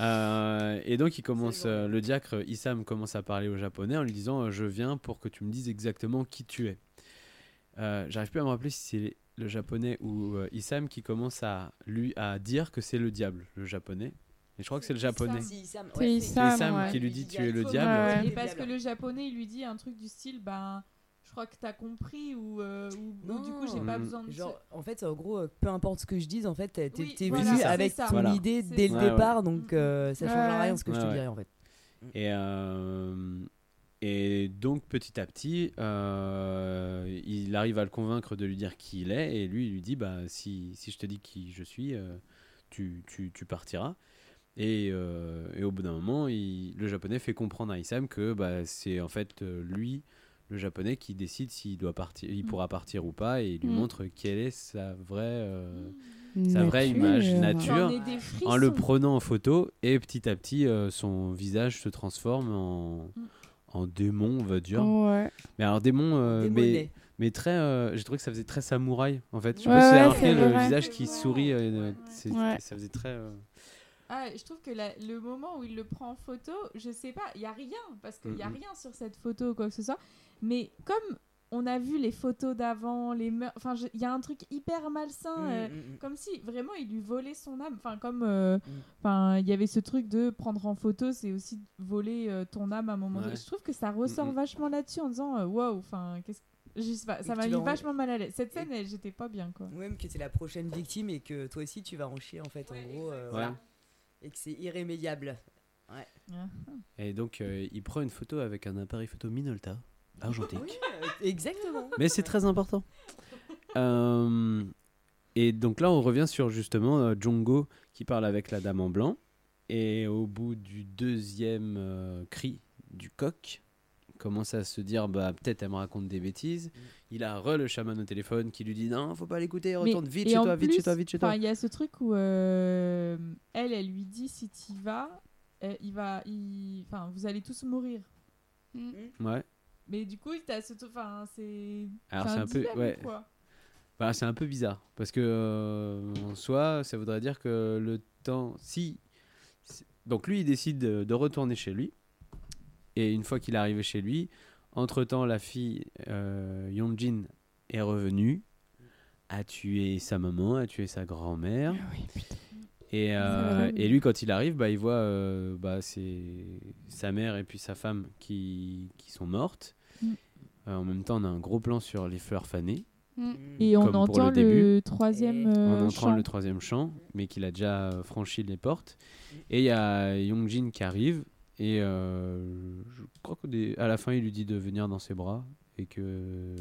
Euh, et donc il commence, euh, le diacre Issam commence à parler au japonais en lui disant euh, Je viens pour que tu me dises exactement qui tu es. Euh, J'arrive plus à me rappeler si c'est le japonais ou euh, Issam qui commence à, lui, à dire que c'est le diable, le japonais. Et je crois que c'est le japonais. C'est C'est ouais, Issam, Issam ouais. qui lui dit Tu es le diable. Ouais. Et parce que le japonais, il lui dit un truc du style, ben, je crois que t'as compris ou, euh, ou, ou du coup, j'ai pas Mm. besoin de. Genre, en fait, en gros, euh, peu importe ce que je dise, en fait, t'es Oui, voilà, venu avec ça. ton Voilà. idée dès ça. le Ouais, départ, donc euh, ça Ouais. changera rien ce que je te dirais en fait. Et, euh, et donc petit à petit, euh, il arrive à le convaincre de lui dire qui il est, et lui il lui dit bah si, si je te dis qui je suis, euh, tu, tu, tu partiras. Et, euh, et au bout d'un moment, il- le japonais fait comprendre à Issam que bah, c'est en fait euh, lui, le japonais, qui décide s'il doit partir, il Mm. pourra partir ou pas, et il lui Mm. montre quelle est sa vraie, euh, sa vraie Nature. image, nature en le prenant en photo et petit à petit euh, son visage se transforme en, Mm. en démon on va dire Ouais. mais alors démon euh, mais, très euh, j'ai trouvé que ça faisait très samouraï en fait je sais Ouais, pas si le vrai. visage qui sourit euh, ça faisait très euh, Ah, je trouve que la- le moment où il le prend en photo, je sais pas, il y a rien parce qu'il y a Mhm. rien sur cette photo ou quoi que ce soit. Mais comme on a vu les photos d'avant, les meurs, enfin, il y a un truc hyper malsain, Mm, euh, mm, mm. comme si vraiment il lui volait son âme. Enfin, comme, euh, Mm. enfin, il y avait ce truc de prendre en photo, c'est aussi voler euh, ton âme à un moment. Ouais. donné. Je trouve que ça ressort Mm, mm. vachement là-dessus en disant, waouh, enfin, qu'est-ce je sais pas, ça m'a mis vachement mal à l'aise. Cette scène, j'étais pas bien, quoi. Ou même que c'est la prochaine victime et que toi aussi tu vas en chier en fait en gros. euh, voilà. Et que c'est irrémédiable. Ouais. Et donc euh, il prend une photo avec un appareil photo Minolta argentique Oui, euh, exactement. mais c'est très important Euh, et donc là on revient sur justement euh, Jongo qui parle avec la dame en blanc et au bout du deuxième cri du coq commence à se dire bah peut-être elle me raconte des bêtises. Il a re le chaman au téléphone qui lui dit non faut pas l'écouter retourne Mais- vite chez toi vite chez plus, toi vite chez enfin, toi Il y a ce truc où euh, elle, elle lui dit si tu vas, euh, il va, enfin, vous allez tous mourir. ouais. Mais du coup, t'as ce, enfin, c'est. Alors, c'est un peu- ouais. Bah, c'est un peu bizarre parce que euh, en soi, ça voudrait dire que le temps, si donc lui, il décide de, de retourner chez lui et une fois qu'il est arrivé chez lui, entre temps, la fille euh, Yonjin est revenue, a tué sa maman, a tué sa grand-mère. Et, euh, vrai. et lui, quand il arrive, bah, il voit euh, bah, c'est sa mère et puis sa femme qui, qui sont mortes. Mm. Euh, en même temps, on a un gros plan sur les fleurs fanées. Mm. Et on entend le troisième euh, on entend chant. le troisième chant, mais qu'il a déjà euh, franchi les portes. Et il y a Yongjin qui arrive, et euh, je crois qu'à la fin, il lui dit de venir dans ses bras, et que.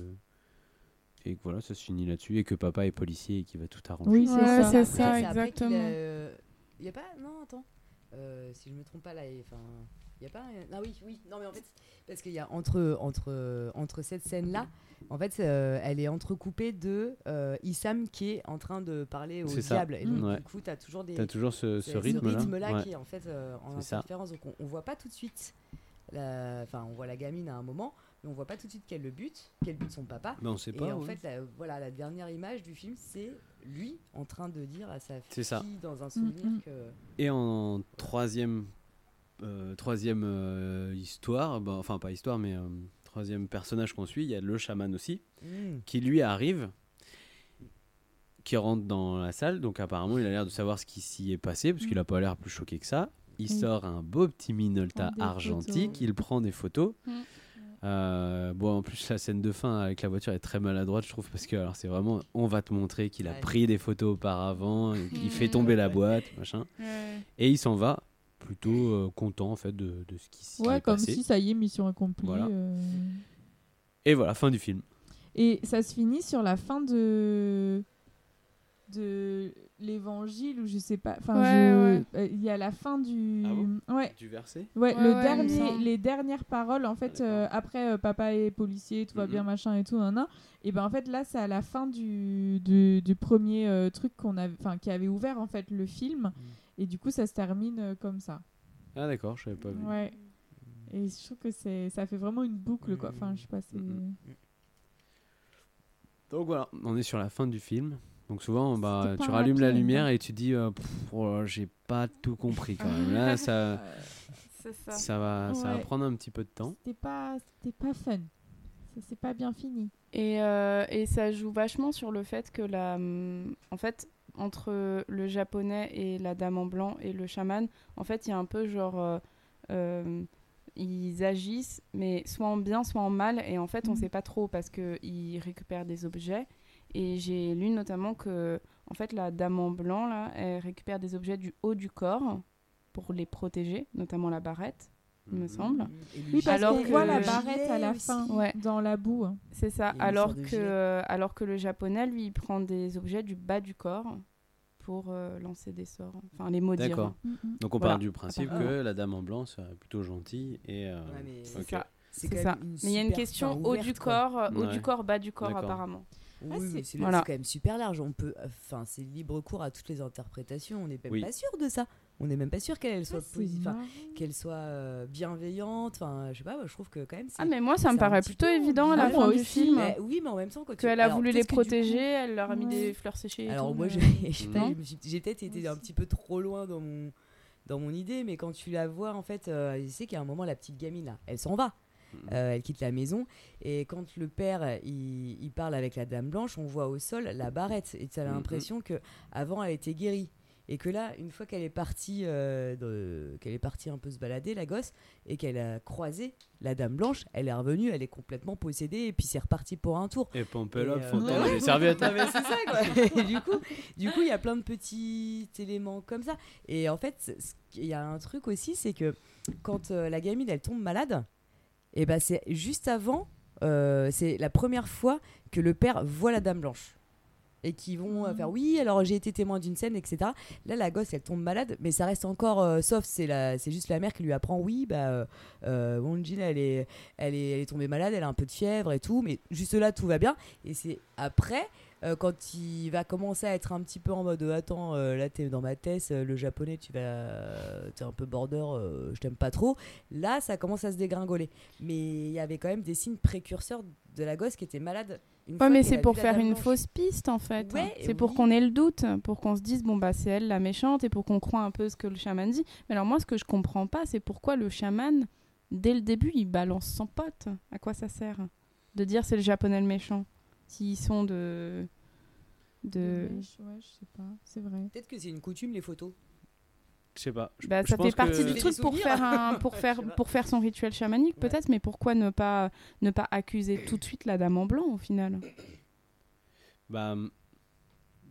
Et que voilà, ça se finit là-dessus, et que papa est policier et qu'il va tout arranger. Oui, c'est Ouais, ça. a, exactement. euh, Il y a pas. Non, attends. Euh, si je me trompe pas là, enfin, il y a pas. Ah oui, oui. Non, mais en fait, parce qu'il y a entre entre entre cette scène là, en fait, euh, elle est entrecoupée de euh, Issam qui est en train de parler au ça. diable. Et donc, Ouais. du coup, t'as toujours des. T'as toujours ce, ce ce rythme-là. Ouais. qui est en fait euh, en interférence. Donc on, on voit pas tout de suite. la- Enfin, on voit la gamine à un moment, mais on voit pas tout de suite quel le but, quel but son papa. Ben, on sait Et pas, en ouais. fait, la, voilà, la dernière image du film, c'est lui en train de dire à sa C'est ça. fille dans un souvenir Mm, mm. que. Et en troisième, troisième euh, histoire, bah, enfin pas histoire, mais euh, troisième personnage qu'on suit, il y a le chaman aussi, Mm. qui lui arrive, qui rentre dans la salle. Donc apparemment, il a l'air de savoir ce qui s'y est passé, parce qu'il a pas l'air plus choqué que ça. Il Oui. sort un beau petit Minolta argentique, photos. il prend des photos. Euh, bon, en plus, la scène de fin avec la voiture est très maladroite, je trouve, parce que alors c'est vraiment, on va te montrer qu'il a pris des photos auparavant, qu'il fait tomber la boîte, machin. Et il s'en va plutôt euh, content en fait de, de ce qui s'y Ouais, comme passé. si ça y est, mission accomplie. Voilà. euh. Et voilà, fin du film. Et ça se finit sur la fin de de l'évangile ou je sais pas. Enfin, Ouais, je- ouais. euh, il y a la fin du. Ah ouais. Du verset? Ouais, Ouais, le dernier, les dernières paroles, en fait, euh, après euh, papa est policier, tout va bien, machin et tout, nan, nan. et ben en fait là c'est à la fin du, du, du premier euh, truc qu'on avait, enfin qui avait ouvert en fait le film, et du coup ça se termine euh, comme ça. Ah d'accord, je savais pas vu. Ouais. Et je trouve que c'est, ça fait vraiment une boucle quoi. Enfin je sais pas, c'est. Mhm. Donc voilà, on est sur la fin du film. Donc souvent, bah, tu rallumes la lumière hein. et tu dis, euh, Pff, oh j'ai pas tout compris quand même. Là, ça, C'est ça. ça va, ça va prendre un petit peu de temps. C'était pas, c'était pas fun. Ça s'est pas bien fini. Et, euh, et ça joue vachement sur le fait que la, hum, en fait, entre le japonais et la dame en blanc et le chaman, en fait, il y a un peu genre, euh, euh, ils agissent, mais soit en bien, soit en mal, et en fait, on Mhm. sait pas trop parce que ils récupèrent des objets. Et j'ai lu notamment que, en fait, la dame en blanc là, elle récupère des objets du haut du corps pour les protéger, notamment la barrette, me semble. Oui, parce Alors qu'on voit la barrette à la fin, Ouais. dans la boue. hein. C'est ça. Alors que, euh, alors que le japonais, lui, il prend des objets du bas du corps pour euh, lancer des sorts. Enfin, les maudire. D'accord. Mm, mm. Donc on Voilà. part du principe que la dame en blanc serait plutôt gentille et. euh, Ouais, mais C'est ça. C'est Mais il y a une super question fin haut du quoi. corps, euh, haut Ouais. du corps, bas du corps, D'accord. apparemment. Oui, Ah, mais c'est- c'est Voilà. c'est quand même super large. On peut, enfin, c'est libre cours à toutes les interprétations. On n'est même Oui. pas sûr de ça. On n'est même pas sûr qu'elle soit positive, qu'elle soit euh, bienveillante. Enfin, je sais pas. Je trouve que quand même. Ah, mais moi, ça me paraît plutôt évident à la fin du aussi, film. Mais oui, mais en même temps, quand tu- Qu'elle a alors, voulu les coup- protéger, elle leur a mis Ouais. des fleurs séchées. et Alors tout, moi, je, suis- j'ai peut-être été un petit peu trop loin dans mon, dans mon idée, mais quand tu la vois, en fait, euh, je sais qu'à un moment, la petite gamine, là, elle s'en va. Euh, elle quitte la maison et quand le père il, il parle avec la dame blanche, on voit au sol la barrette et tu as Mhm. l'impression que avant elle était guérie et que là une fois qu'elle est partie euh, qu'elle est partie un peu se balader la gosse et qu'elle a croisé la dame blanche, elle est revenue, elle est complètement possédée et puis c'est reparti pour un tour. Et Pompelop Et, euh, ouais, ouais. les serviettes. Non, mais c'est ça quoi. Et du coup, du coup, il y a plein de petits éléments comme ça. Et en fait, il y a un truc aussi, c'est que quand euh, la gamine elle tombe malade, et ben c'est juste avant, euh, c'est la première fois que le père voit la dame blanche. Et qui vont euh, faire oui, alors j'ai été témoin d'une scène, etc. Là, la gosse, elle tombe malade, mais ça reste encore, euh, sauf c'est la, c'est juste la mère qui lui apprend oui, bah, euh, euh, Wonjin, elle est, elle est, elle est tombée malade, elle a un peu de fièvre et tout, mais juste là, tout va bien. Et c'est après, euh, quand il va commencer à être un petit peu en mode attends, euh, là t'es dans ma thèse, euh, le japonais, tu vas, t'es un peu border, je t'aime pas trop. Là, ça commence à se dégringoler. Mais il y avait quand même des signes précurseurs de la gosse qui était malade. Une Ouais, mais c'est pour faire une fausse piste en fait. Ouais, c'est pour qu'on ait le doute, pour qu'on se dise bon bah c'est elle la méchante et pour qu'on croit un peu ce que le chaman dit. Mais alors moi ce que je comprends pas c'est pourquoi le chaman dès le début il balance son pote. À quoi ça sert de dire c'est le japonais le méchant s'ils sont de de Ouais, je ouais, je sais pas, c'est vrai. Peut-être que c'est une coutume les photos. Je sais pas. Je- Bah, je ça pense fait partie que- du truc pour faire un pour faire pour faire son rituel chamanique Ouais. peut-être mais pourquoi ne pas ne pas accuser tout de suite la dame en blanc au final? Bah,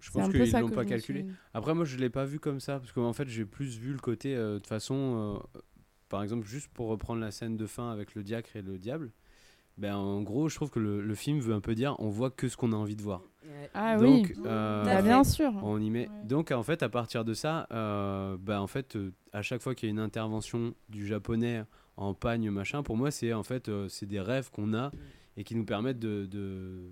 je pense qu'ils ça l'ont pas calculé. suis- Après, moi, je l'ai pas vu comme ça parce qu'en fait, j'ai plus vu le côté euh, de toute façon. euh, par exemple, juste pour reprendre la scène de fin avec le diacre et le diable. Ben, en gros, je trouve que le, le film veut un peu dire on voit que ce qu'on a envie de voir. Ah oui. Donc, euh, Bah, bien sûr. On y met. Donc, en fait, à partir de ça, euh, bah, en fait, euh, à chaque fois qu'il y a une intervention du japonais en pagne, machin, pour moi, c'est en fait, euh, c'est des rêves qu'on a et qui nous permettent de, de,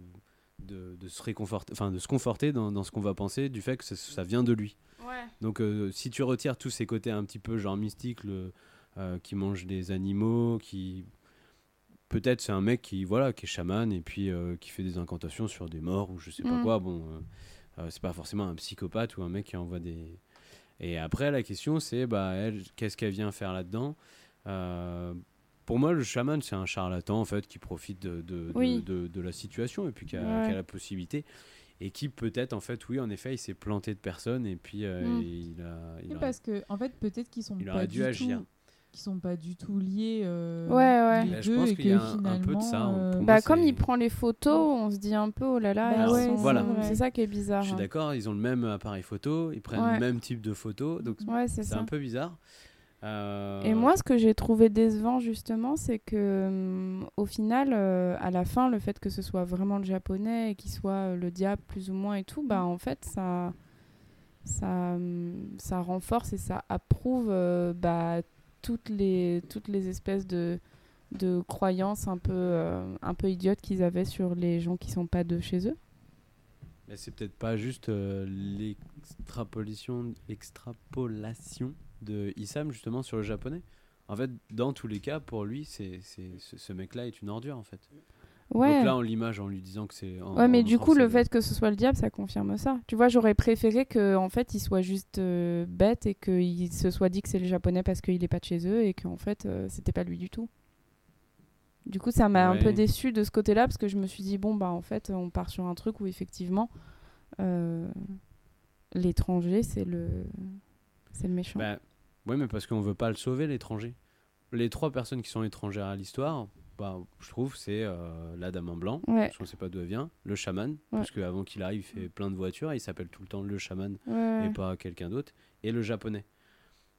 de, de se réconforter, enfin, de se conforter dans, dans ce qu'on va penser du fait que ça, ça vient de lui. Ouais. Donc, euh, si tu retires tous ces côtés un petit peu genre mystique, le, euh, qui mange des animaux, qui peut-être c'est un mec qui voilà qui est chaman et puis euh, qui fait des incantations sur des morts ou je sais pas Mm. quoi bon euh, euh, c'est pas forcément un psychopathe ou un mec qui envoie des et après la question c'est bah elle qu'est-ce qu'elle vient faire là-dedans? Euh, pour moi le chaman c'est un charlatan en fait qui profite de, de, de- Oui. de- de la situation et puis qui a, Ouais. qui a la possibilité et qui peut-être en fait oui en effet il s'est planté de personne et puis euh, Mm. il a il Oui, a- parce que en fait peut-être qu'ils sont Il pas aurait du dû agir. tout qui sont pas du tout liés euh, Ouais, ouais. les Bah, je deux pense et qu'il que y a un- un peu de finalement ça, hein. euh, Bah, moi, comme il prend les photos, on se dit un peu oh là là. Bah ouais, voilà. C'est ça qui est bizarre. Je suis hein. d'accord, ils ont le même appareil photo, ils prennent Ouais. le même type de photo, donc Ouais, c'est un peu bizarre. Euh, Et moi, ce que j'ai trouvé décevant, justement, c'est que, hum, au final, euh, à la fin, le fait que ce soit vraiment le japonais et qu'il soit euh, le diable, plus ou moins, et tout, bah, en fait, ça, ça, hum, ça renforce et ça approuve euh, bah, toutes, les, toutes les espèces de, de croyances un peu, euh, un peu idiotes qu'ils avaient sur les gens qui sont pas de chez eux. mais c'est peut-être pas juste euh, l'extrapolation, l'extrapolation de Issam justement sur le japonais. En fait, dans tous les cas, pour lui, c'est, c'est, ce, ce mec-là est une ordure en fait. Ouais. Donc là, on l'image en lui disant que c'est. Ouais, mais en du coup, le fait que ce soit le diable, ça confirme ça. Tu vois, j'aurais préféré que en fait, il soit juste euh, bête et qu'il se soit dit que c'est le japonais parce qu'il est pas de chez eux et qu'en fait, euh, c'était pas lui du tout. Du coup, ça m'a un peu déçu de ce côté-là parce que je me suis dit bon bah en fait, on part sur un truc où effectivement euh, l'étranger c'est le c'est le méchant. Bah, ouais, mais parce qu'on veut pas le sauver, l'étranger. Les trois personnes qui sont étrangères à l'histoire, bah, je trouve, c'est euh, la dame en blanc, Ouais. parce qu'on sait pas d'où elle vient, le chaman, parce qu'avant qu'il arrive, il fait plein de voitures, et il s'appelle tout le temps le chaman, Ouais, et pas quelqu'un d'autre, et le japonais.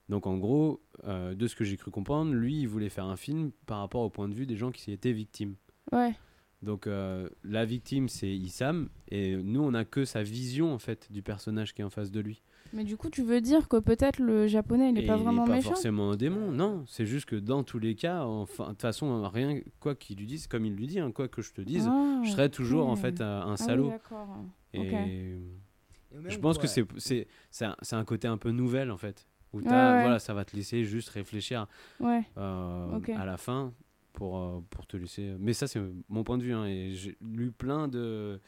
Donc en gros, euh, de ce que j'ai cru comprendre, lui, il voulait faire un film par rapport au point de vue des gens qui étaient victimes. Ouais. Donc euh, la victime, c'est Issam, et nous, on a que sa vision, en fait, du personnage qui est en face de lui. Mais du coup, tu veux dire que peut-être le japonais il est Et pas vraiment pas méchant forcément un démon, non. C'est juste que dans tous les cas, enfin, de toute façon, rien, quoi qu'il lui dise, comme il lui dit, hein, quoi que je te dise, Ah, je serai toujours en fait un, un Ah oui, salaud. d'accord. et je pense que ouais. c'est c'est c'est un, c'est un côté un peu nouvel en fait, où t'as- ouais. voilà, ça va te laisser juste réfléchir Ouais. euh, à la fin pour euh, pour te laisser. Mais ça c'est mon point de vue, hein, et j'ai lu plein de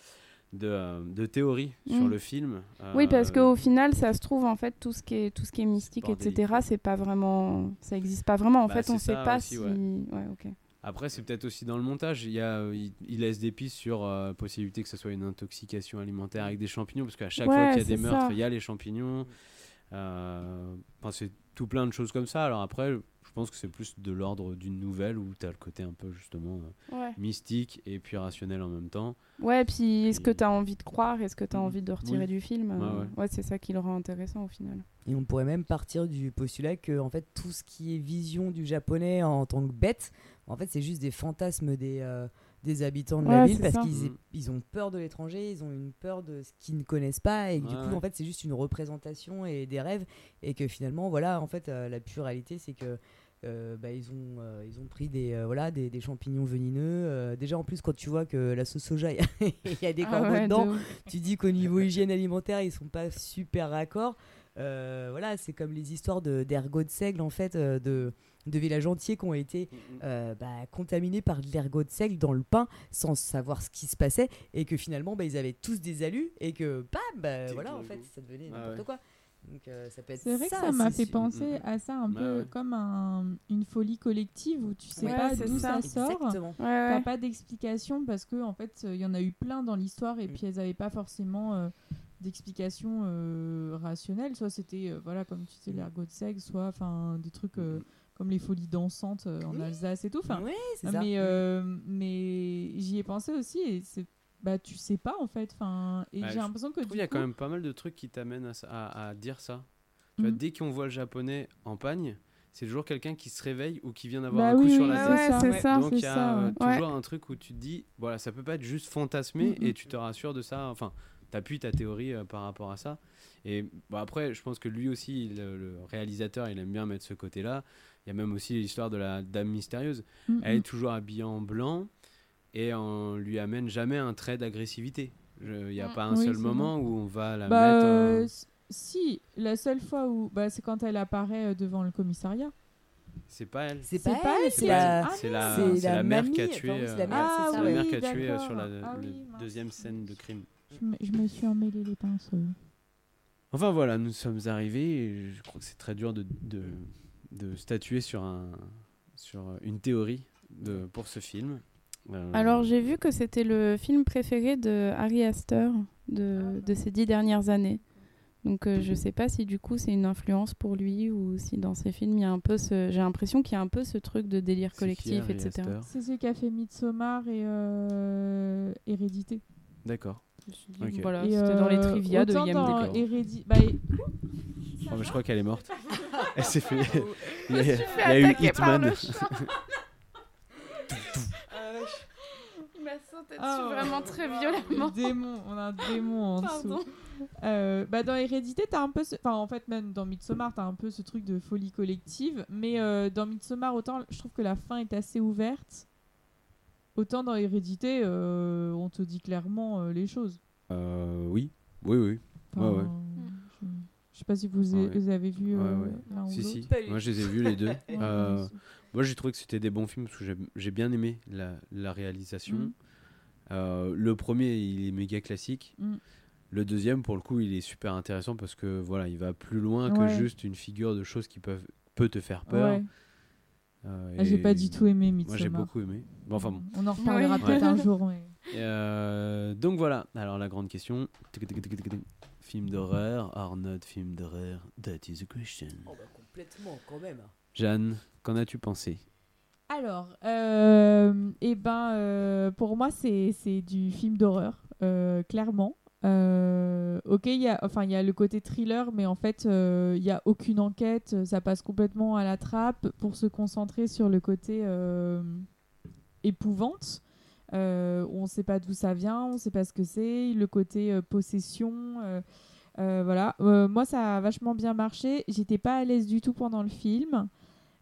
de, euh, de théories sur Mm. le film. Oui, parce euh, qu'au final, ça se trouve, en fait, tout ce qui est, tout ce qui est mystique, etc., c'est pas vraiment. Ça existe pas vraiment. En Bah, fait, on sait pas aussi, si. ouais. Ouais, ok. Après, c'est peut-être aussi dans le montage. Il, y a, euh, il, il laisse des pistes sur euh, possibilité que ce soit une intoxication alimentaire avec des champignons, parce qu'à chaque fois qu'il y a des meurtres, ça. il y a les champignons. Euh, enfin, c'est tout plein de choses comme ça. Alors après, je pense que c'est plus de l'ordre d'une nouvelle où tu as le côté un peu justement euh, Ouais. mystique et puis rationnel en même temps. Ouais, puis est-ce que tu as envie de croire? Est-ce que tu as envie de retirer Oui. du film? Ouais, ouais. ouais, c'est ça qui le rend intéressant au final. Et on pourrait même partir du postulat que en fait tout ce qui est vision du japonais en tant que bête, en fait c'est juste des fantasmes des, euh, des habitants de la ville parce qu'ils Mhm. ils ont peur de l'étranger, ils ont une peur de ce qu'ils ne connaissent pas et que du coup ouais. en fait c'est juste une représentation et des rêves et que finalement voilà en fait euh, la pure réalité c'est que euh, bah, ils, ont, euh, ils ont pris des, euh, voilà, des, des champignons venimeux. euh, déjà, en plus, quand tu vois que la sauce soja, il y a- il y, a des Ah corbeaux dedans, tu dis qu'au niveau hygiène alimentaire, ils sont pas super raccords. Euh, voilà, c'est comme les histoires de- d'ergots de seigle, en fait, euh, de, de villages entiers qui ont été euh, bah, contaminés par de l'ergot de seigle dans le pain sans savoir ce qui se passait et que finalement, bah, ils avaient tous des alus et que, bam, bah, voilà, en fait, ça devenait Ah n'importe ouais. quoi. Donc, euh, ça peut être C'est vrai que ça, m'a fait penser à ça un peu ouais. comme un- une folie collective où tu sais Ouais, pas d'où ça. ça, sort. T'as ouais. pas d'explication parce que en fait il y en a eu plein dans l'histoire et puis elles avaient pas forcément euh, d'explication euh, rationnelle. Soit c'était euh, voilà comme tu sais l'ergot de seigle, soit enfin des trucs euh, comme les folies dansantes euh, en Oui. Alsace et tout. Enfin, ça. mais euh, mais j'y ai pensé aussi et c'est bah tu sais pas en fait. Enfin, et Bah, j'ai l'impression que Il y a coup- quand même pas mal de trucs qui t'amènent à, ça- à- à dire ça. Tu vois, Mhm. dès qu'on voit le japonais en pagne, c'est toujours quelqu'un qui se réveille ou qui vient d'avoir Bah un coup oui, sur la tête. Ouais, c'est ça, Donc il y a ça, euh, ouais. toujours un truc où tu te dis, voilà, ça peut pas être juste fantasmé Mhm. et tu te rassures de ça. Enfin, t'appuies ta théorie euh, par rapport à ça. Et bon, après, je pense que lui aussi, le, le réalisateur, il aime bien mettre ce côté-là. Il y a même aussi l'histoire de la dame mystérieuse. Mhm. Elle est toujours habillée en blanc et on lui amène jamais un trait d'agressivité. Il n'y a pas un Oui, seul moment où on va la Bah, mettre. euh, si, la seule fois où. Bah, c'est quand elle apparaît euh, devant le commissariat. C'est pas elle. C'est pas, pas elle, c'est la... Ah mère qui a enfin, tué. c'est la mère, Ah, la qui a tué d'accord. sur la Ah oui, deuxième scène de crime. Je me, je me suis emmêlé les pinceaux. Enfin voilà, nous sommes arrivés. et je crois que c'est très dur de, de, de statuer sur, un, sur une théorie de, pour ce film. Euh, Alors j'ai vu que c'était le film préféré de Harry Astor de, de ces dix dernières années. Donc euh, je sais pas si du coup c'est une influence pour lui ou si dans ses films il y a un peu ce... J'ai l'impression qu'il y a un peu ce truc de délire qui, collectif, etc. C'est celui qui a fait Midsommar et euh, Hérédité. D'accord. voilà, c'était dans les trivia de dans Hérédi- bah, Oh, mais je crois qu'elle est morte. Elle s'est fait. Je il y a, il y fait a eu Hitman. chat. Il m'a sauté dessus Oh, vraiment très violemment. le démon, on a un démon en Pardon. dessous. Euh, bah dans Hérédité, t'as un peu, ce- enfin en fait même dans Midsommar, t'as un peu ce truc de folie collective, mais euh, dans Midsommar autant je trouve que la fin est assez ouverte, autant dans Hérédité, euh, on te dit clairement euh, les choses. Euh, oui, oui, oui. Enfin, ouais, ouais. Sais pas si vous, Ouais, avez vu Ouais, euh, ouais. l'un ou Si, si. Moi, je les ai vus les deux. Euh, moi j'ai trouvé que c'était des bons films parce que j'ai- bien aimé la, la réalisation. Mm. Euh, le premier, il est méga classique. Mm. Le deuxième, pour le coup, il est super intéressant parce que voilà, il va plus loin que juste une figure de choses qui peuvent peut te faire peur. Ouais. Euh, Ah, j'ai pas du tout aimé Moi, j'ai Midsommar. beaucoup aimé. Bon, enfin bon. On en reparlera Ouais. peut-être un jour. euh, donc voilà. Alors la grande question. Film d'horreur, or not film d'horreur. That is the question. Oh bah complètement quand même. Jeanne, qu'en as-tu pensé? Alors, euh, eh ben, euh, pour moi, c'est c'est du film d'horreur, euh, clairement. Euh, ok, il y a, enfin, il y a le côté thriller, mais en fait, euh, il y a aucune enquête. Ça passe complètement à la trappe pour se concentrer sur le côté euh, épouvante. Euh, on ne sait pas d'où ça vient, on ne sait pas ce que c'est. Le côté euh, possession. euh, voilà. Moi, ça a vachement bien marché. J'étais pas à l'aise du tout pendant le film.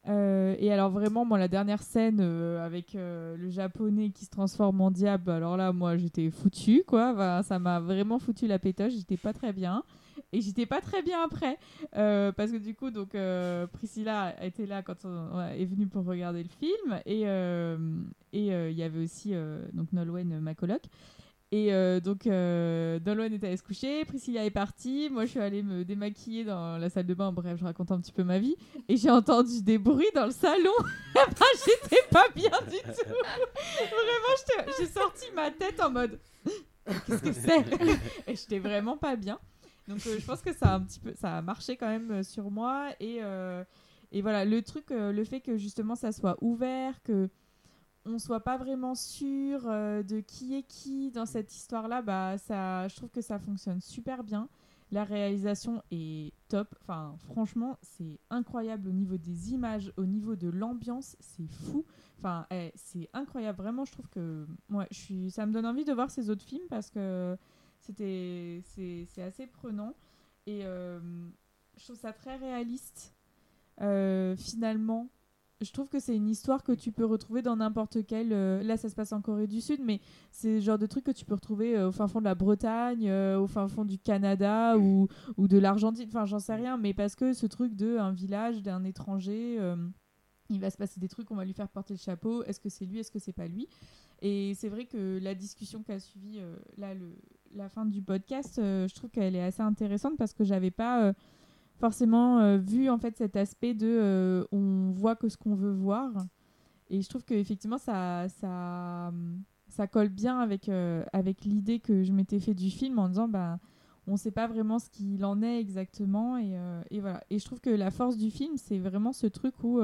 Et alors vraiment, moi, la dernière scène avec le japonais qui se transforme en diable, alors là, moi, j'étais foutue, quoi. Ça m'a vraiment foutu la pétoche. J'étais pas très bien. Et j'étais pas très bien après. Euh, parce que du coup, donc, euh, Priscilla était là quand on est venue pour regarder le film. Et euh, il y avait aussi donc Nolwenn, ma coloc. Et donc, euh, Nolwenn était allée se coucher, Priscilla est partie, moi je suis allée me démaquiller dans la salle de bain, bref, je raconte un petit peu ma vie, et j'ai entendu des bruits dans le salon. Eh ben, j'étais pas bien du tout. Vraiment, j'ai sorti ma tête en mode Qu'est-ce que c'est? Et j'étais vraiment pas bien. Donc, euh, je pense que ça a un petit peu, ça a marché quand même euh, sur moi. Et, euh, et voilà, le truc, le fait que justement ça soit ouvert, que on soit pas vraiment sûr de qui est qui dans cette histoire-là, bah ça, je trouve que ça fonctionne super bien. La réalisation est top. Enfin, franchement, c'est incroyable au niveau des images, au niveau de l'ambiance, c'est fou. Enfin, eh, c'est incroyable. Vraiment, je trouve que ouais, je suis, ça me donne envie de voir ces autres films parce que c'était, c'est, assez prenant et euh, je trouve ça très réaliste. Euh, finalement, je trouve que c'est une histoire que tu peux retrouver dans n'importe quel. euh, là, ça se passe en Corée du Sud, mais c'est le genre de truc que tu peux retrouver au fin fond de la Bretagne, au fin fond du Canada ou, ou de l'Argentine. Enfin, j'en sais rien, mais parce que ce truc de un village, d'un étranger, il va se passer des trucs, on va lui faire porter le chapeau. Est-ce que c'est lui, est-ce que c'est pas lui? Et c'est vrai que la discussion qui a suivi euh, là, le, la fin du podcast, euh, je trouve qu'elle est assez intéressante parce que j'avais pas. euh, forcément euh, vu en fait cet aspect de on voit que ce qu'on veut voir et je trouve que effectivement ça ça ça colle bien avec avec l'idée que je m'étais fait du film en disant bah on sait pas vraiment ce qu'il en est exactement et, et voilà et je trouve que la force du film c'est vraiment ce truc où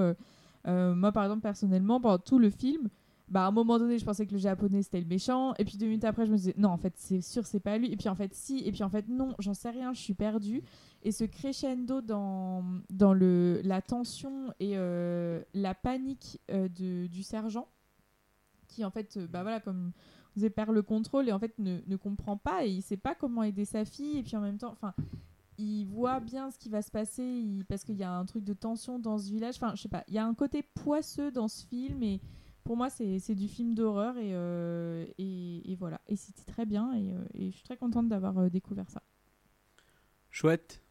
moi par exemple personnellement pendant tout le film bah, à un moment donné, je pensais que le japonais c'était le méchant. Et puis deux minutes après, je me disais, non, en fait, c'est sûr, c'est pas lui. Et puis en fait, si. Et puis en fait, non, j'en sais rien, je suis perdue. Et ce crescendo dans, dans le, la tension et euh, la panique euh, de, du sergent, qui en fait, euh, bah voilà, comme on disait, perd le contrôle et en fait ne, ne comprend pas et il sait pas comment aider sa fille. Et puis en même temps, enfin. Il voit bien ce qui va se passer parce qu'il y a un truc de tension dans ce village. Enfin, je sais pas, il y a un côté poisseux dans ce film et pour moi, c'est du film d'horreur et, euh, et, et voilà. Et c'était très bien et, euh, et je suis très contente d'avoir euh, découvert ça. Chouette.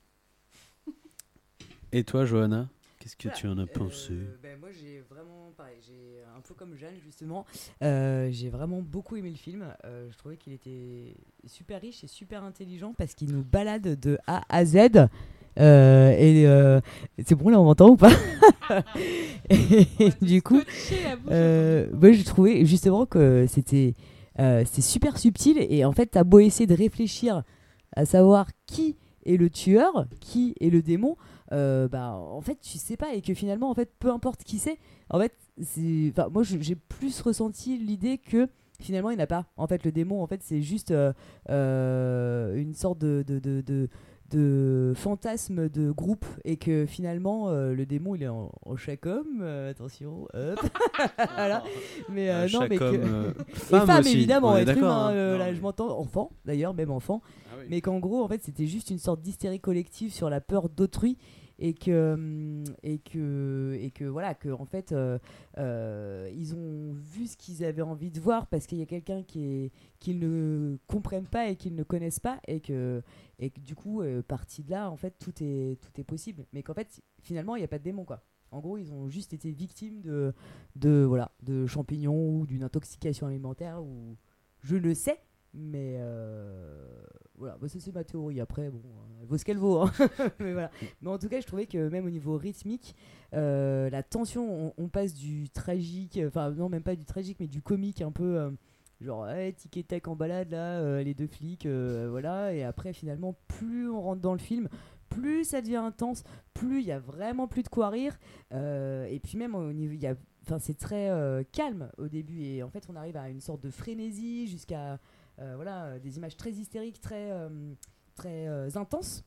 Et toi, Johanna Qu'est-ce que Voilà. tu en as pensé? Euh, ben, moi j'ai vraiment pareil, j'ai un peu comme Jeanne justement, euh, j'ai vraiment beaucoup aimé le film. Euh, je trouvais qu'il était super riche et super intelligent parce qu'il nous balade de A à Z. Euh, et euh, c'est bon là on m'entend ou pas Et Du coup, euh, moi j'ai trouvé justement que c'était euh, c'était super subtil et en fait t'as beau essayer de réfléchir à savoir qui est le tueur, qui est le démon, euh, bah en fait tu sais pas et que finalement en fait peu importe qui c'est, en fait c'est, moi j'ai plus ressenti l'idée que finalement il n'a pas. En fait le démon en fait c'est juste une sorte de, de, de, de- de fantasme de groupe et que finalement euh, le démon il est en, en chaque homme euh, attention hop. Voilà. Mais euh, non mais que- et femme aussi, évidemment être humain, hein. là je m'entends enfant d'ailleurs même enfant. Mais qu'en gros en fait c'était juste une sorte d'hystérie collective sur la peur d'autrui et que hum, et que et que voilà que en fait euh, euh, ils ont vu ce qu'ils avaient envie de voir parce qu'il y a quelqu'un qui est qu'ils ne comprennent pas et qu'ils ne connaissent pas et que et que du coup euh, parti de là en fait tout est tout est possible. Mais qu'en fait finalement il n'y a pas de démon quoi. En gros ils ont juste été victimes de de voilà de champignons ou d'une intoxication alimentaire ou je le sais mais euh, voilà, bah, ça c'est ma théorie. Après, bon, euh, elle vaut ce qu'elle vaut. hein. mais, voilà. mais en tout cas, je trouvais que même au niveau rythmique, euh, la tension, on, passe du tragique, enfin non, même pas du tragique, mais du comique un peu. euh, Genre, hey, tic et tac en balade là, les deux flics, voilà. Et après, finalement, plus on rentre dans le film, plus ça devient intense, plus il y a vraiment plus de quoi rire. Et puis même au niveau, il y a, enfin c'est très calme au début et en fait on arrive à une sorte de frénésie jusqu'à voilà euh, des images très hystériques, très euh, très euh, intenses.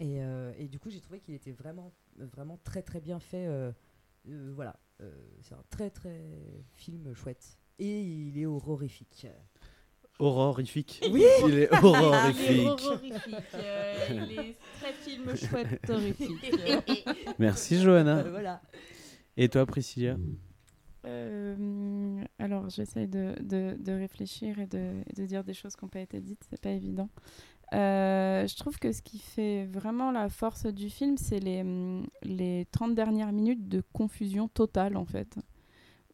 Et, euh, et du coup j'ai trouvé qu'il était vraiment vraiment très très bien fait. euh, euh, voilà, Euh, c'est un très très film chouette et il est horrifique. Horrorifique. Oui. Il est Il est horrorifique. horrifique. euh, il est très film chouette, horrifique. Merci Johanna. Euh, voilà. Et toi Priscilla? Euh, alors, j'essaie de, de, réfléchir et de, de dire des choses qui n'ont pas été dites, c'est pas évident. Euh, je trouve que ce qui fait vraiment la force du film, c'est les, les 30 dernières minutes de confusion totale, en fait.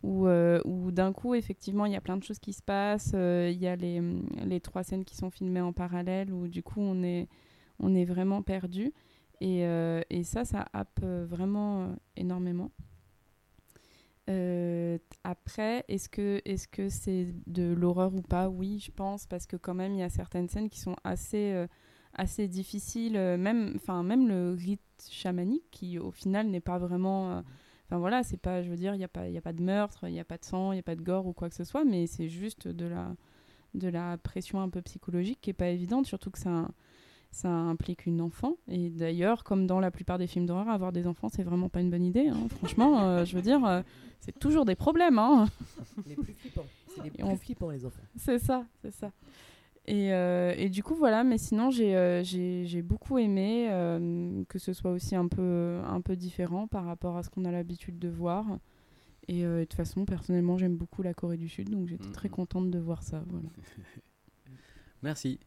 Où, euh, où d'un coup, effectivement, il y a plein de choses qui se passent. Il y a les, les trois scènes qui sont filmées en parallèle, où du coup, on est, on est vraiment perdu. Et, et ça, ça happe vraiment énormément. Euh, après, est-ce que est-ce que c'est de l'horreur ou pas? Oui, je pense parce que quand même il y a certaines scènes qui sont assez euh, assez difficiles. euh, même enfin même le rite chamanique qui au final n'est pas vraiment. Enfin voilà, c'est pas, je veux dire, il y a pas y a pas de meurtre, il y a pas de sang, il y a pas de gore ou quoi que ce soit, mais c'est juste de la de la pression un peu psychologique qui est pas évidente, surtout que ça ça implique une enfant. Et d'ailleurs, comme dans la plupart des films d'horreur, avoir des enfants, c'est vraiment pas une bonne idée. hein. Franchement, euh, je veux dire, euh, c'est toujours des problèmes. hein. Les plus flippants. C'est les plus on- flippants les enfants. C'est ça, c'est ça. Et, euh, et du coup, voilà, mais sinon, j'ai euh, j'ai j'ai beaucoup aimé euh, que ce soit aussi un peu, un peu différent par rapport à ce qu'on a l'habitude de voir. Et euh, de toute façon, personnellement, j'aime beaucoup la Corée du Sud, donc j'étais très contente de voir ça. Voilà. Merci.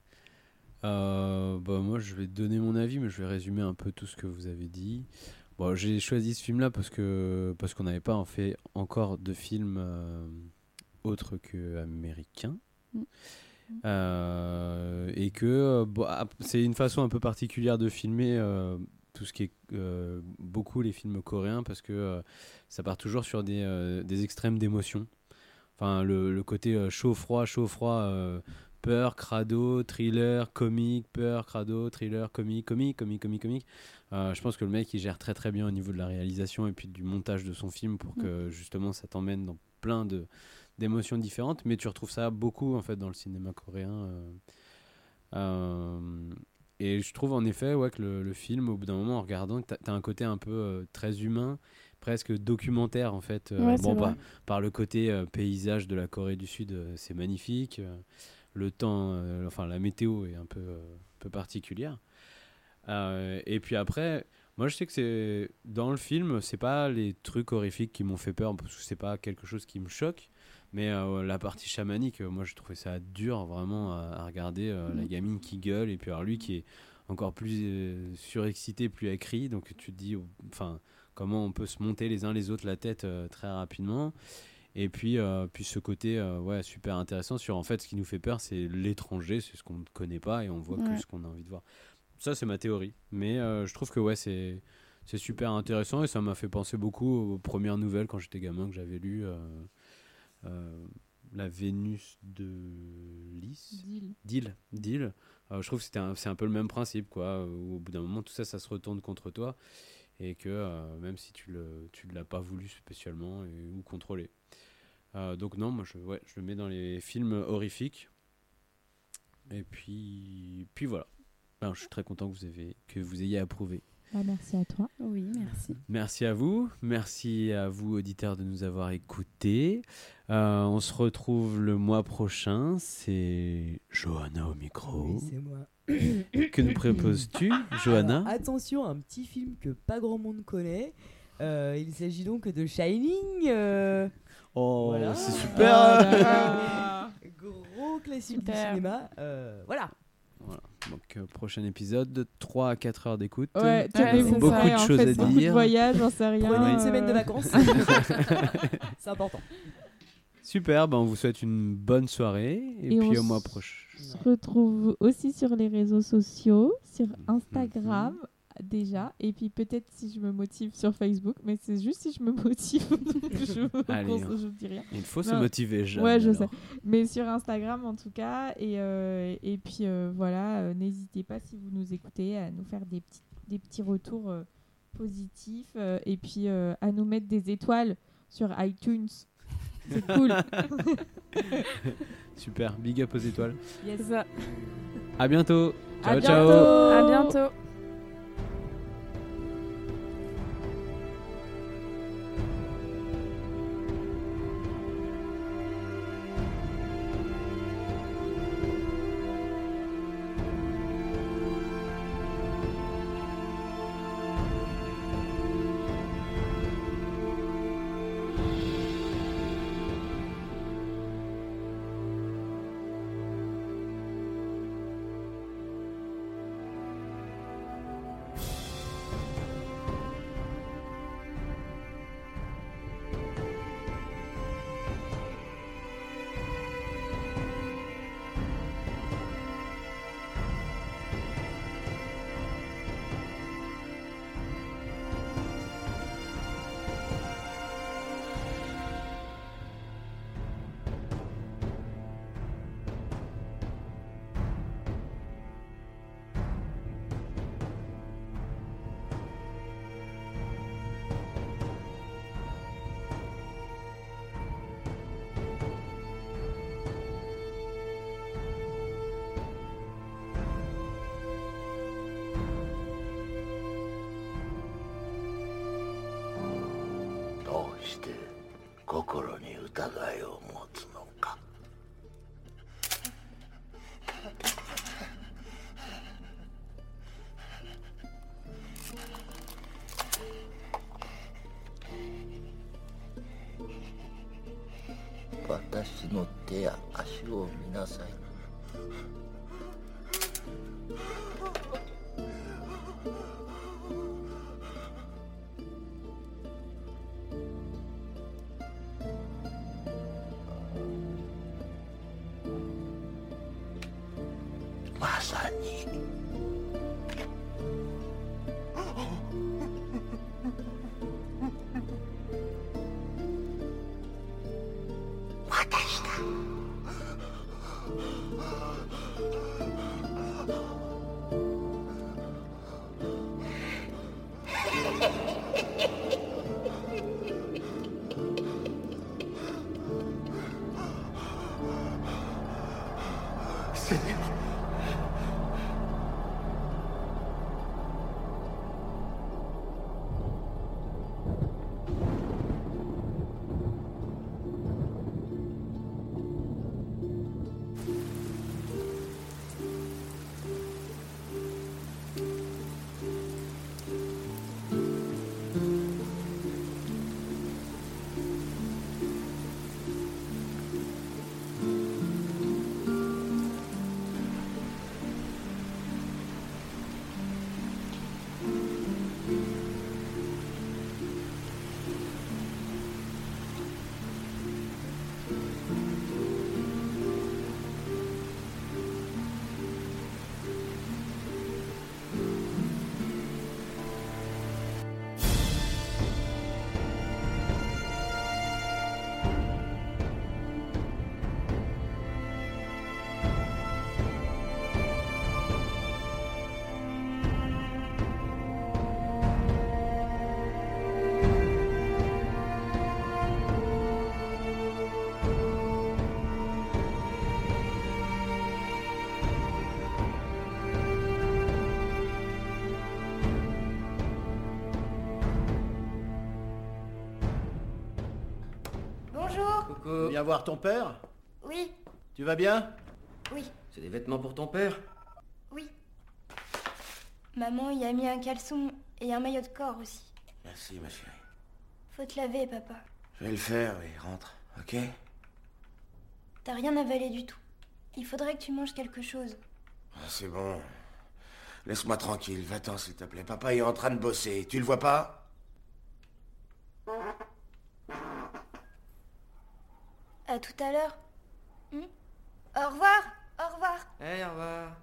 Euh, bah, moi, je vais donner mon avis, mais je vais résumer un peu tout ce que vous avez dit. Bon, j'ai choisi ce film-là parce que parce qu'on n'avait pas en fait encore de films euh, autres que américains. Mm. Euh, et que euh, bon, ap- c'est une façon un peu particulière de filmer euh, tout ce qui est euh, beaucoup les films coréens parce que ça part toujours sur des, des extrêmes d'émotion. Enfin, le, le côté chaud-froid, chaud-froid, peur, crado, thriller, comique, peur, crado, thriller, comique, comique, comique, comique, comique. Euh, je pense que le mec il gère très très bien au niveau de la réalisation et puis du montage de son film pour que justement ça t'emmène dans plein de d'émotions différentes. Mais tu retrouves ça beaucoup en fait dans le cinéma coréen. euh. Euh, et je trouve en effet ouais, que le, le film, au bout d'un moment, en regardant, tu as, un côté un peu euh, très humain, presque documentaire en fait. Euh, Ouais, bon, bah, par le côté euh, paysage de la Corée du Sud, c'est magnifique. Le temps, euh, enfin la météo est un peu, euh, peu particulière. Euh, et puis après, moi je sais que c'est dans le film, c'est pas les trucs horrifiques qui m'ont fait peur parce que c'est pas quelque chose qui me choque. Mais euh, la partie chamanique, moi je trouvais ça dur vraiment à, à regarder la Mhm. gamine qui gueule et puis alors lui qui est encore plus surexcité, plus écrit. Donc tu te dis, enfin, comment on peut se monter les uns les autres la tête très rapidement. Et puis, euh, puis ce côté euh, ouais, super intéressant sur en fait ce qui nous fait peur, c'est l'étranger, c'est ce qu'on ne connaît pas et on voit Ouais. que ce qu'on a envie de voir. Ça, c'est ma théorie. Mais euh, je trouve que ouais, c'est c'est super intéressant et ça m'a fait penser beaucoup aux premières nouvelles quand j'étais gamin que j'avais lu euh, La Vénus de Lys. D'Île. Euh, je trouve que c'était un- c'est un peu le même principe, quoi. où au bout d'un moment, tout ça, ça se retourne contre toi et que même si tu le tu ne l'as pas voulu spécialement et, ou contrôlé. Euh, donc non, moi je, ouais, je le mets dans les films horrifiques. Et puis, puis voilà. Ben, je suis très content que vous, avez, que vous ayez approuvé. Bah, merci à toi. Oui, merci. Merci à vous. Merci à vous, auditeurs, de nous avoir écoutés. Euh, on se retrouve le mois prochain. C'est Johanna au micro. Oui, c'est moi. que nous proposes-tu, Johanna? Alors, Attention, un petit film que pas grand monde connaît. Euh, il s'agit donc de Shining. euh, Oh, voilà. c'est super. Ah, Gros classique Super. du cinéma. Euh, voilà. Voilà. Donc, euh, prochain épisode, de 3 à 4 heures d'écoute. Ouais, tenez-vous beaucoup de choses fait, à beaucoup de dire. voyages, j'en sais rien. Prenez une euh, semaine de vacances. c'est important. Super, ben on vous souhaite une bonne soirée et, Et puis on au mois prochain. se retrouve aussi sur les réseaux sociaux, sur Instagram Mhm. Déjà, et puis peut-être si je me motive sur Facebook, mais c'est juste si je me motive, je, Allez, je, je dis rien. il faut se motiver, Ouais, je alors. sais. Mais sur Instagram en tout cas, et, euh, et puis euh, voilà, euh, n'hésitez pas si vous nous écoutez à nous faire des petits, des petits retours euh, positifs, euh, et puis euh, à nous mettre des étoiles sur iTunes. C'est cool. Super, big up aux étoiles. Yes. À bientôt. À Ciao, ciao. À bientôt. して心に疑いを Viens voir ton père? Oui, Tu vas bien? Oui, c'est des vêtements pour ton père? Oui. Maman y a mis un caleçon et un maillot de corps aussi. Merci, ma chérie. Faut te laver, papa. Je vais le faire, oui, rentre, ok? T'as rien avalé du tout. Il faudrait que tu manges quelque chose. Ah, C'est bon. Laisse-moi tranquille, va-t'en s'il te plaît. Papa est en train de bosser, tu le vois pas? À tout à l'heure. Hmm Au revoir. Au revoir. Eh, au revoir.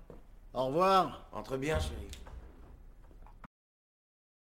Au revoir. Entre bien, chérie.